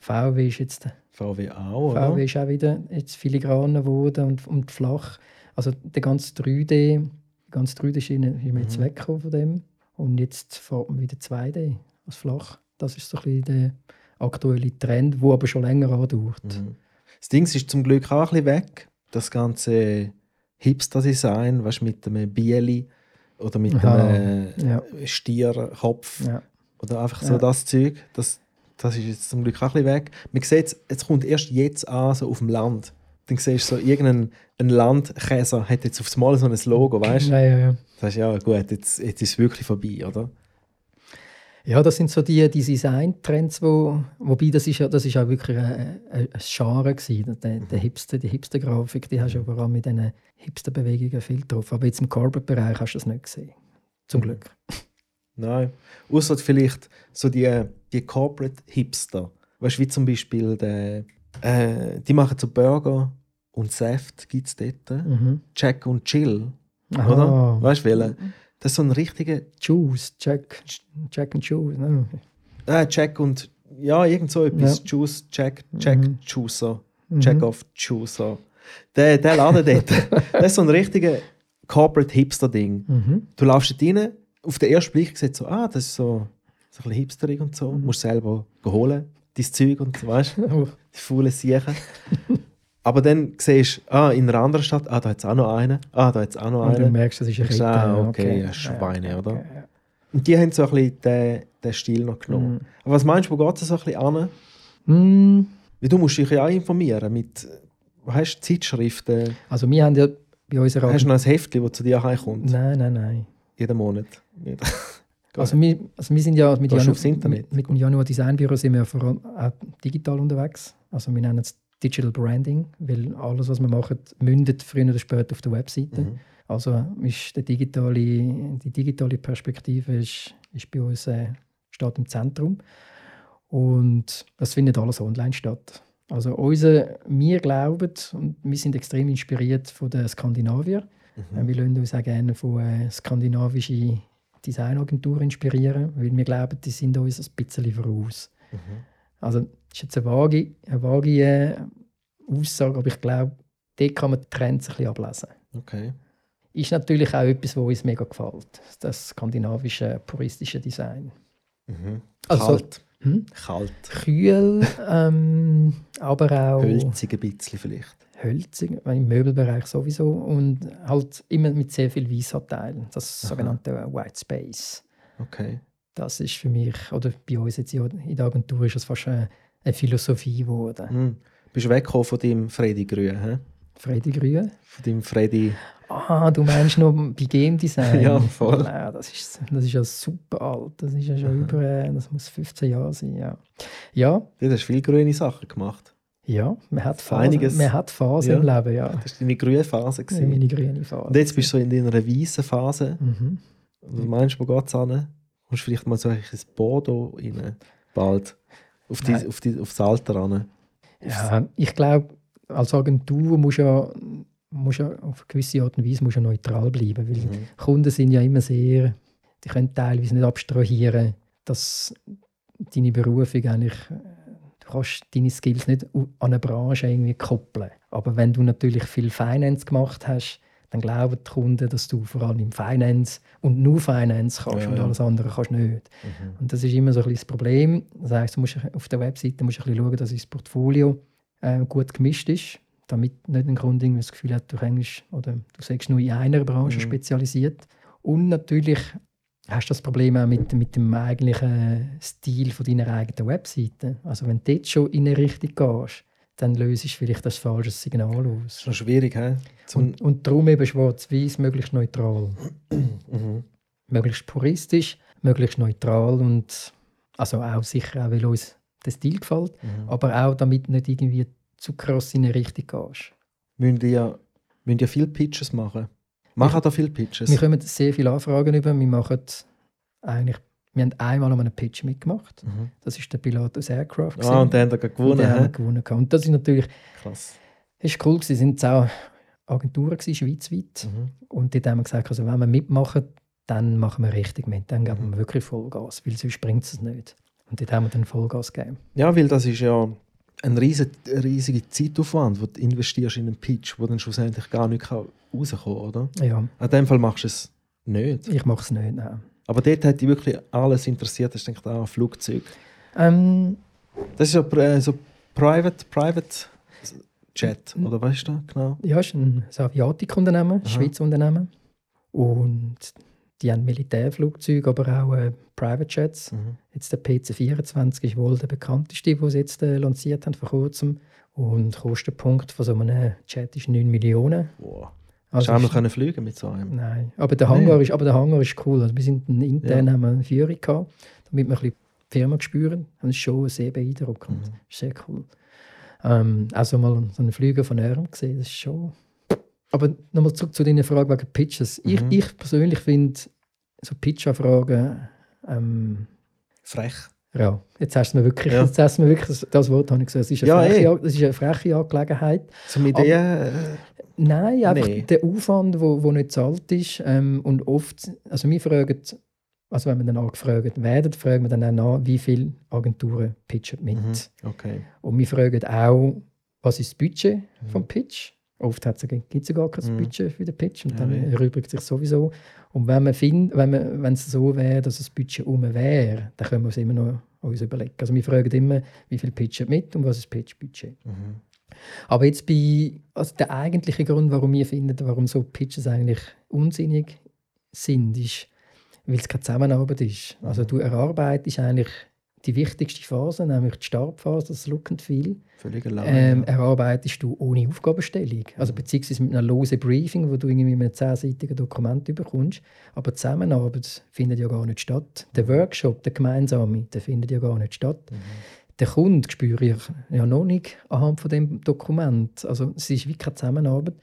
[SPEAKER 5] VW ist jetzt
[SPEAKER 1] VW auch, oder?
[SPEAKER 5] VW ist auch wieder jetzt filigraner geworden und, und flach. Also der ganze 3D, die ganze 3D-Schiene ist mir jetzt
[SPEAKER 1] Mhm.
[SPEAKER 5] weggekommen von dem. Und jetzt fährt man wieder 2D als flach. Das ist so ein bisschen der aktuelle Trend, der aber schon länger andauert.
[SPEAKER 1] Mhm. Das Ding ist zum Glück auch ein bisschen weg. Das ganze Hipster-Design, weißt mit einem Bieli oder mit
[SPEAKER 5] Aha,
[SPEAKER 1] einem
[SPEAKER 5] ja.
[SPEAKER 1] Stierkopf
[SPEAKER 5] Ja.
[SPEAKER 1] oder einfach so
[SPEAKER 5] Ja.
[SPEAKER 1] das Zeug. Das, das ist jetzt zum Glück auch ein bisschen weg. Man sieht es, es kommt erst jetzt an, so auf dem Land. Dann siehst du so, irgendein ein Landkäser hat jetzt aufs Mal so ein Logo, weißt du?
[SPEAKER 5] Ja, ja, ja.
[SPEAKER 1] Das ist ja gut, jetzt, jetzt ist es wirklich vorbei, oder?
[SPEAKER 5] ja, das sind so die, die Design-Trends, wo, wobei das ist ja, das ist auch wirklich ein, ein, ein Genre gewesen. Der, der Hipster, die Hipster-Grafik, die hast du ja vor allem mit diesen Hipster-Bewegungen viel drauf. Aber jetzt im Corporate-Bereich hast du das nicht gesehen. Zum Glück.
[SPEAKER 1] Nein. Außer vielleicht so die, die Corporate Hipster. Weißt du, wie zum Beispiel der, äh, die machen so Burger und Saft gibt es dort.
[SPEAKER 5] Mhm.
[SPEAKER 1] Jack und Chill,
[SPEAKER 5] Aha.
[SPEAKER 1] oder? Weißt du, welchen? Das ist so ein richtiger
[SPEAKER 5] Juice, Jack, Jack and Juice. Ne?
[SPEAKER 1] äh, Jack und ja, irgend so etwas.
[SPEAKER 5] Ja.
[SPEAKER 1] Juice, Jack, Jack
[SPEAKER 5] Mhm.
[SPEAKER 1] Juicer. Jack of Juicer. Der, der Laden dort, (laughs) das ist so ein richtiger Corporate Hipster-Ding.
[SPEAKER 5] Mhm.
[SPEAKER 1] Du laufst dort rein, auf den ersten Blick sieht so, ah, das ist so, so so ein bisschen hipsterig und so.
[SPEAKER 5] Mhm.
[SPEAKER 1] Musst selber holen, dein Zeug und so, weißt du, (laughs)
[SPEAKER 5] Oh,
[SPEAKER 1] die faulen Siechen. Aber dann siehst du, ah, in einer anderen Stadt, ah, da hat es auch noch einen, ah, da hat es auch noch
[SPEAKER 5] Und du
[SPEAKER 1] einen.
[SPEAKER 5] merkst, das ist
[SPEAKER 1] Denkst,
[SPEAKER 5] Kette.
[SPEAKER 1] ah,
[SPEAKER 5] ja,
[SPEAKER 1] okay, ja, Schweine, oder?
[SPEAKER 5] okay, ja.
[SPEAKER 1] Und die haben so ein bisschen den, den Stil noch genommen.
[SPEAKER 5] Mhm.
[SPEAKER 1] Aber was meinst du, wo geht es so ein bisschen an?
[SPEAKER 5] Mm,
[SPEAKER 1] Weil du musst dich ja auch informieren mit, hast du, Zeitschriften,
[SPEAKER 5] Also wir haben ja bei unserer
[SPEAKER 1] hast du noch ein Heftchen, das zu dir heimkommt,
[SPEAKER 5] Nein, nein, nein.
[SPEAKER 1] jeden Monat. (laughs)
[SPEAKER 5] Also wir, also wir sind ja mit,
[SPEAKER 1] Gehst du
[SPEAKER 5] Janu
[SPEAKER 1] aufs Internet?
[SPEAKER 5] mit, mit dem Januar Designbüro sind wir vor allem auch digital unterwegs. Also wir nennen es Digital Branding, weil alles, was wir machen, mündet früher oder später auf der Webseite.
[SPEAKER 1] Mhm.
[SPEAKER 5] Also ist der digitale, die digitale Perspektive ist, ist bei uns äh, steht im Zentrum. Und das findet alles online statt. Also unser, wir glauben, und wir sind extrem inspiriert von den Skandinaviern. Äh, Wir lassen uns auch gerne von äh, skandinavischen Designagenturen inspirieren, weil wir glauben, die sind uns ein bisschen voraus. Also das ist jetzt eine vage, eine vage äh, Aussage, aber ich glaube, dort kann man die Trends ein bisschen ablesen.
[SPEAKER 1] Okay.
[SPEAKER 5] Ist natürlich auch etwas, was uns mega gefällt, das skandinavische puristische Design.
[SPEAKER 1] Mhm.
[SPEAKER 5] Also-
[SPEAKER 1] Kalt.
[SPEAKER 5] Hm?
[SPEAKER 1] Kalt.
[SPEAKER 5] Kühl, ähm, aber auch
[SPEAKER 1] Hölzig ein bisschen vielleicht.
[SPEAKER 5] hölzig, im Möbelbereich sowieso und halt immer mit sehr viel Weissanteil, das sogenannte White Space.
[SPEAKER 1] Okay.
[SPEAKER 5] Das ist für mich, oder bei uns jetzt in der Agentur ist das fast eine, eine Philosophie geworden.
[SPEAKER 1] Mhm. Bist du weggekommen von deinem Freddy Grün, hä?
[SPEAKER 5] Freddy Grün.
[SPEAKER 1] Von deinem Freddy...
[SPEAKER 5] Ah, du meinst noch bei Game Design? (laughs)
[SPEAKER 1] Ja, voll.
[SPEAKER 5] Ja, das, ist, das ist ja super alt. Das ist ja schon über, äh, das muss 15 Jahre sein, ja. Ja,
[SPEAKER 1] Du hast viele grüne Sachen gemacht.
[SPEAKER 5] ja man hat Phasen,
[SPEAKER 1] Einiges.
[SPEAKER 5] man hat Phasen
[SPEAKER 1] Ja.
[SPEAKER 5] im Leben, ja.
[SPEAKER 1] Das war deine grüne Phase. Gewesen.
[SPEAKER 5] meine grüne Phase.
[SPEAKER 1] Und jetzt bist du so in deiner weißen Phase.
[SPEAKER 5] Mhm.
[SPEAKER 1] Was meinst du, wo geht es du vielleicht mal so ein Bordeaux rein? Bald. Auf, die, auf, die, auf das Alter ran.
[SPEAKER 5] Ja, ich glaube, als Agentur muss ja, muss ja auf eine gewisse Art und Weise muss ja neutral bleiben, weil
[SPEAKER 1] Mhm.
[SPEAKER 5] Kunden sind ja immer sehr, die können teilweise nicht abstrahieren, dass deine Berufung eigentlich, du kannst deine Skills nicht an eine Branche irgendwie koppeln. Aber wenn du natürlich viel Finance gemacht hast, dann glauben die Kunden, dass du vor allem im Finance und nur Finance kannst
[SPEAKER 1] Ja,
[SPEAKER 5] und alles andere kannst nicht. Und das ist immer so ein bisschen das Problem. Das heißt, du musst auf der Webseite musst du ein bisschen schauen, dass das Portfolio äh, gut gemischt ist, damit nicht ein Kunde das Gefühl hat, du hängst oder du sagst nur in einer Branche
[SPEAKER 1] Mhm.
[SPEAKER 5] spezialisiert. Und natürlich hast du das Problem auch mit, mit dem eigentlichen Stil von deiner eigenen Webseite. Also wenn du dort schon in eine Richtung gehst, dann löst du vielleicht das falsche Signal
[SPEAKER 1] Das
[SPEAKER 5] aus.
[SPEAKER 1] ist noch schwierig, hä? Zum,
[SPEAKER 5] Und, und darum eben schwarz-weiß, möglichst neutral. (clears throat)
[SPEAKER 1] mhm.
[SPEAKER 5] Möglichst puristisch, möglichst neutral und also auch sicher auch, weil uns der Stil gefällt,
[SPEAKER 1] Mhm.
[SPEAKER 5] aber auch damit nicht irgendwie zu krass in eine Richtung gehst.
[SPEAKER 1] Müssen die ja, müssen ja viele Pitches machen. Machen da viele Pitches?
[SPEAKER 5] Wir kommen sehr viele Anfragen über. Wir machen eigentlich, wir haben einmal an einem Pitch mitgemacht.
[SPEAKER 1] Mhm.
[SPEAKER 5] Das ist der Pilatus Aircraft.
[SPEAKER 1] Ah, und dann haben wir
[SPEAKER 5] Und
[SPEAKER 1] gewonnen.
[SPEAKER 5] den haben wir gewonnen. Und das ist natürlich
[SPEAKER 1] Krass.
[SPEAKER 5] ist cool gewesen. Es sind auch Agenturen gewesen, schweizweit.
[SPEAKER 1] Mhm.
[SPEAKER 5] Und dort haben wir gesagt, also wenn wir mitmachen, dann machen wir richtig mit. Dann geben
[SPEAKER 1] Mhm.
[SPEAKER 5] wir wirklich Vollgas, weil sonst bringt es nicht. Und dort haben wir dann Vollgas gegeben.
[SPEAKER 1] Ja, weil das ist ja ein riesen, riesiger Zeitaufwand, wo du investierst in einen Pitch, wo dann schlussendlich gar nicht rauskommen kann, oder?
[SPEAKER 5] Ja,
[SPEAKER 1] In dem Fall machst du es nicht.
[SPEAKER 5] ich mache es nicht. Nein.
[SPEAKER 1] Aber dort hat dich wirklich alles interessiert. Ich denke, ah, Flugzeug.
[SPEAKER 5] Ähm,
[SPEAKER 1] Das ist so, äh, so Private, Private Jet, oder weißt du genau?
[SPEAKER 5] ja, es ist ein, Aviatikunternehmen, ein. Schweizer Unternehmen. Und die haben Militärflugzeuge, aber auch äh, Private Jets.
[SPEAKER 1] Mhm.
[SPEAKER 5] Jetzt der PC-24 ist wohl der bekannteste, den sie jetzt äh, lanciert haben vor kurzem. Und der Kostenpunkt von so einem Jet ist 9 Millionen.
[SPEAKER 1] Wow.
[SPEAKER 5] Also
[SPEAKER 1] einmal
[SPEAKER 5] ist-
[SPEAKER 1] können fliegen mit so einem?
[SPEAKER 5] Nein, aber der Hangar, ist, aber der Hangar ist cool. Also wir sind intern
[SPEAKER 1] Ja.
[SPEAKER 5] haben wir eine Führung gehabt, damit wir ein bisschen die Firma spüren. Und das ist schon sehr beeindruckend.
[SPEAKER 1] Mhm.
[SPEAKER 5] Ist sehr cool. Ähm, also mal so einen Flüger von Erm gesehen, das ist schon... Aber nochmal zurück zu deiner Frage wegen Pitches. Ich,
[SPEAKER 1] Mhm.
[SPEAKER 5] ich persönlich finde so Pitch-Anfragen... Ähm,
[SPEAKER 1] Frech.
[SPEAKER 5] ja, jetzt hast du mir wirklich,
[SPEAKER 1] Ja.
[SPEAKER 5] jetzt hast du mir wirklich das, das Wort habe ich gesagt. Es ist eine,
[SPEAKER 1] Ja,
[SPEAKER 5] freche,
[SPEAKER 1] eh.
[SPEAKER 5] Ist eine freche Angelegenheit.
[SPEAKER 1] Zum Ideen.
[SPEAKER 5] Nein, einfach
[SPEAKER 1] Nee.
[SPEAKER 5] der Aufwand, der wo, wo nicht zahlt ist. Ähm, und oft, also wir fragen, also wenn wir dann angefragt werden, fragen wir dann auch nach, wie viele Agenturen pitchen mit.
[SPEAKER 1] mhm. Okay.
[SPEAKER 5] Und wir fragen auch, was ist das Budget
[SPEAKER 1] Mhm.
[SPEAKER 5] vom Pitch? Oft gibt es ja gar kein
[SPEAKER 1] Mhm.
[SPEAKER 5] Budget für den Pitch und
[SPEAKER 1] Ja,
[SPEAKER 5] dann
[SPEAKER 1] eh.
[SPEAKER 5] erübrigt sich sowieso. Und wenn man find, wenn man, wenn es so wäre, dass das Budget um wäre, dann können wir es immer noch uns überlegen. Also wir fragen immer, wie viel pitchen mit und was ist das Pitch-Budget.
[SPEAKER 1] Mhm.
[SPEAKER 5] Aber jetzt bei, also der eigentliche Grund, warum wir finden, warum so Pitches eigentlich unsinnig sind, ist, weil es keine Zusammenarbeit ist. Also du erarbeitest eigentlich die wichtigste Phase, nämlich die Startphase, das Look and Feel,
[SPEAKER 1] Völlig allein.
[SPEAKER 5] ähm, erarbeitest du ohne Aufgabenstellung. Also beziehungsweise mit einem losen Briefing, wo du irgendwie mit einem zehnseitigen Dokument bekommst. Aber die Zusammenarbeit findet ja gar nicht statt. Der Workshop, der gemeinsame, der findet ja gar nicht statt. Der Kunde spüre ich ja noch nicht anhand von dem Dokument. Also es ist wie keine Zusammenarbeit.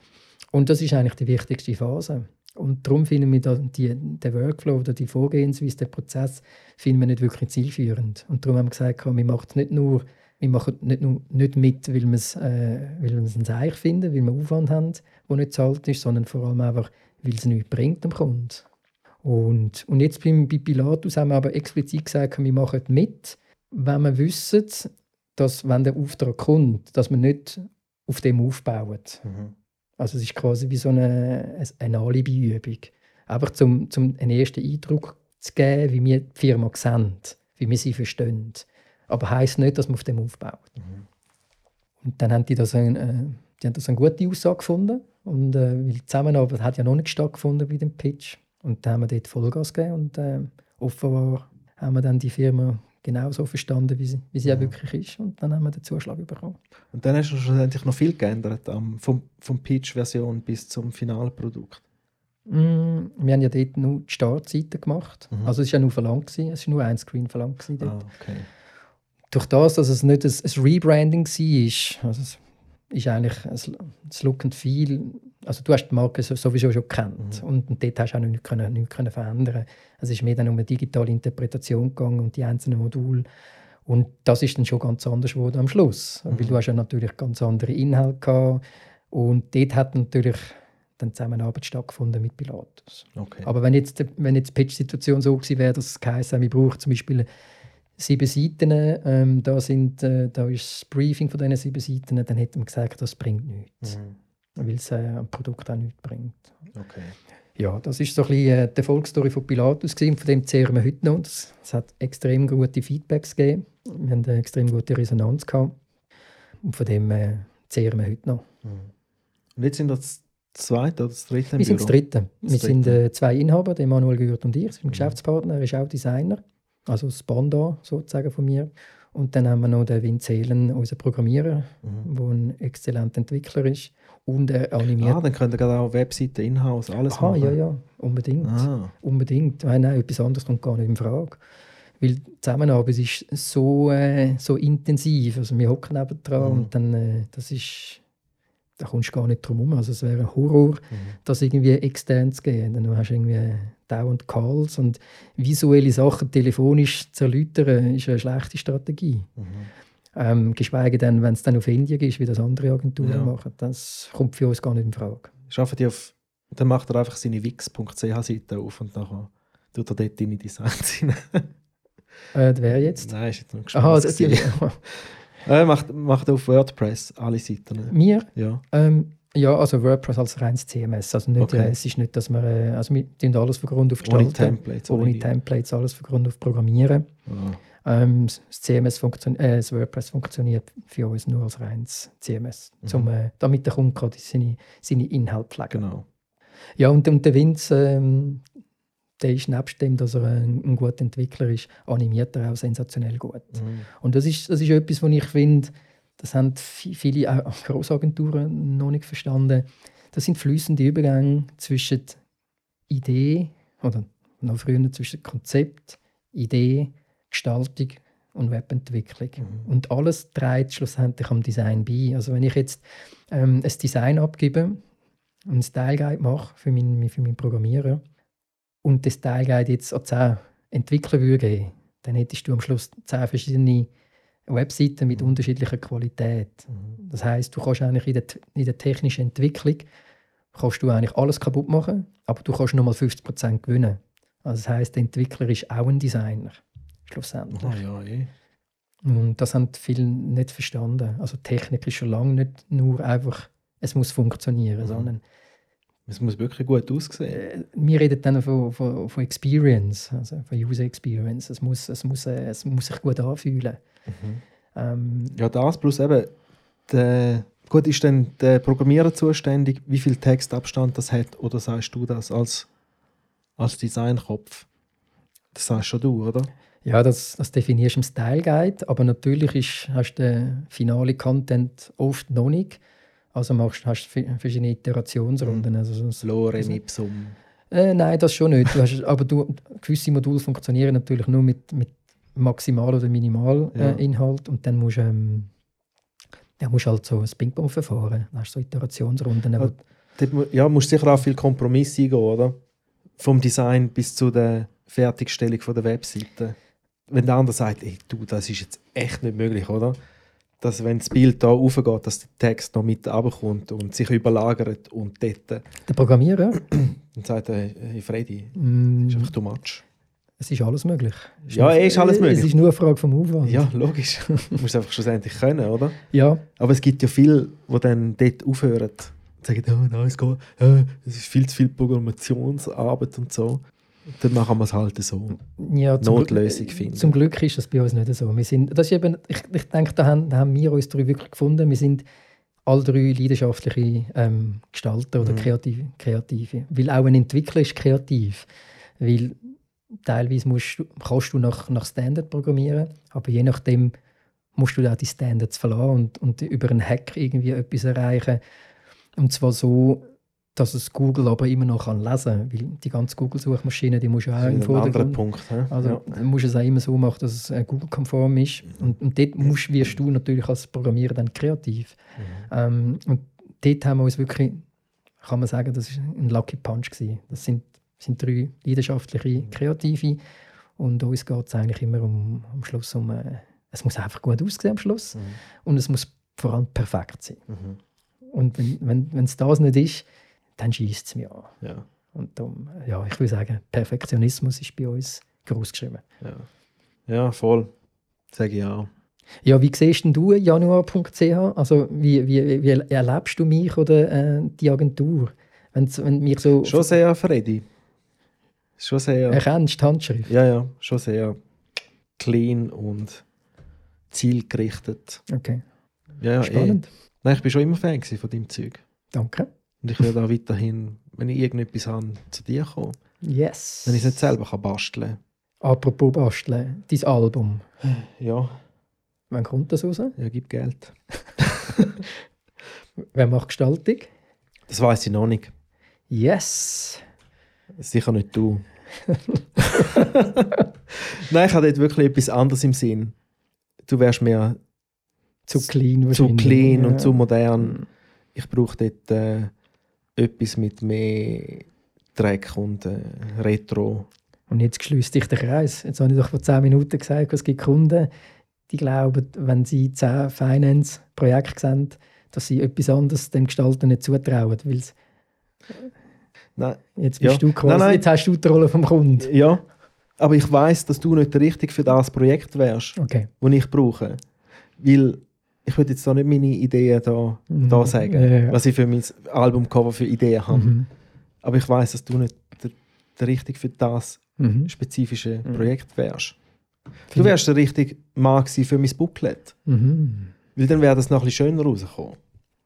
[SPEAKER 5] Und das ist eigentlich die wichtigste Phase. Und darum finden wir die, den Workflow oder die Vorgehensweise, den Prozess, finden wir nicht wirklich zielführend. Und darum haben wir gesagt, wir machen nicht nur, wir machen nicht, nur, nicht mit, weil wir es, äh, weil wir es ein Seich finden, weil wir Aufwand haben, der nicht zahlt ist, sondern vor allem einfach, weil es nichts bringt dem Kunden. Und, und jetzt bei Pilatus haben wir aber explizit gesagt, wir machen mit, wenn wir wissen, dass, wenn der Auftrag kommt, dass wir nicht auf dem aufbauen.
[SPEAKER 1] Mhm.
[SPEAKER 5] Also es ist quasi wie so eine, eine Alibi-Übung. Einfach zum, zum einen ersten Eindruck zu geben, wie wir die Firma sehen, wie wir sie verstehen. Aber heisst nicht, dass man auf dem aufbaut. Und dann haben die das, ein, äh, die haben das eine gute Aussage gefunden. Und äh, weil die Zusammenarbeit hat ja noch nicht stattgefunden bei dem Pitch. Und dann haben wir dort Vollgas gegeben und äh, offenbar haben wir dann die Firma genauso verstanden, wie sie, wie sie auch wirklich ist. Und dann haben wir den Zuschlag bekommen.
[SPEAKER 1] Und dann hast du schlussendlich noch viel geändert, am, vom, vom Pitch-Version bis zum Finalprodukt.
[SPEAKER 5] Mm, wir haben ja dort nur die Startseite gemacht.
[SPEAKER 1] Mhm.
[SPEAKER 5] Also es war ja nur verlangt. Gewesen. Es war nur ein Screen verlangt.
[SPEAKER 1] Ah, okay.
[SPEAKER 5] Durch das, dass es nicht ein, ein Rebranding war, also es ist eigentlich das Look and Feel, also du hast die Marke so- sowieso schon gekannt
[SPEAKER 1] Mhm.
[SPEAKER 5] und, und dort hast du auch nichts, können, nichts können verändern Es ist mehr dann um eine digitale Interpretation gegangen und die einzelnen Module. Und das ist dann schon ganz anders geworden am Schluss. Weil
[SPEAKER 1] Mhm.
[SPEAKER 5] du hast ja natürlich ganz andere Inhalte gehabt und dort hat natürlich dann Zusammenarbeit stattgefunden mit Pilatus.
[SPEAKER 1] okay.
[SPEAKER 5] Aber wenn jetzt, wenn jetzt die Pitch-Situation so gewesen wäre, dass es geheißen wir brauchen zum Beispiel sieben Seiten, ähm, da, sind, äh, da ist das Briefing von diesen sieben Seiten, dann hätte man gesagt, das bringt nichts.
[SPEAKER 1] Mhm.
[SPEAKER 5] Weil es äh, am Produkt auch nichts bringt.
[SPEAKER 1] okay.
[SPEAKER 5] Ja, das ist so ein bisschen äh, die Erfolgsstory von Pilatus gewesen. Von dem zehren wir heute noch. Es hat extrem gute Feedbacks gegeben. Wir haben eine extrem gute Resonanz gehabt. Und von dem äh, zehren wir heute noch.
[SPEAKER 1] Und jetzt sind das zweite oder das dritte im
[SPEAKER 5] Wir sind das? Dritte.
[SPEAKER 1] Das
[SPEAKER 5] Wir sind
[SPEAKER 1] Dritte.
[SPEAKER 5] äh, zwei Inhaber, der Manuel Gürt und ich. sind Geschäftspartner, er ist auch Designer. Also das Banda sozusagen von mir. Und dann haben wir noch den Vin Zelen, unseren Programmierer,
[SPEAKER 1] Mhm.
[SPEAKER 5] der ein exzellenter Entwickler ist. Und er animiert.
[SPEAKER 1] Ah, dann könnt ihr gerade auch Webseiten, Inhouse, alles
[SPEAKER 5] Aha,
[SPEAKER 1] machen.
[SPEAKER 5] ja, ja, unbedingt.
[SPEAKER 1] Ah,
[SPEAKER 5] Unbedingt. Nein, nein, etwas anderes kommt gar nicht in Frage. Weil die Zusammenarbeit ist so, äh, so intensiv. Also wir hocken neben dran
[SPEAKER 1] Mhm.
[SPEAKER 5] und dann, äh, das ist, da kommst du gar nicht drum herum. Also es wäre ein Horror,
[SPEAKER 1] Mhm.
[SPEAKER 5] das irgendwie extern zu gehen. Dann hast du irgendwie dauernd Calls und visuelle Sachen telefonisch zu erläutern, ist eine schlechte Strategie.
[SPEAKER 1] Mhm.
[SPEAKER 5] Ähm, geschweige denn, wenn es dann auf Indien ist, wie das andere Agenturen
[SPEAKER 1] Ja.
[SPEAKER 5] machen. Das kommt für uns gar nicht in Frage.
[SPEAKER 1] Schaffen die auf. Dann macht er einfach seine wix.ch-Seite auf und dann tut er dort deine Designs rein. (laughs)
[SPEAKER 5] Äh, das wäre jetzt.
[SPEAKER 1] Nein, ist jetzt
[SPEAKER 5] Aha,
[SPEAKER 1] Spaß.
[SPEAKER 5] das,
[SPEAKER 1] gewesen. (laughs) äh, macht, macht auf WordPress alle Seiten.
[SPEAKER 5] mir
[SPEAKER 1] Ja.
[SPEAKER 5] Ähm, ja, also WordPress als reines CMS. Also nicht,
[SPEAKER 1] Okay.
[SPEAKER 5] äh, es ist nicht, dass wir, äh, also wir tun alles von Grund auf
[SPEAKER 1] Ohne
[SPEAKER 5] gestalten.
[SPEAKER 1] Templates.
[SPEAKER 5] Ohne Templates, alles von Grund auf programmieren.
[SPEAKER 1] Ah,
[SPEAKER 5] Ähm, das CMS funktioniert, äh, das WordPress funktioniert für uns nur als reines CMS,
[SPEAKER 1] Mhm.
[SPEAKER 5] zum, äh, damit der Kunde gerade seine, seine Inhalte pflegen
[SPEAKER 1] genau.
[SPEAKER 5] Ja, und, und der Vince, ähm, der ist nebst dem, dass er ein, ein guter Entwickler ist, animiert er auch sensationell gut.
[SPEAKER 1] Mhm.
[SPEAKER 5] Und das ist, das ist etwas, was ich finde, das haben vi- viele auch Grossagenturen noch nicht verstanden. Das sind fließende Übergänge zwischen Idee oder noch früher zwischen Konzept, Idee, Gestaltung und Webentwicklung.
[SPEAKER 1] Mhm.
[SPEAKER 5] Und alles trägt schlussendlich am Design bei. Also wenn ich jetzt ähm, ein Design abgebe und ein Style Guide mache für meinen, für meinen Programmierer und das Style Guide jetzt an 10 Entwickler würde dann hättest du am Schluss 10 verschiedene Webseiten mit unterschiedlicher Qualität.
[SPEAKER 1] Mhm.
[SPEAKER 5] Das heißt, du kannst eigentlich in der, in der technischen Entwicklung kannst du eigentlich alles kaputt machen, aber du kannst nochmal 50% gewinnen. Also das heißt, der Entwickler ist auch ein Designer. Schlussendlich.
[SPEAKER 1] Ah, ja, eh.
[SPEAKER 5] Und das haben viele nicht verstanden. Also Technik ist schon lange nicht nur einfach es muss funktionieren,
[SPEAKER 1] Mhm.
[SPEAKER 5] sondern
[SPEAKER 1] Es muss wirklich gut aussehen.
[SPEAKER 5] äh, wir reden dann von, von, von Experience, also von User Experience. Es muss, es muss, äh, es muss sich gut anfühlen. Ähm,
[SPEAKER 1] Ja, das plus eben, der, gut, ist dann der Programmierer zuständig, wie viel Textabstand das hat, oder sagst du das als, als Designkopf? Das sagst schon du, oder?
[SPEAKER 5] Ja, das, das definierst du im Style Guide, aber natürlich ist, hast du den finale Content oft noch nicht. Also machst, hast du verschiedene Iterationsrunden. Also sonst,
[SPEAKER 1] Lorem ipsum.
[SPEAKER 5] Äh, nein, das schon nicht. Du hast, aber du, gewisse Module funktionieren natürlich nur mit, mit Maximal- oder Minimalinhalt
[SPEAKER 1] Ja.
[SPEAKER 5] äh, Inhalt und dann musst du ähm, dann musst halt so ein Ping-Pong-Verfahren. Dann hast du so Iterationsrunden.
[SPEAKER 1] Ja. Dort Ja, musst sicher auch viel Kompromiss eingehen, oder? Vom Design bis zu der Fertigstellung von der Webseite. Wenn der andere sagt, ey, du, das ist jetzt echt nicht möglich, oder? Dass, wenn das Bild da raufgeht, dass der Text noch mit runterkommt und sich überlagert und dort
[SPEAKER 5] Der Programmierer,
[SPEAKER 1] dann sagt er, hey Freddy,
[SPEAKER 5] mm,
[SPEAKER 1] das ist einfach too much.
[SPEAKER 5] es ist alles möglich. Es
[SPEAKER 1] Ja,
[SPEAKER 5] nur-
[SPEAKER 1] eh ist alles möglich.
[SPEAKER 5] Es ist nur eine Frage vom Aufwand.
[SPEAKER 1] Ja, logisch. (laughs) du musst es einfach schlussendlich können, oder?
[SPEAKER 5] ja
[SPEAKER 1] Aber es gibt ja viele, die dann dort aufhören und sagen, oh, nein, es geht, äh, es ist viel zu viel Programmationsarbeit und so. Dann machen wir es halt so.
[SPEAKER 5] ja,
[SPEAKER 1] Notlösung finden.
[SPEAKER 5] Zum Glück ist das bei uns nicht so. Wir sind, das ist eben, ich, ich denke, da haben, da haben wir uns drei wirklich gefunden. Wir sind alle drei leidenschaftliche ähm, Gestalter oder
[SPEAKER 1] Mhm.
[SPEAKER 5] Kreative, Kreative. Weil auch ein Entwickler ist kreativ. Weil teilweise musst kannst du nach, nach Standard programmieren, aber je nachdem musst du auch die Standards verlassen und, und über einen Hack irgendwie etwas erreichen. Und zwar so, dass es Google aber immer noch kann lesen kann. Weil die ganze Google-Suchmaschine, die muss ja auch im Vordergrund
[SPEAKER 1] Punkt. hä?
[SPEAKER 5] also
[SPEAKER 1] ja.
[SPEAKER 5] du musst es auch immer so machen, dass es äh, Google-konform ist. Und, und dort musst, wirst du natürlich als Programmierer dann kreativ. Ähm, und dort haben wir uns wirklich, kann man sagen, das ist ein Lucky Punch gewesen. Das sind, sind drei leidenschaftliche Kreative und uns geht es eigentlich immer um, am Schluss um, äh, es muss einfach gut aussehen am Schluss
[SPEAKER 1] Mhm.
[SPEAKER 5] und es muss vor allem perfekt sein.
[SPEAKER 1] Mhm.
[SPEAKER 5] Und wenn es wenn, das nicht ist, dann schießt es mir an.
[SPEAKER 1] Ja.
[SPEAKER 5] Und darum, ja, ich würde sagen, Perfektionismus ist bei uns groß geschrieben.
[SPEAKER 1] Ja. ja, voll. Sage ich auch.
[SPEAKER 5] Ja, wie siehst denn du januar.ch? Also wie, wie, wie erlebst du mich oder äh, die Agentur? Wenn's, wenn mich so
[SPEAKER 1] Schon sehr Freddy. Schon sehr.
[SPEAKER 5] erkennst, die Handschrift.
[SPEAKER 1] Ja, ja, schon sehr clean und zielgerichtet.
[SPEAKER 5] Okay,
[SPEAKER 1] Ja, ja,
[SPEAKER 5] spannend.
[SPEAKER 1] Eh. Nein, ich bin schon immer Fan von deinem Zeug.
[SPEAKER 5] Danke.
[SPEAKER 1] Und ich werde auch weiterhin, wenn ich irgendetwas habe, zu dir kommen.
[SPEAKER 5] Yes.
[SPEAKER 1] Wenn ich es nicht selber kann basteln
[SPEAKER 5] Apropos basteln, dein Album.
[SPEAKER 1] kann. Ja,
[SPEAKER 5] Wann kommt das raus?
[SPEAKER 1] ja, gib Geld. (laughs)
[SPEAKER 5] Wer macht Gestaltung?
[SPEAKER 1] Das weiß ich noch nicht.
[SPEAKER 5] Yes.
[SPEAKER 1] Sicher nicht du. (laughs) Nein, ich habe dort wirklich etwas anderes im Sinn. Du wärst mir
[SPEAKER 5] Zu clean
[SPEAKER 1] zu clean
[SPEAKER 5] Ja.
[SPEAKER 1] und zu modern. Ich brauche dort äh, etwas mit mehr Dreck und äh, Retro.
[SPEAKER 5] Und jetzt schließt dich der Kreis. Jetzt habe ich doch vor 10 Minuten gesagt, es gibt Kunden, die glauben, wenn sie 10 Finance-Projekte sehen, dass sie etwas anderes dem Gestalter nicht zutrauen. Weil's
[SPEAKER 1] Nein,
[SPEAKER 5] jetzt bist
[SPEAKER 1] Ja.
[SPEAKER 5] du quasi,
[SPEAKER 1] Nein, nein.
[SPEAKER 5] jetzt hast du die Rolle vom Kunden.
[SPEAKER 1] ja, aber ich weiß, dass du nicht der Richtige für das Projekt wärst,
[SPEAKER 5] Okay.
[SPEAKER 1] das ich brauche. Weil ich würde jetzt da nicht meine Ideen da, da
[SPEAKER 5] Mhm.
[SPEAKER 1] sagen,
[SPEAKER 5] Ja, ja,
[SPEAKER 1] was ich für mein Albumcover für Ideen habe.
[SPEAKER 5] Mhm.
[SPEAKER 1] Aber ich weiß, dass du nicht der, der Richtige für das
[SPEAKER 5] Mhm.
[SPEAKER 1] spezifische
[SPEAKER 5] Mhm.
[SPEAKER 1] Projekt wärst. Du wärst der richtige Mann gewesen für mein Booklet.
[SPEAKER 5] Mhm.
[SPEAKER 1] Weil dann wäre das noch ein bisschen schöner rausgekommen.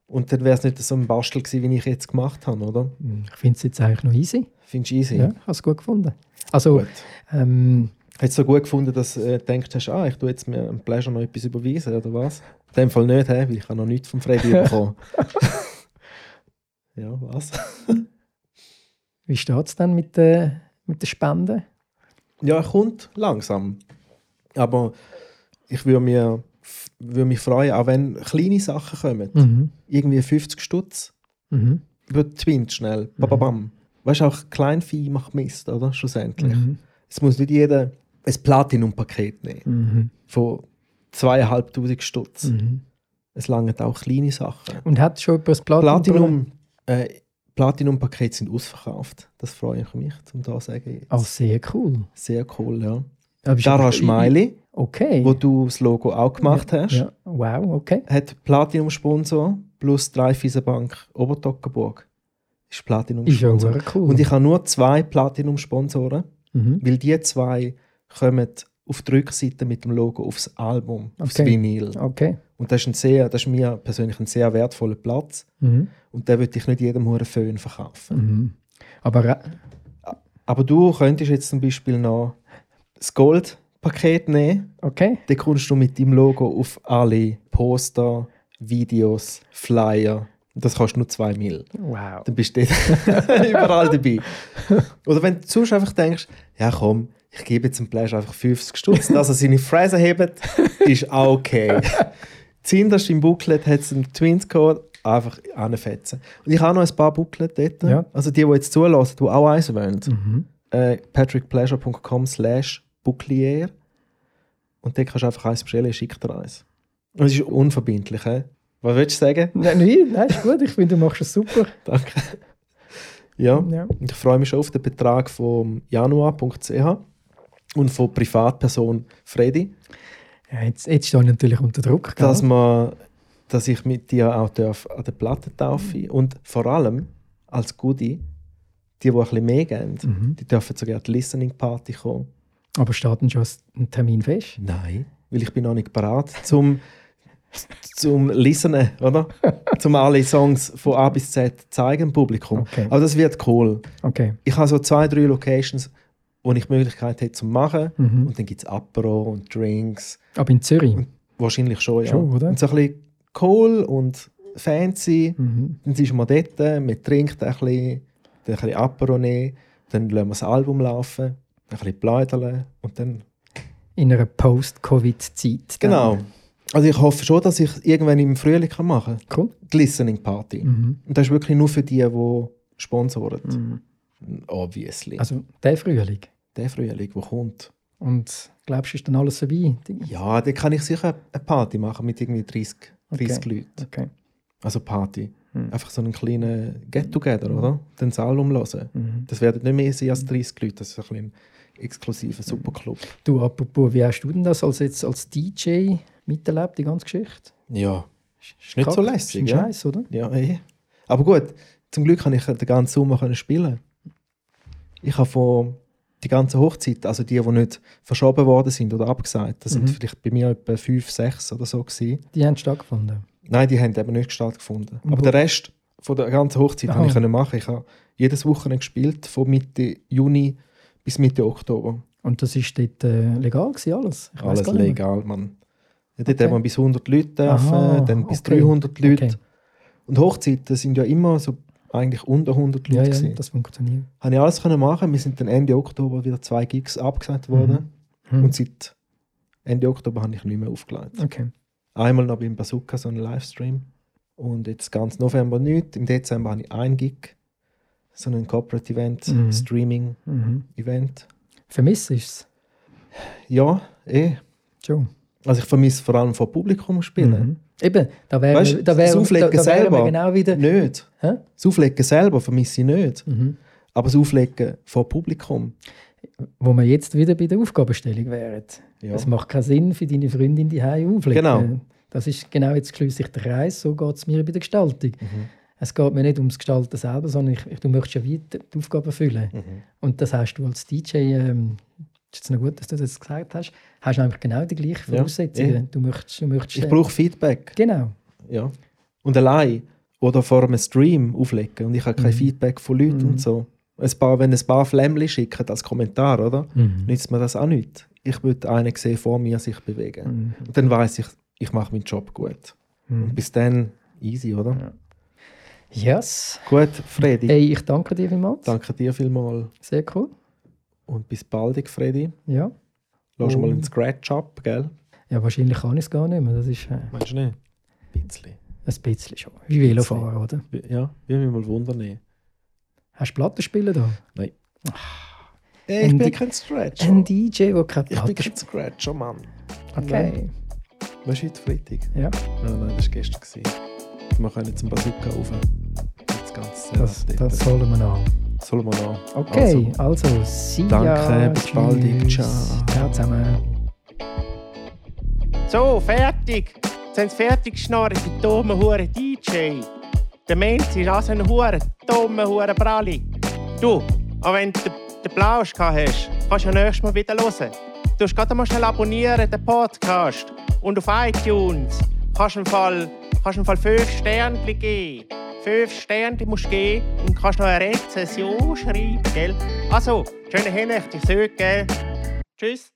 [SPEAKER 1] Und dann wäre es nicht so ein Bastel gewesen, wie ich jetzt gemacht habe, oder?
[SPEAKER 5] Ich finde es jetzt eigentlich noch easy.
[SPEAKER 1] Findest du easy?
[SPEAKER 5] Ja, hast es gut gefunden. Also,
[SPEAKER 1] Gut.
[SPEAKER 5] ähm,
[SPEAKER 1] Hättest du so gut gefunden, dass du äh, denkst, hast, ah, ich tue jetzt mir am Pleasure noch etwas überweisen, oder was? In dem Fall nicht, hä? weil ich habe noch nichts vom Freddy bekommen. (laughs) ja, was? (laughs)
[SPEAKER 5] wie steht es dann mit der, mit der Spende?
[SPEAKER 1] Ja, er kommt langsam. Aber ich würde mir, würde mich freuen, auch wenn kleine Sachen kommen.
[SPEAKER 5] Mhm.
[SPEAKER 1] Irgendwie 50 Stutz.
[SPEAKER 5] Mhm.
[SPEAKER 1] Über die Twint schnell. Bababam. Weißt du, auch Kleinvieh macht Mist, oder? Schlussendlich.
[SPEAKER 5] Mhm.
[SPEAKER 1] Es muss nicht jeder ein Platinum-Paket nehmen.
[SPEAKER 5] Mhm.
[SPEAKER 1] Von zweieinhalbtausend Stutz.
[SPEAKER 5] Mhm.
[SPEAKER 1] Es langen auch kleine Sachen.
[SPEAKER 5] Und hat schon das Platinum?
[SPEAKER 1] Platinum, äh, Platinum-Pakete sind ausverkauft. Das freue ich mich, um da zu sagen.
[SPEAKER 5] Ah, sehr cool.
[SPEAKER 1] Sehr cool, ja.
[SPEAKER 5] Aber-
[SPEAKER 1] Smiley,
[SPEAKER 5] Okay.
[SPEAKER 1] wo du das Logo auch gemacht hast,
[SPEAKER 5] Ja. Wow, okay.
[SPEAKER 1] hat Platinum-Sponsor. plus Dreifiesenbank Obertockenburg ist Platinum
[SPEAKER 5] Ist ja
[SPEAKER 1] Sponsor.
[SPEAKER 5] auch cool.
[SPEAKER 1] Und ich habe nur zwei Platinum-Sponsoren,
[SPEAKER 5] mhm.
[SPEAKER 1] weil die zwei kommen auf die Rückseite mit dem Logo aufs Album, aufs
[SPEAKER 5] Okay.
[SPEAKER 1] Vinyl.
[SPEAKER 5] Okay.
[SPEAKER 1] Und das ist, ein sehr, das ist mir persönlich ein sehr wertvoller Platz.
[SPEAKER 5] Mhm.
[SPEAKER 1] Und den würde ich nicht jedem Huren Föhn verkaufen.
[SPEAKER 5] Mhm. Aber
[SPEAKER 1] Aber du könntest jetzt zum Beispiel noch das Gold-Paket nehmen.
[SPEAKER 5] okay.
[SPEAKER 1] Dann kommst du mit deinem Logo auf alle Poster, Videos, Flyer. Das kostet nur 2 Mil.
[SPEAKER 5] Wow.
[SPEAKER 1] Dann bist du (laughs) überall dabei. (laughs) Oder wenn du sonst einfach denkst, ja komm, ich gebe jetzt dem Pleasure einfach 50 Stutz, dass er seine Fräse hebt, ist auch okay. (laughs) Zuinterst im Booklet hat es einen Twins-Code, einfach anfetzen. Und ich habe noch ein paar Booklet dort.
[SPEAKER 5] Ja.
[SPEAKER 1] Also die, die jetzt zulassen, die auch eins wollen.
[SPEAKER 5] Mhm.
[SPEAKER 1] Äh, patrickpleasure.com slash bouclier und dann kannst du einfach eins bestellen, ich schicke dir eins. Und es ist unverbindlich, hä? Was willst du sagen? (laughs)
[SPEAKER 5] Nein, nein, nein, ist gut. Ich finde, du machst es super. (laughs)
[SPEAKER 1] Danke. Ja,
[SPEAKER 5] Ja.
[SPEAKER 1] und ich freue mich schon auf den Betrag vom Januar.ch und von Privatperson Freddy,
[SPEAKER 5] Ja, jetzt, jetzt stehe ich natürlich unter Druck. gell?
[SPEAKER 1] dass, man, dass ich mit dir auch darf an der Platte taufe und vor allem als Goodie, die, die ein bisschen mehr geben,
[SPEAKER 5] Mhm.
[SPEAKER 1] die dürfen sogar an die Listening Party kommen.
[SPEAKER 5] Aber steht denn schon ein Termin fest?
[SPEAKER 1] Nein, weil ich bin noch nicht bereit zum (laughs) zum Listenen, oder? (laughs) zum alle Songs von A bis Z zeigen im Publikum.
[SPEAKER 5] Okay.
[SPEAKER 1] Aber das wird cool.
[SPEAKER 5] Okay.
[SPEAKER 1] Ich habe so zwei, drei Locations, wo ich die Möglichkeit hätte zu machen.
[SPEAKER 5] Mhm.
[SPEAKER 1] Und dann gibt es Apero und Drinks.
[SPEAKER 5] Aber in Zürich?
[SPEAKER 1] Wahrscheinlich schon, ja.
[SPEAKER 5] Schon, oder?
[SPEAKER 1] Und so ein bisschen cool und fancy.
[SPEAKER 5] Mhm.
[SPEAKER 1] Dann sind wir dort, man trinkt ein bisschen, dann ein bisschen Apero nehmen, dann lassen wir das Album laufen, ein bisschen pläudern und dann
[SPEAKER 5] In einer Post-Covid-Zeit.
[SPEAKER 1] Genau. Also ich hoffe schon, dass ich irgendwann im Frühling kann machen kann.
[SPEAKER 5] Cool.
[SPEAKER 1] Die Listening Party.
[SPEAKER 5] Mhm.
[SPEAKER 1] Und das ist wirklich nur für die, die sponsoren.
[SPEAKER 5] Mhm.
[SPEAKER 1] Obviously.
[SPEAKER 5] Also der Frühling.
[SPEAKER 1] der Frühling, der kommt.
[SPEAKER 5] Und glaubst du, ist dann alles vorbei?
[SPEAKER 1] Ja, da kann ich sicher eine Party machen mit irgendwie 30, 30
[SPEAKER 5] Okay.
[SPEAKER 1] Leuten.
[SPEAKER 5] Okay.
[SPEAKER 1] Also Party.
[SPEAKER 5] Mhm.
[SPEAKER 1] Einfach so einen kleinen Get-Together, oder? Dann das Album hören.
[SPEAKER 5] Mhm.
[SPEAKER 1] Das werden nicht mehr sein als 30 Leute. Das ist ein, bisschen ein exklusiver Superclub.
[SPEAKER 5] Du, apropos, wie hast du denn das als, jetzt als DJ miterlebt, die ganze Geschichte?
[SPEAKER 1] Ja, ist nicht so lässig,
[SPEAKER 5] Ist ein
[SPEAKER 1] ja?
[SPEAKER 5] Scheiß, oder?
[SPEAKER 1] Ja, eh. Aber gut, zum Glück kann ich den ganzen Sommer spielen. Ich habe von die ganzen Hochzeiten, also die, die nicht verschoben worden sind oder abgesagt, das sind
[SPEAKER 5] Mhm.
[SPEAKER 1] vielleicht bei mir etwa fünf, sechs oder so gewesen.
[SPEAKER 5] Die haben stattgefunden.
[SPEAKER 1] Nein, die haben eben nicht stattgefunden.
[SPEAKER 5] Und
[SPEAKER 1] Aber
[SPEAKER 5] wo-
[SPEAKER 1] der Rest von der ganzen Hochzeit
[SPEAKER 5] Aha.
[SPEAKER 1] habe ich machen. Ich habe jedes Wochenende gespielt, von Mitte Juni bis Mitte Oktober.
[SPEAKER 5] Und das ist dort äh, legal gewesen, alles? Ich
[SPEAKER 1] Alles legal, Mann. Ja, dort
[SPEAKER 5] Okay.
[SPEAKER 1] haben wir bis 100 Leute dürfen,
[SPEAKER 5] Aha,
[SPEAKER 1] dann bis
[SPEAKER 5] okay.
[SPEAKER 1] 300 Leute.
[SPEAKER 5] Okay.
[SPEAKER 1] Und Hochzeiten sind ja immer so eigentlich unter 100 Leute.
[SPEAKER 5] Ja, ja,
[SPEAKER 1] gewesen.
[SPEAKER 5] das funktioniert.
[SPEAKER 1] Habe ich alles können machen. Wir sind dann Ende Oktober wieder zwei Gigs abgesagt worden.
[SPEAKER 5] Mhm.
[SPEAKER 1] Und seit Ende Oktober habe ich nicht mehr aufgelegt.
[SPEAKER 5] Okay.
[SPEAKER 1] Einmal noch beim Bazooka, so einen Livestream. Und jetzt ganz November nicht. Im Dezember habe ich ein Gig. So ein Corporate Event,
[SPEAKER 5] Mhm.
[SPEAKER 1] Streaming-Event.
[SPEAKER 5] Mhm. Vermisst ist es
[SPEAKER 1] Ja, eh.
[SPEAKER 5] schon.
[SPEAKER 1] Also ich vermisse vor allem vor Publikum spielen.
[SPEAKER 5] Mhm. Eben, da wären
[SPEAKER 1] Weißt
[SPEAKER 5] da wären,
[SPEAKER 1] das Auflegen
[SPEAKER 5] da, da
[SPEAKER 1] selber.
[SPEAKER 5] genau wieder.
[SPEAKER 1] Nicht.
[SPEAKER 5] Hä?
[SPEAKER 1] Das Auflegen selber vermisse ich nicht.
[SPEAKER 5] Mhm.
[SPEAKER 1] Aber das Auflegen vor Publikum.
[SPEAKER 5] Wo wir jetzt wieder bei der Aufgabenstellung wären.
[SPEAKER 1] Ja.
[SPEAKER 5] Es macht keinen Sinn für deine Freundin die auflegen.
[SPEAKER 1] Genau.
[SPEAKER 5] Das ist genau jetzt schließlich der Kreis. So geht es mir bei der Gestaltung.
[SPEAKER 1] Mhm.
[SPEAKER 5] Es geht mir nicht ums Gestalten selber, sondern ich, ich, du möchtest ja weiter die Aufgaben erfüllen.
[SPEAKER 1] Mhm.
[SPEAKER 5] Und das hast du als DJ, ähm, ist jetzt noch gut, dass du das gesagt hast, hast du einfach genau die gleichen
[SPEAKER 1] Ja,
[SPEAKER 5] Voraussetzungen.
[SPEAKER 1] eh.
[SPEAKER 5] Du möchtest, du möchtest
[SPEAKER 1] Ich
[SPEAKER 5] äh,
[SPEAKER 1] brauche Feedback.
[SPEAKER 5] Genau.
[SPEAKER 1] Ja. Und allein oder vor einem Stream auflegen und ich habe kein
[SPEAKER 5] Mhm.
[SPEAKER 1] Feedback von Leuten
[SPEAKER 5] Mhm.
[SPEAKER 1] und so. Ein paar, wenn ein paar Flämmchen schicken als Kommentar, oder?
[SPEAKER 5] Mhm.
[SPEAKER 1] Nützt mir das auch nicht. Ich würde einen sehen vor mir sich bewegen.
[SPEAKER 5] Mhm.
[SPEAKER 1] Und dann weiß ich, ich mache meinen Job gut.
[SPEAKER 5] Mhm.
[SPEAKER 1] Und bis dann easy, oder?
[SPEAKER 5] Ja. Yes.
[SPEAKER 1] Gut, Freddy.
[SPEAKER 5] Hey, ich danke dir vielmals.
[SPEAKER 1] Danke dir vielmals.
[SPEAKER 5] Sehr cool.
[SPEAKER 1] Und bis bald, Freddy.
[SPEAKER 5] Ja.
[SPEAKER 1] Lass mal einen Scratch ab, gell?
[SPEAKER 5] ja, wahrscheinlich kann ich es gar nicht mehr. Das ist äh,
[SPEAKER 1] Meinst du nicht? Ein bisschen.
[SPEAKER 5] ein bisschen schon. Wie Velofahren, oder?
[SPEAKER 1] Ja, wie mich mal wundern.
[SPEAKER 5] Hast du Plattenspieler da?
[SPEAKER 1] Hey,
[SPEAKER 5] Ein
[SPEAKER 1] ich bin
[SPEAKER 5] Di-
[SPEAKER 1] kein Scratcher.
[SPEAKER 5] Ein DJ, der keine
[SPEAKER 1] Ich bin
[SPEAKER 5] Platten
[SPEAKER 1] kein Scratcher, Mann.
[SPEAKER 5] Okay.
[SPEAKER 1] Weißt du, heute Freitag?
[SPEAKER 5] Ja,
[SPEAKER 1] Nein, nein, das war gestern. Wir können zum Bazooka rauf. Das ganze
[SPEAKER 5] das, das holen wir an.
[SPEAKER 1] Sollen wir noch?
[SPEAKER 5] Okay, also, see
[SPEAKER 1] danke, bis bald, ciao.
[SPEAKER 5] Ciao zusammen.
[SPEAKER 4] So, fertig.
[SPEAKER 7] Jetzt haben sie fertig geschnarrt, die dummen Huren DJ. Der Mensch ist also ein Huren, dumme Huren Bralli. Du, auch wenn du den Blausch gehabt hast, kannst du ja nächstes Mal wieder hören. Du musst gerade mal schnell abonnieren, den Podcast. Und auf iTunes kannst du im Fall, kannst im Fall fünf Sterne geben. Fünf Sterne musst du geben und kannst noch eine Rezension schreiben, gell? Also, schöne Hinrichtung? Tschüss.